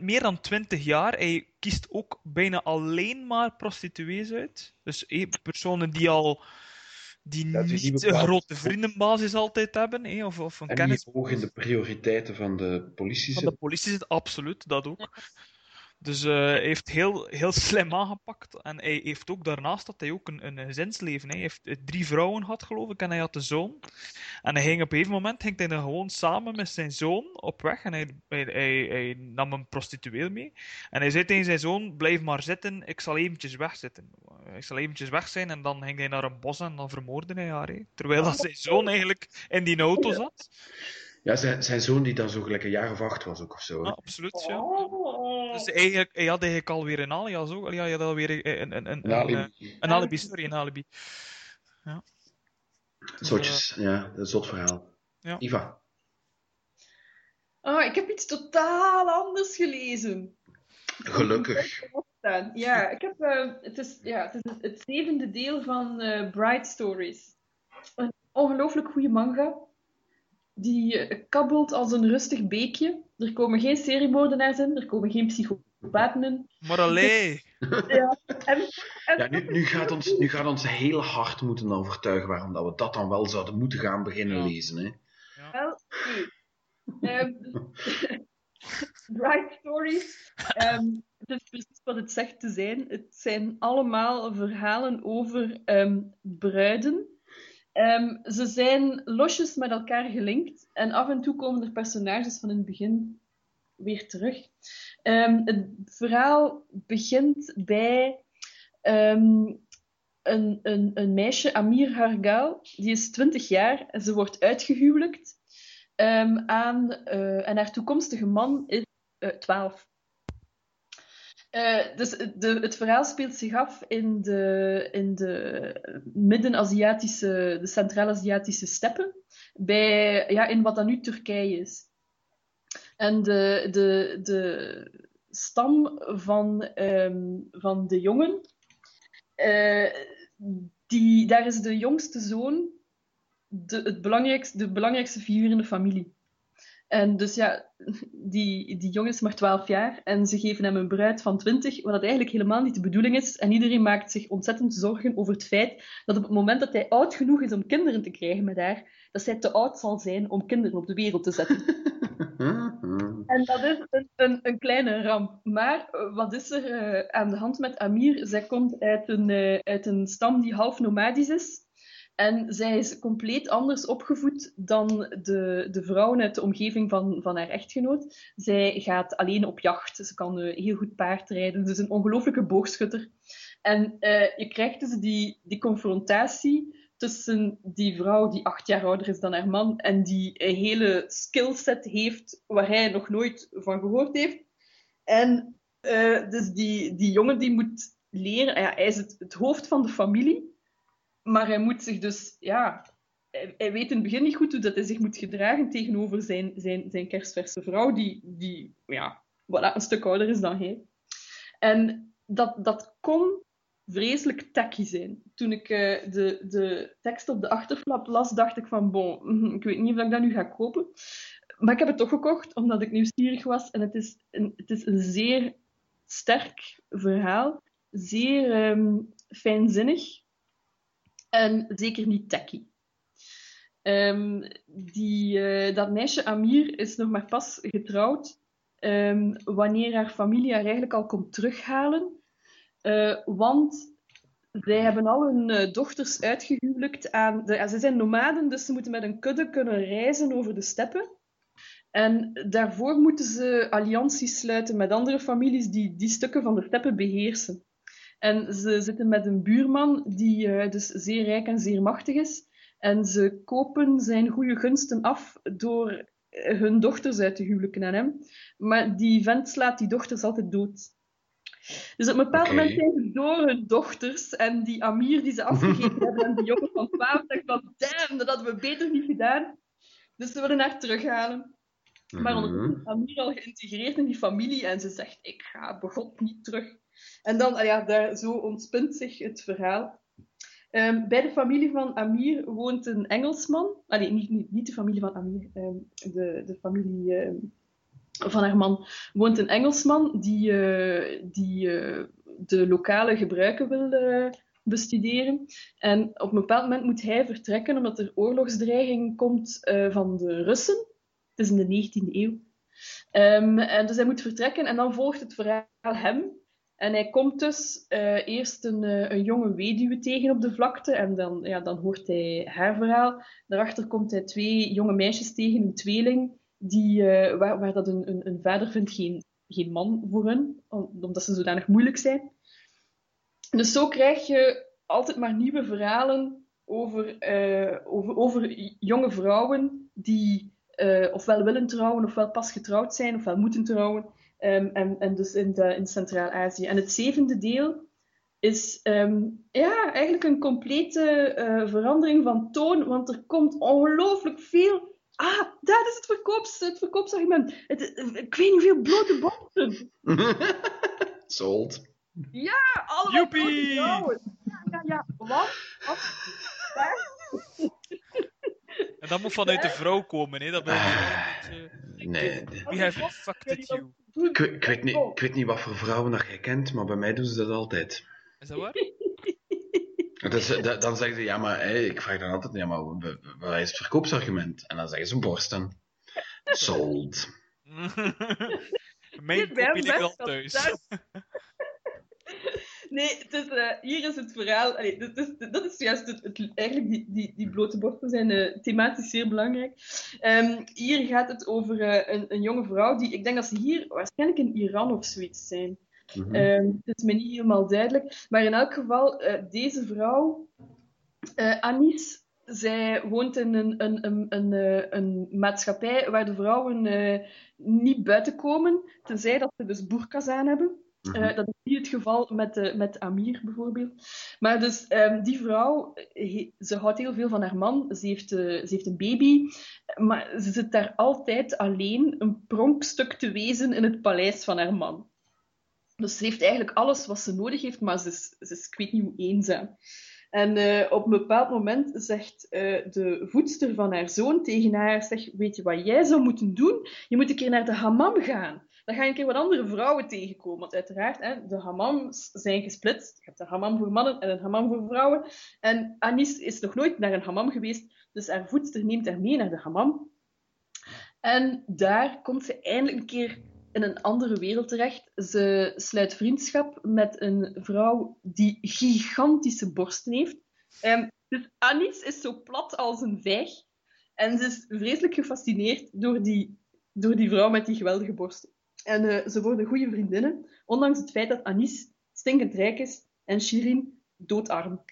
S2: meer dan 20 jaar. Hij kiest ook bijna alleen maar prostituees uit. Dus eh, personen die al die
S1: niet
S2: een grote vriendenbasis altijd hebben, hè, of, of een
S1: En
S2: kennis
S1: die hoog in de prioriteiten van de politie
S2: van de
S1: zit.
S2: politie zit, absoluut, dat ook. Dus eh, hij heeft heel, heel <laughs> slim aangepakt. En hij heeft ook daarnaast had hij ook een, een gezinsleven. hè. Hij heeft eh, drie vrouwen gehad, geloof ik, en hij had een zoon. En hij ging op een gegeven moment ging hij dan gewoon samen met zijn zoon op weg. En hij, hij, hij, hij nam een prostituee mee. En hij zei tegen zijn zoon: Blijf maar zitten, ik zal eventjes wegzitten. Ik zal eventjes weg zijn. En dan ging hij naar een bos en dan vermoordde hij haar. hè. Terwijl dat zijn zoon eigenlijk in die auto zat.
S1: Ja, zijn, zijn zoon die dan zo gelijk een jaar of acht was ook of zo.
S2: Ja, absoluut, ja.
S3: Oh.
S2: Dus eigenlijk, hij had eigenlijk alweer een alias ook. Ja, hij had alweer een, een, een, een,
S1: Een alibi.
S2: een, een alibi, sorry, een alibi.
S1: Ja, dat is zot verhaal.
S2: Ja.
S1: Iva.
S3: Ah, ik heb iets totaal anders gelezen.
S1: Gelukkig.
S3: Ja, ik heb, eh, het, is, ja, het is het zevende deel van eh, Bright Stories. Een ongelooflijk goede manga. Die eh, kabbelt als een rustig beekje. Er komen geen seriemoordenaars in, er komen geen psychopaten in.
S2: Maar allee, <laughs>
S3: En, en
S1: Ja, nu, nu, gaat ons, nu gaat ons heel hard moeten overtuigen waarom dat we dat dan wel zouden moeten gaan beginnen
S2: Ja.
S1: lezen. Hè.
S3: wel, oké. Ehm, <laughs> Bright Stories. ehm, het is precies wat het zegt te zijn. Het zijn allemaal verhalen over ehm, bruiden. Ehm, ze zijn losjes met elkaar gelinkt. En af en toe komen er personages van in het begin weer terug. Ehm, het verhaal begint bij ehm, een, een, een meisje, Amir Hargal. Die is 20 jaar en ze wordt uitgehuwelijkt. Aan, eh, en haar toekomstige man is eh 12. Eh, dus de, het verhaal speelt zich af in de, in de Midden-Aziatische, de Centraal-Aziatische steppen, bij, ja, in wat dan nu Turkije is. En de, de, de stam van, ehm, van de jongen, eh, die, daar is de jongste zoon de, het belangrijkste, de belangrijkste figuur in de familie. En dus ja, die, die jongen is maar 12 jaar en ze geven hem een bruid van 20, wat dat eigenlijk helemaal niet de bedoeling is. En iedereen maakt zich ontzettend zorgen over het feit dat op het moment dat hij oud genoeg is om kinderen te krijgen met haar, dat zij te oud zal zijn om kinderen op de wereld te zetten. <laughs> En dat is een, een, een kleine ramp. Maar eh, wat is er eh, aan de hand met Amir? Zij komt uit een, eh, uit een stam die half nomadisch is. En zij is compleet anders opgevoed dan de, de vrouwen uit de omgeving van, van haar echtgenoot. Zij gaat alleen op jacht. Ze kan eh, heel goed paardrijden. Ze is een ongelooflijke boogschutter. En eh, je krijgt dus die, die confrontatie tussen die vrouw die acht jaar ouder is dan haar man en die een hele skillset heeft waar hij nog nooit van gehoord heeft. En eh, dus die, die jongen die moet leren, ja, hij is het, het hoofd van de familie, maar hij moet zich dus, ja, hij, weet in het begin niet goed hoe dat hij zich moet gedragen tegenover zijn, zijn, zijn kerstverse vrouw, die, die ja, voilà, een stuk ouder is dan hij. En dat, dat kon vreselijk tacky zijn. Toen ik eh, de, de tekst op de achterflap las, dacht ik van, bon, mhm, ik weet niet of ik dat nu ga kopen. Maar ik heb het toch gekocht, omdat ik nieuwsgierig was. En het is een, het is een zeer sterk verhaal. Zeer ehm, fijnzinnig. En zeker niet tacky. Ehm, die, eh, dat meisje Amir is nog maar pas getrouwd ehm, wanneer haar familie haar eigenlijk al komt terughalen. Eh, want zij hebben al hun eh, dochters uitgehuwelijkt aan... De, ze zijn nomaden, dus ze moeten met een kudde kunnen reizen over de steppen. En daarvoor moeten ze allianties sluiten met andere families die die stukken van de steppen beheersen. En ze zitten met een buurman die uh, dus zeer rijk en zeer machtig is. En ze kopen zijn goede gunsten af door hun dochters uit te huwelijken aan hem. Maar die vent slaat die dochters altijd dood. Dus op een bepaald moment zijn ze door hun dochters en die Amir die ze afgegeven <laughs> hebben en die jongen van 12 zegt van damn, dat hadden we beter niet gedaan. Dus ze willen haar terughalen. Maar
S1: Mhm.
S3: ondertussen is Amir al geïntegreerd in die familie en ze zegt ik ga begot niet terug. En dan, ah ja, daar, zo ontspint zich het verhaal. Ehm, bij de familie van Amir woont een Engelsman. Ah, nee, niet, niet, niet de familie van Amir. ehm, de, de familie ehm, van haar man woont een Engelsman die, eh, die eh, de lokale gebruiken wil eh, bestuderen. En op een bepaald moment moet hij vertrekken omdat er oorlogsdreiging komt van de Russen. Het is in de 19e eeuw. En dus hij moet vertrekken en dan volgt het verhaal hem. En hij komt dus eh, eerst een, eh, een jonge weduwe tegen op de vlakte en dan, ja, dan hoort hij haar verhaal. Daarachter komt hij twee jonge meisjes tegen, een tweeling, die, eh, waar, dat een, een, een vader vindt geen, geen man voor om- omdat ze zodanig moeilijk zijn. Dus zo krijg je altijd maar nieuwe verhalen over, over, over jonge vrouwen die ofwel willen trouwen, ofwel pas getrouwd zijn, ofwel moeten trouwen. Ehm, en, en dus in, de, in Centraal-Azië. En het zevende deel is ehm, ja, eigenlijk een complete eh, verandering van toon, want er komt ongelooflijk veel. Ah, dat is het, verkoops, het verkoopsargument. Het, ik weet niet hoeveel blote borsten.
S1: Sold. <laughs>
S3: Allemaal
S2: Joepie!
S3: Ja, ja, ja. Wat? Wat? Waar?
S2: En dat moet vanuit de vrouw komen, hè. Dat ben je een beetje...
S1: Nee.
S2: We have infected you.
S1: Ik, weet- ik, weet niet, ik weet niet wat voor vrouwen dat jij kent, maar bij mij doen ze dat altijd.
S2: Is dat waar? <laughs>
S1: Dat is, dat- dan zeggen ze, ja, maar hé, ik vraag dan altijd, ja, maar wa- wa- wat is het verkoopsargument? En dan zeggen ze borsten. <laughs> Sold. <laughs>
S2: Mijn
S3: Ik ben
S2: kopie ligt al thuis.
S3: Nee, het is, eh, hier is het verhaal. Allee, dat, is, dat is juist het, het- eigenlijk die, die, die blote borsten zijn eh, thematisch zeer belangrijk. Ehm, hier gaat het over eh, een, een jonge vrouw die, ik denk dat ze hier waarschijnlijk in Iran of zoiets zijn. Ehm, het is me niet helemaal duidelijk. Maar in elk geval, deze vrouw, Anis, zij woont in een, een, een, een, een maatschappij waar de vrouwen niet buiten komen, tenzij dat ze dus burka's aan hebben.
S1: Mhm.
S3: Eh, dat is niet het geval met, eh, met Amir bijvoorbeeld. Maar dus ehm, die vrouw, ze houdt heel veel van haar man. Ze heeft, eh, ze heeft een baby. Maar ze zit daar altijd alleen een pronkstuk te wezen in het paleis van haar man. Dus ze heeft eigenlijk alles wat ze nodig heeft, maar ze is, ze is ik weet niet hoe eenzaam. En op een bepaald moment zegt de voedster van haar zoon tegen haar, zeg, weet je wat jij zou moeten doen? Je moet een keer naar de hammam gaan. Dan ga je een keer wat andere vrouwen tegenkomen. Want uiteraard, de hammams zijn gesplitst. Je hebt een hammam voor mannen en een hammam voor vrouwen. En Anis is nog nooit naar een hammam geweest, dus haar voedster neemt haar mee naar de hammam. En daar komt ze eindelijk een keer in een andere wereld terecht. Ze sluit vriendschap met een vrouw die gigantische borsten heeft. Ehm, dus Anis is zo plat als een vijg. En ze is vreselijk gefascineerd door die, door die vrouw met die geweldige borsten. En eh, ze worden goede vriendinnen, ondanks het feit dat Anis stinkend rijk is en Shirin doodarm.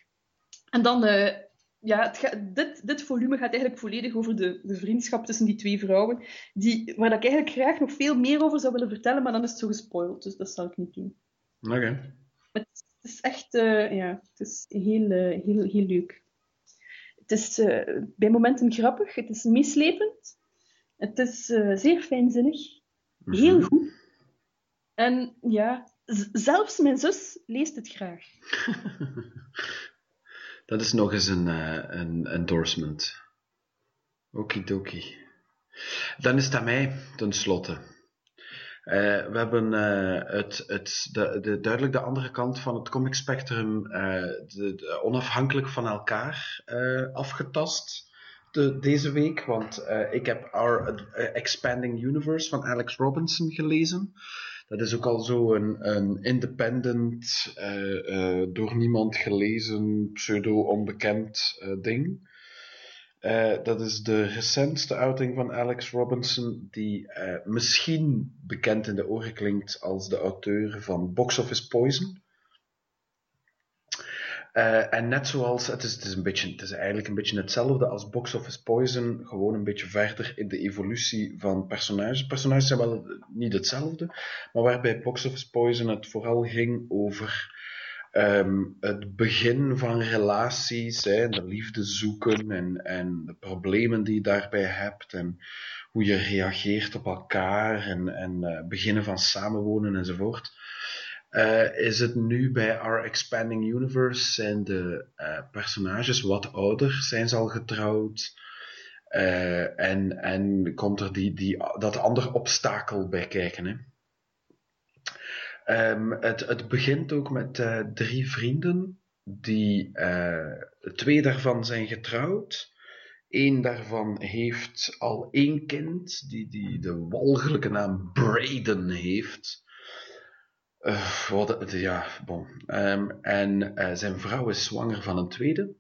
S3: En dan, eh, ja, dit, dit volume gaat eigenlijk volledig over de, de vriendschap tussen die twee vrouwen, die, waar ik eigenlijk graag nog veel meer over zou willen vertellen, maar dan is het zo gespoild, dus dat zal ik niet doen.
S1: Oké.
S3: Het is, het is echt, eh, ja, het is heel, heel, heel leuk. Het is bij momenten grappig, het is meeslepend, het is zeer fijnzinnig, heel goed. En ja, zelfs mijn zus leest het graag. <laughs>
S1: Dat is nog eens een, eh, een endorsement. Okidoki. Dan is het aan mij, tenslotte. Eh, we hebben eh, het, het, de, de, duidelijk de andere kant van het comic spectrum de, de onafhankelijk van elkaar afgetast de, deze week. Want eh, ik heb Our eh, Expanding Universe van Alex Robinson gelezen. Dat is ook al zo een, een independent, eh, door niemand gelezen, pseudo-onbekend ding. Dat is de recentste outing van Alex Robinson, die misschien bekend in de oren klinkt als de auteur van Box Office Poison. Eh, en net zoals, het is, het, is een beetje, het is eigenlijk een beetje hetzelfde als Box Office Poison, gewoon een beetje verder in de evolutie van personages. Personages zijn wel niet hetzelfde, maar waarbij Box Office Poison het vooral ging over ehm, het begin van relaties, hè, de liefde zoeken en, en de problemen die je daarbij hebt en hoe je reageert op elkaar en, en uh, beginnen van samenwonen enzovoort. Uh, is het nu bij Our Expanding Universe zijn de uh, personages wat ouder, zijn ze al getrouwd uh, en, en komt er die, die, dat andere obstakel bij kijken. Hè? Um, het, het begint ook met drie vrienden, die twee daarvan zijn getrouwd. Eén daarvan heeft al één kind, die, die de walgelijke naam Braden heeft. Uh, wat, ja, bon. Um, en uh, zijn vrouw is zwanger van een tweede.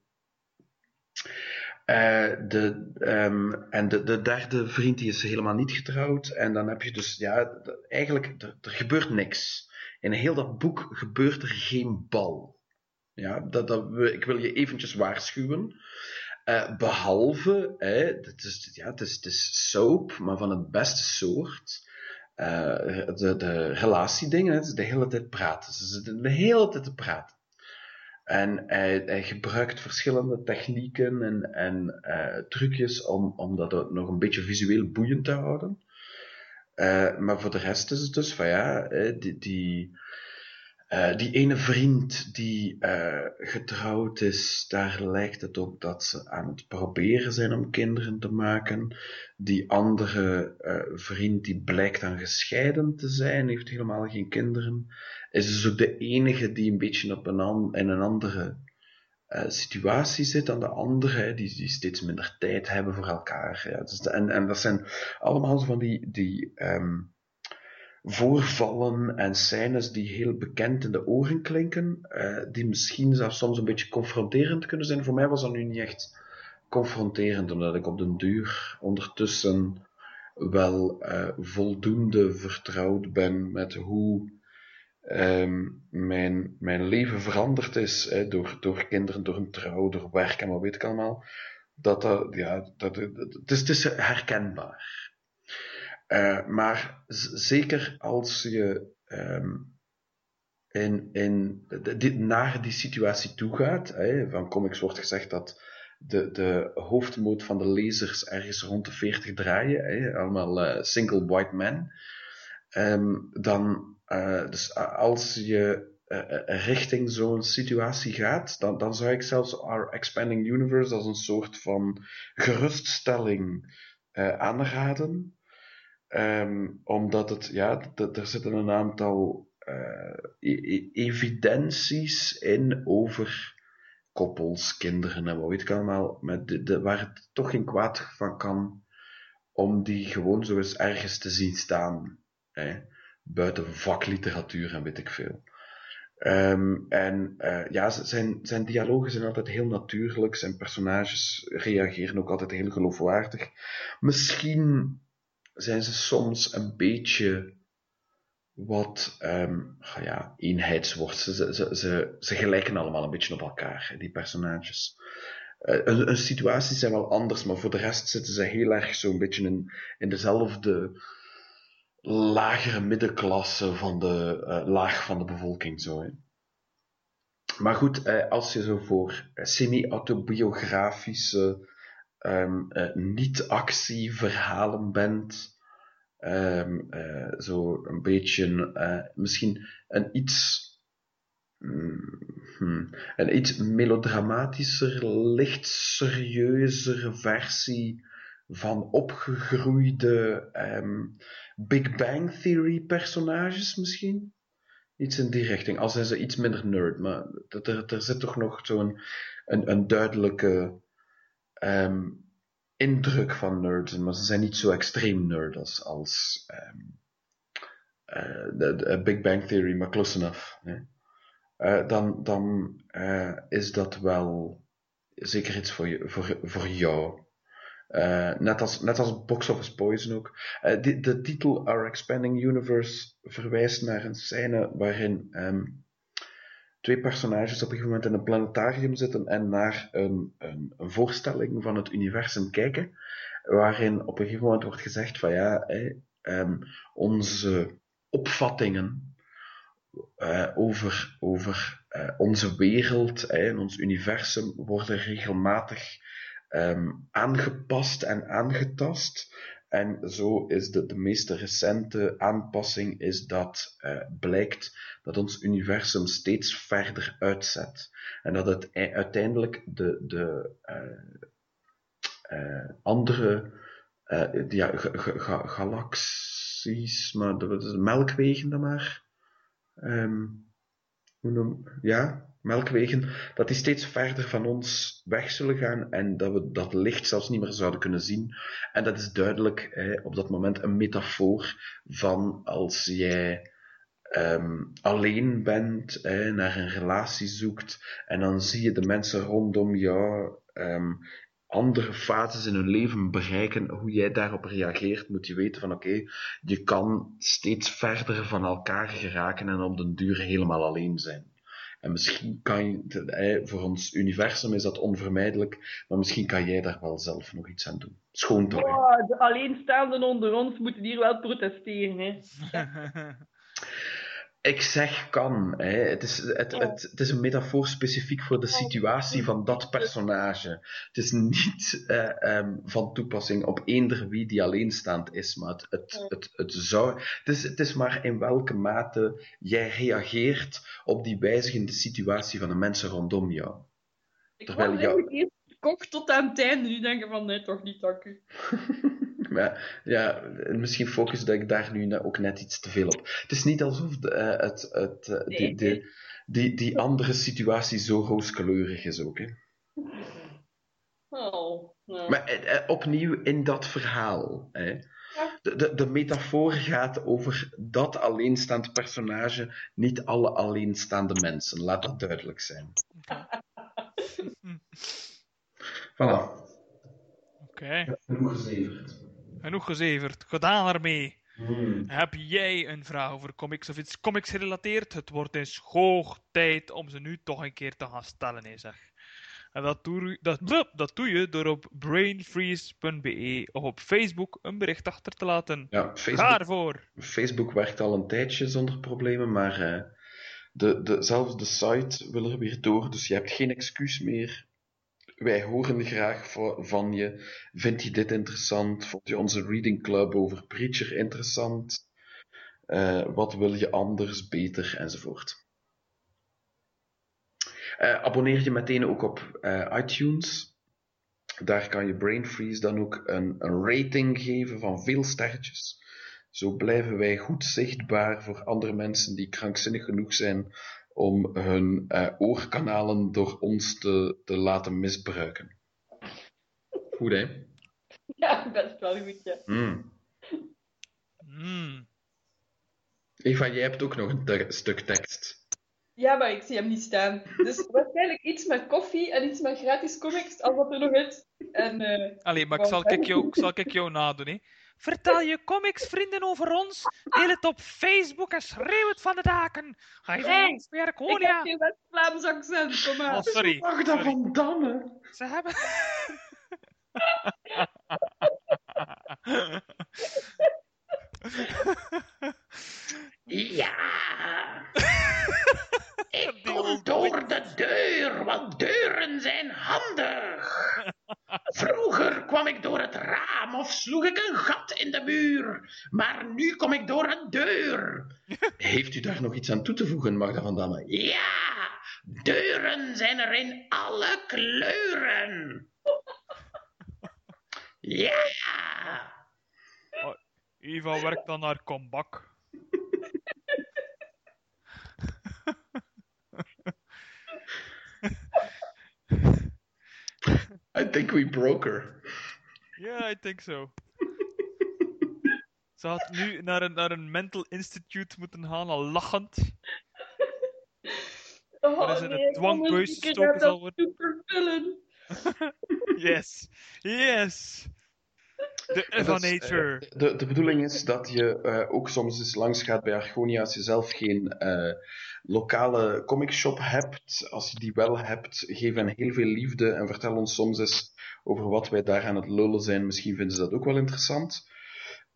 S1: Uh, de, um, en de, de derde vriend die is helemaal niet getrouwd. En dan heb je dus, ja, eigenlijk, er, er, gebeurt niks. In heel dat boek gebeurt er geen bal. Ja, dat, dat, ik wil je eventjes waarschuwen. behalve, hè, het, is, ja, het, is, het is soap, maar van het beste soort. Uh, de, de relatiedingen, het is de hele tijd praten. Ze zitten de hele tijd te praten. En hij, hij gebruikt verschillende technieken en, en uh, trucjes om, om dat nog een beetje visueel boeiend te houden. Uh, maar voor de rest is het dus van ja, die, die, uh, die ene vriend die uh, getrouwd is, daar lijkt het ook dat ze aan het proberen zijn om kinderen te maken. Die andere uh, vriend die blijkt dan gescheiden te zijn, heeft helemaal geen kinderen. Is dus ook de enige die een beetje op een an in een andere situatie zit dan de andere, die, die steeds minder tijd hebben voor elkaar. Ja. Dus en, en dat zijn allemaal van die, die um, voorvallen en scènes die heel bekend in de oren klinken, uh, die misschien zelfs soms een beetje confronterend kunnen zijn. Voor mij was dat nu niet echt confronterend, omdat ik op den duur ondertussen wel uh, voldoende vertrouwd ben met hoe um, mijn, mijn leven veranderd is hè, door, door kinderen, door een trouw, door werk en wat weet ik allemaal. Dat, dat, ja, dat, het, is, het is herkenbaar. Uh, maar zeker als je um, in, in die, naar die situatie toe gaat, hè, van comics wordt gezegd dat de, de hoofdmoot van de lezers ergens rond de 40 draaien, hè, allemaal uh, single white men, um, dan, uh, dus als je richting zo'n situatie gaat, dan, dan zou ik zelfs Our Expanding Universe als een soort van geruststelling aanraden. Um, omdat het, ja, er zitten een aantal uh, e evidenties in over koppels, kinderen en wat weet ik allemaal, met de, waar het toch geen kwaad van kan om die gewoon zo eens ergens te zien staan. Hè? Buiten vakliteratuur en weet ik veel. Um, en uh, ja, zijn, zijn dialogen zijn altijd heel natuurlijk, zijn personages reageren ook altijd heel geloofwaardig. Misschien zijn ze soms een beetje wat um, ja. Ze, ze, ze, ze gelijken allemaal een beetje op elkaar, die personages. Uh, een, een situaties zijn wel anders, maar voor de rest zitten ze heel erg zo'n beetje in, in dezelfde lagere middenklasse van de uh, laag van de bevolking. Zo. Maar goed, uh, als je zo voor semi-autobiografische um, uh, niet-actieverhalen bent. Um, zo een beetje, uh, misschien een iets, mm, een iets melodramatischer, licht serieuzer versie van opgegroeide um, Big Bang Theory personages misschien. Iets in die richting. Al zijn ze iets minder nerd, maar er, er zit toch nog zo'n een, een duidelijke um, indruk van nerds maar ze zijn niet zo extreem nerd als, um, uh, de, de, Big Bang Theory, maar close enough. Hè. Uh, dan dan is dat wel zeker iets voor, je, voor, voor jou. Eh, net, als, net als Box Office Poison ook. Eh, de, de titel Our Expanding Universe verwijst naar een scène waarin ehm, twee personages op een gegeven moment in een planetarium zitten en naar een, een, een voorstelling van het universum kijken, waarin op een gegeven moment wordt gezegd van ja, ehm, onze opvattingen eh, over, over eh, onze wereld en ons universum worden regelmatig ehm, aangepast en aangetast. En zo is de, de meest recente aanpassing is dat eh, blijkt dat ons universum steeds verder uitzet. En dat het ei- uiteindelijk de, de eh, eh, andere ja, ga- ga- ga- galaxies, maar de, de melkwegen dan maar. Ehm, hoe noem, ja, melkwegen, dat die steeds verder van ons weg zullen gaan en dat we dat licht zelfs niet meer zouden kunnen zien. En dat is duidelijk op dat moment een metafoor van als jij ehm, alleen bent, naar een relatie zoekt en dan zie je de mensen rondom jou ehm, andere fases in hun leven bereiken, hoe jij daarop reageert, moet je weten van oké, je kan steeds verder van elkaar geraken en op den duur helemaal alleen zijn. En misschien kan je, voor ons universum is dat onvermijdelijk, maar misschien kan jij daar wel zelf nog iets aan doen. Schoon toch?
S5: Oh, de alleenstaanden onder ons moeten hier wel protesteren. Hè. <laughs>
S1: Ik zeg kan. Hè. Het, is, het, het, het is een metafoor specifiek voor de situatie van dat personage. Het is niet eh, ehm, van toepassing op eender wie die alleenstaand is, maar het, het, het, het zou. Het is, het is maar in welke mate jij reageert op die wijzigende situatie van de mensen rondom jou.
S5: Ik
S1: Terwijl jou-
S5: eerst kok tot aan het einde. Nu denk ik van, nee, toch niet, dank u. <laughs>
S1: Maar ja, misschien focus dat ik daar nu ook net iets te veel op. Het is niet alsof de, eh, het, het, eh, die,
S5: Nee.
S1: die, die, die andere situatie zo rooskleurig is ook. Hè.
S5: Oh, nou.
S1: Maar eh, opnieuw in dat verhaal. Hè.
S5: Ja.
S1: De, de, de metafoor gaat over dat alleenstaand personage, niet alle alleenstaande mensen. Laat dat duidelijk zijn. <laughs> Voilà.
S2: Oké,
S1: Genoeg gezeverd.
S2: Genoeg gezeverd. Gedaan ermee. Heb jij een vraag over comics of iets comics gerelateerd? Het wordt eens hoog tijd om ze nu toch een keer te gaan stellen, hè, zeg. En dat doe, je- dat, blup, dat doe je door op brainfreeze.be of op Facebook een bericht achter te laten.
S1: Ja, Facebook,
S2: ervoor!
S1: Facebook werkt al een tijdje zonder problemen, maar eh, de, de, zelfs de site wil er weer door, dus je hebt geen excuus meer. Wij horen graag va- van je. Vind je dit interessant? Vond je onze reading club over Preacher interessant? Eh, wat wil je anders, beter, enzovoort. Eh, abonneer je meteen ook op eh, iTunes. Daar kan je Brain Freeze dan ook een, een rating geven van veel sterretjes. Zo blijven wij goed zichtbaar voor andere mensen die krankzinnig genoeg zijn om hun eh, oorkanalen door ons te, te laten misbruiken. Goed, hè?
S5: Ja, best wel goed, ja.
S1: Mm. Eva, jij hebt ook nog een stuk tekst.
S5: Ja, maar ik zie hem niet staan. Dus <laughs> waarschijnlijk iets met koffie en iets met gratis comics, als dat er nog is. En eh,
S2: Allee, maar ik zal ik jou, ik zal ik jou nadoen, hè. Vertel je comicsvrienden over ons, deel het op Facebook en schreeuw het van de daken. Ga je
S5: Hey,
S2: van ons werk,
S5: ik
S2: hoor
S5: heb
S2: ja.
S5: geen West-Vlaams accent, kom maar.
S2: Oh, sorry.
S1: Magda van Damme.
S2: Ze hebben...
S1: Ja. <laughs> Ik
S2: Die
S1: kom door de deur, want deuren zijn handig. Vroeger kwam ik door het raam of sloeg ik een gat in de muur. Maar nu kom ik door een deur. <laughs> Heeft u daar nog iets aan toe te voegen, Magda van Damme? Ja, deuren zijn er in alle kleuren. <laughs> Ja.
S2: Eva werkt dan naar Combak.
S1: I think we broke her.
S2: Ja, I think so. Ze had nu naar een, naar een mental institute moeten gaan, al lachend.
S5: Oh,
S2: Waar is een
S5: nee,
S2: dwangbuis
S5: eens, ik
S2: gestoken zal worden? <laughs> Yes. Yes. De
S1: is, eh, de, de bedoeling is dat je eh, ook soms eens langs gaat bij Argonia als je zelf geen eh, lokale comicshop hebt. Als je die wel hebt, geef hen heel veel liefde en vertel ons soms eens over wat wij daar aan het lullen zijn. Misschien vinden ze dat ook wel interessant.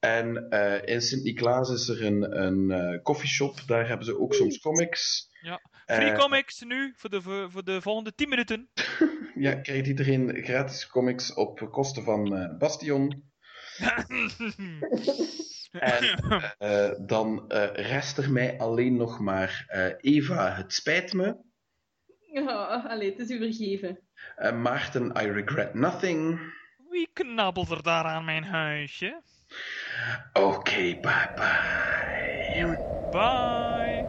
S1: En eh, in Sint-Niklaas is er een, een eh coffeeshop, daar hebben ze ook soms comics.
S2: Ja. Free
S1: Eh,
S2: comics nu voor de, voor, voor de volgende 10 minuten. <laughs>
S1: Ja, krijgt iedereen gratis comics op kosten van eh, Bastion. <laughs> En eh, dan eh, rest er mij alleen nog maar eh, Eva, het spijt me.
S5: Ja, allee, het is u vergeven.
S1: Eh, Maarten, I regret nothing.
S2: Wie knabbelt er daar aan mijn huisje?
S1: Oké, bye bye.
S2: Bye.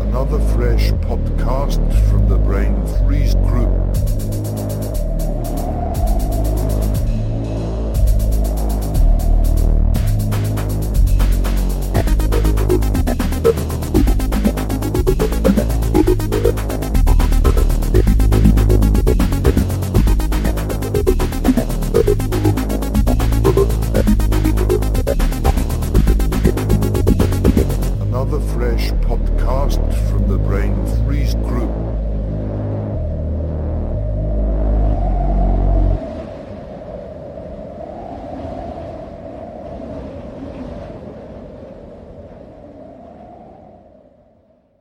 S4: Another fresh podcast from the Brain Freeze Group.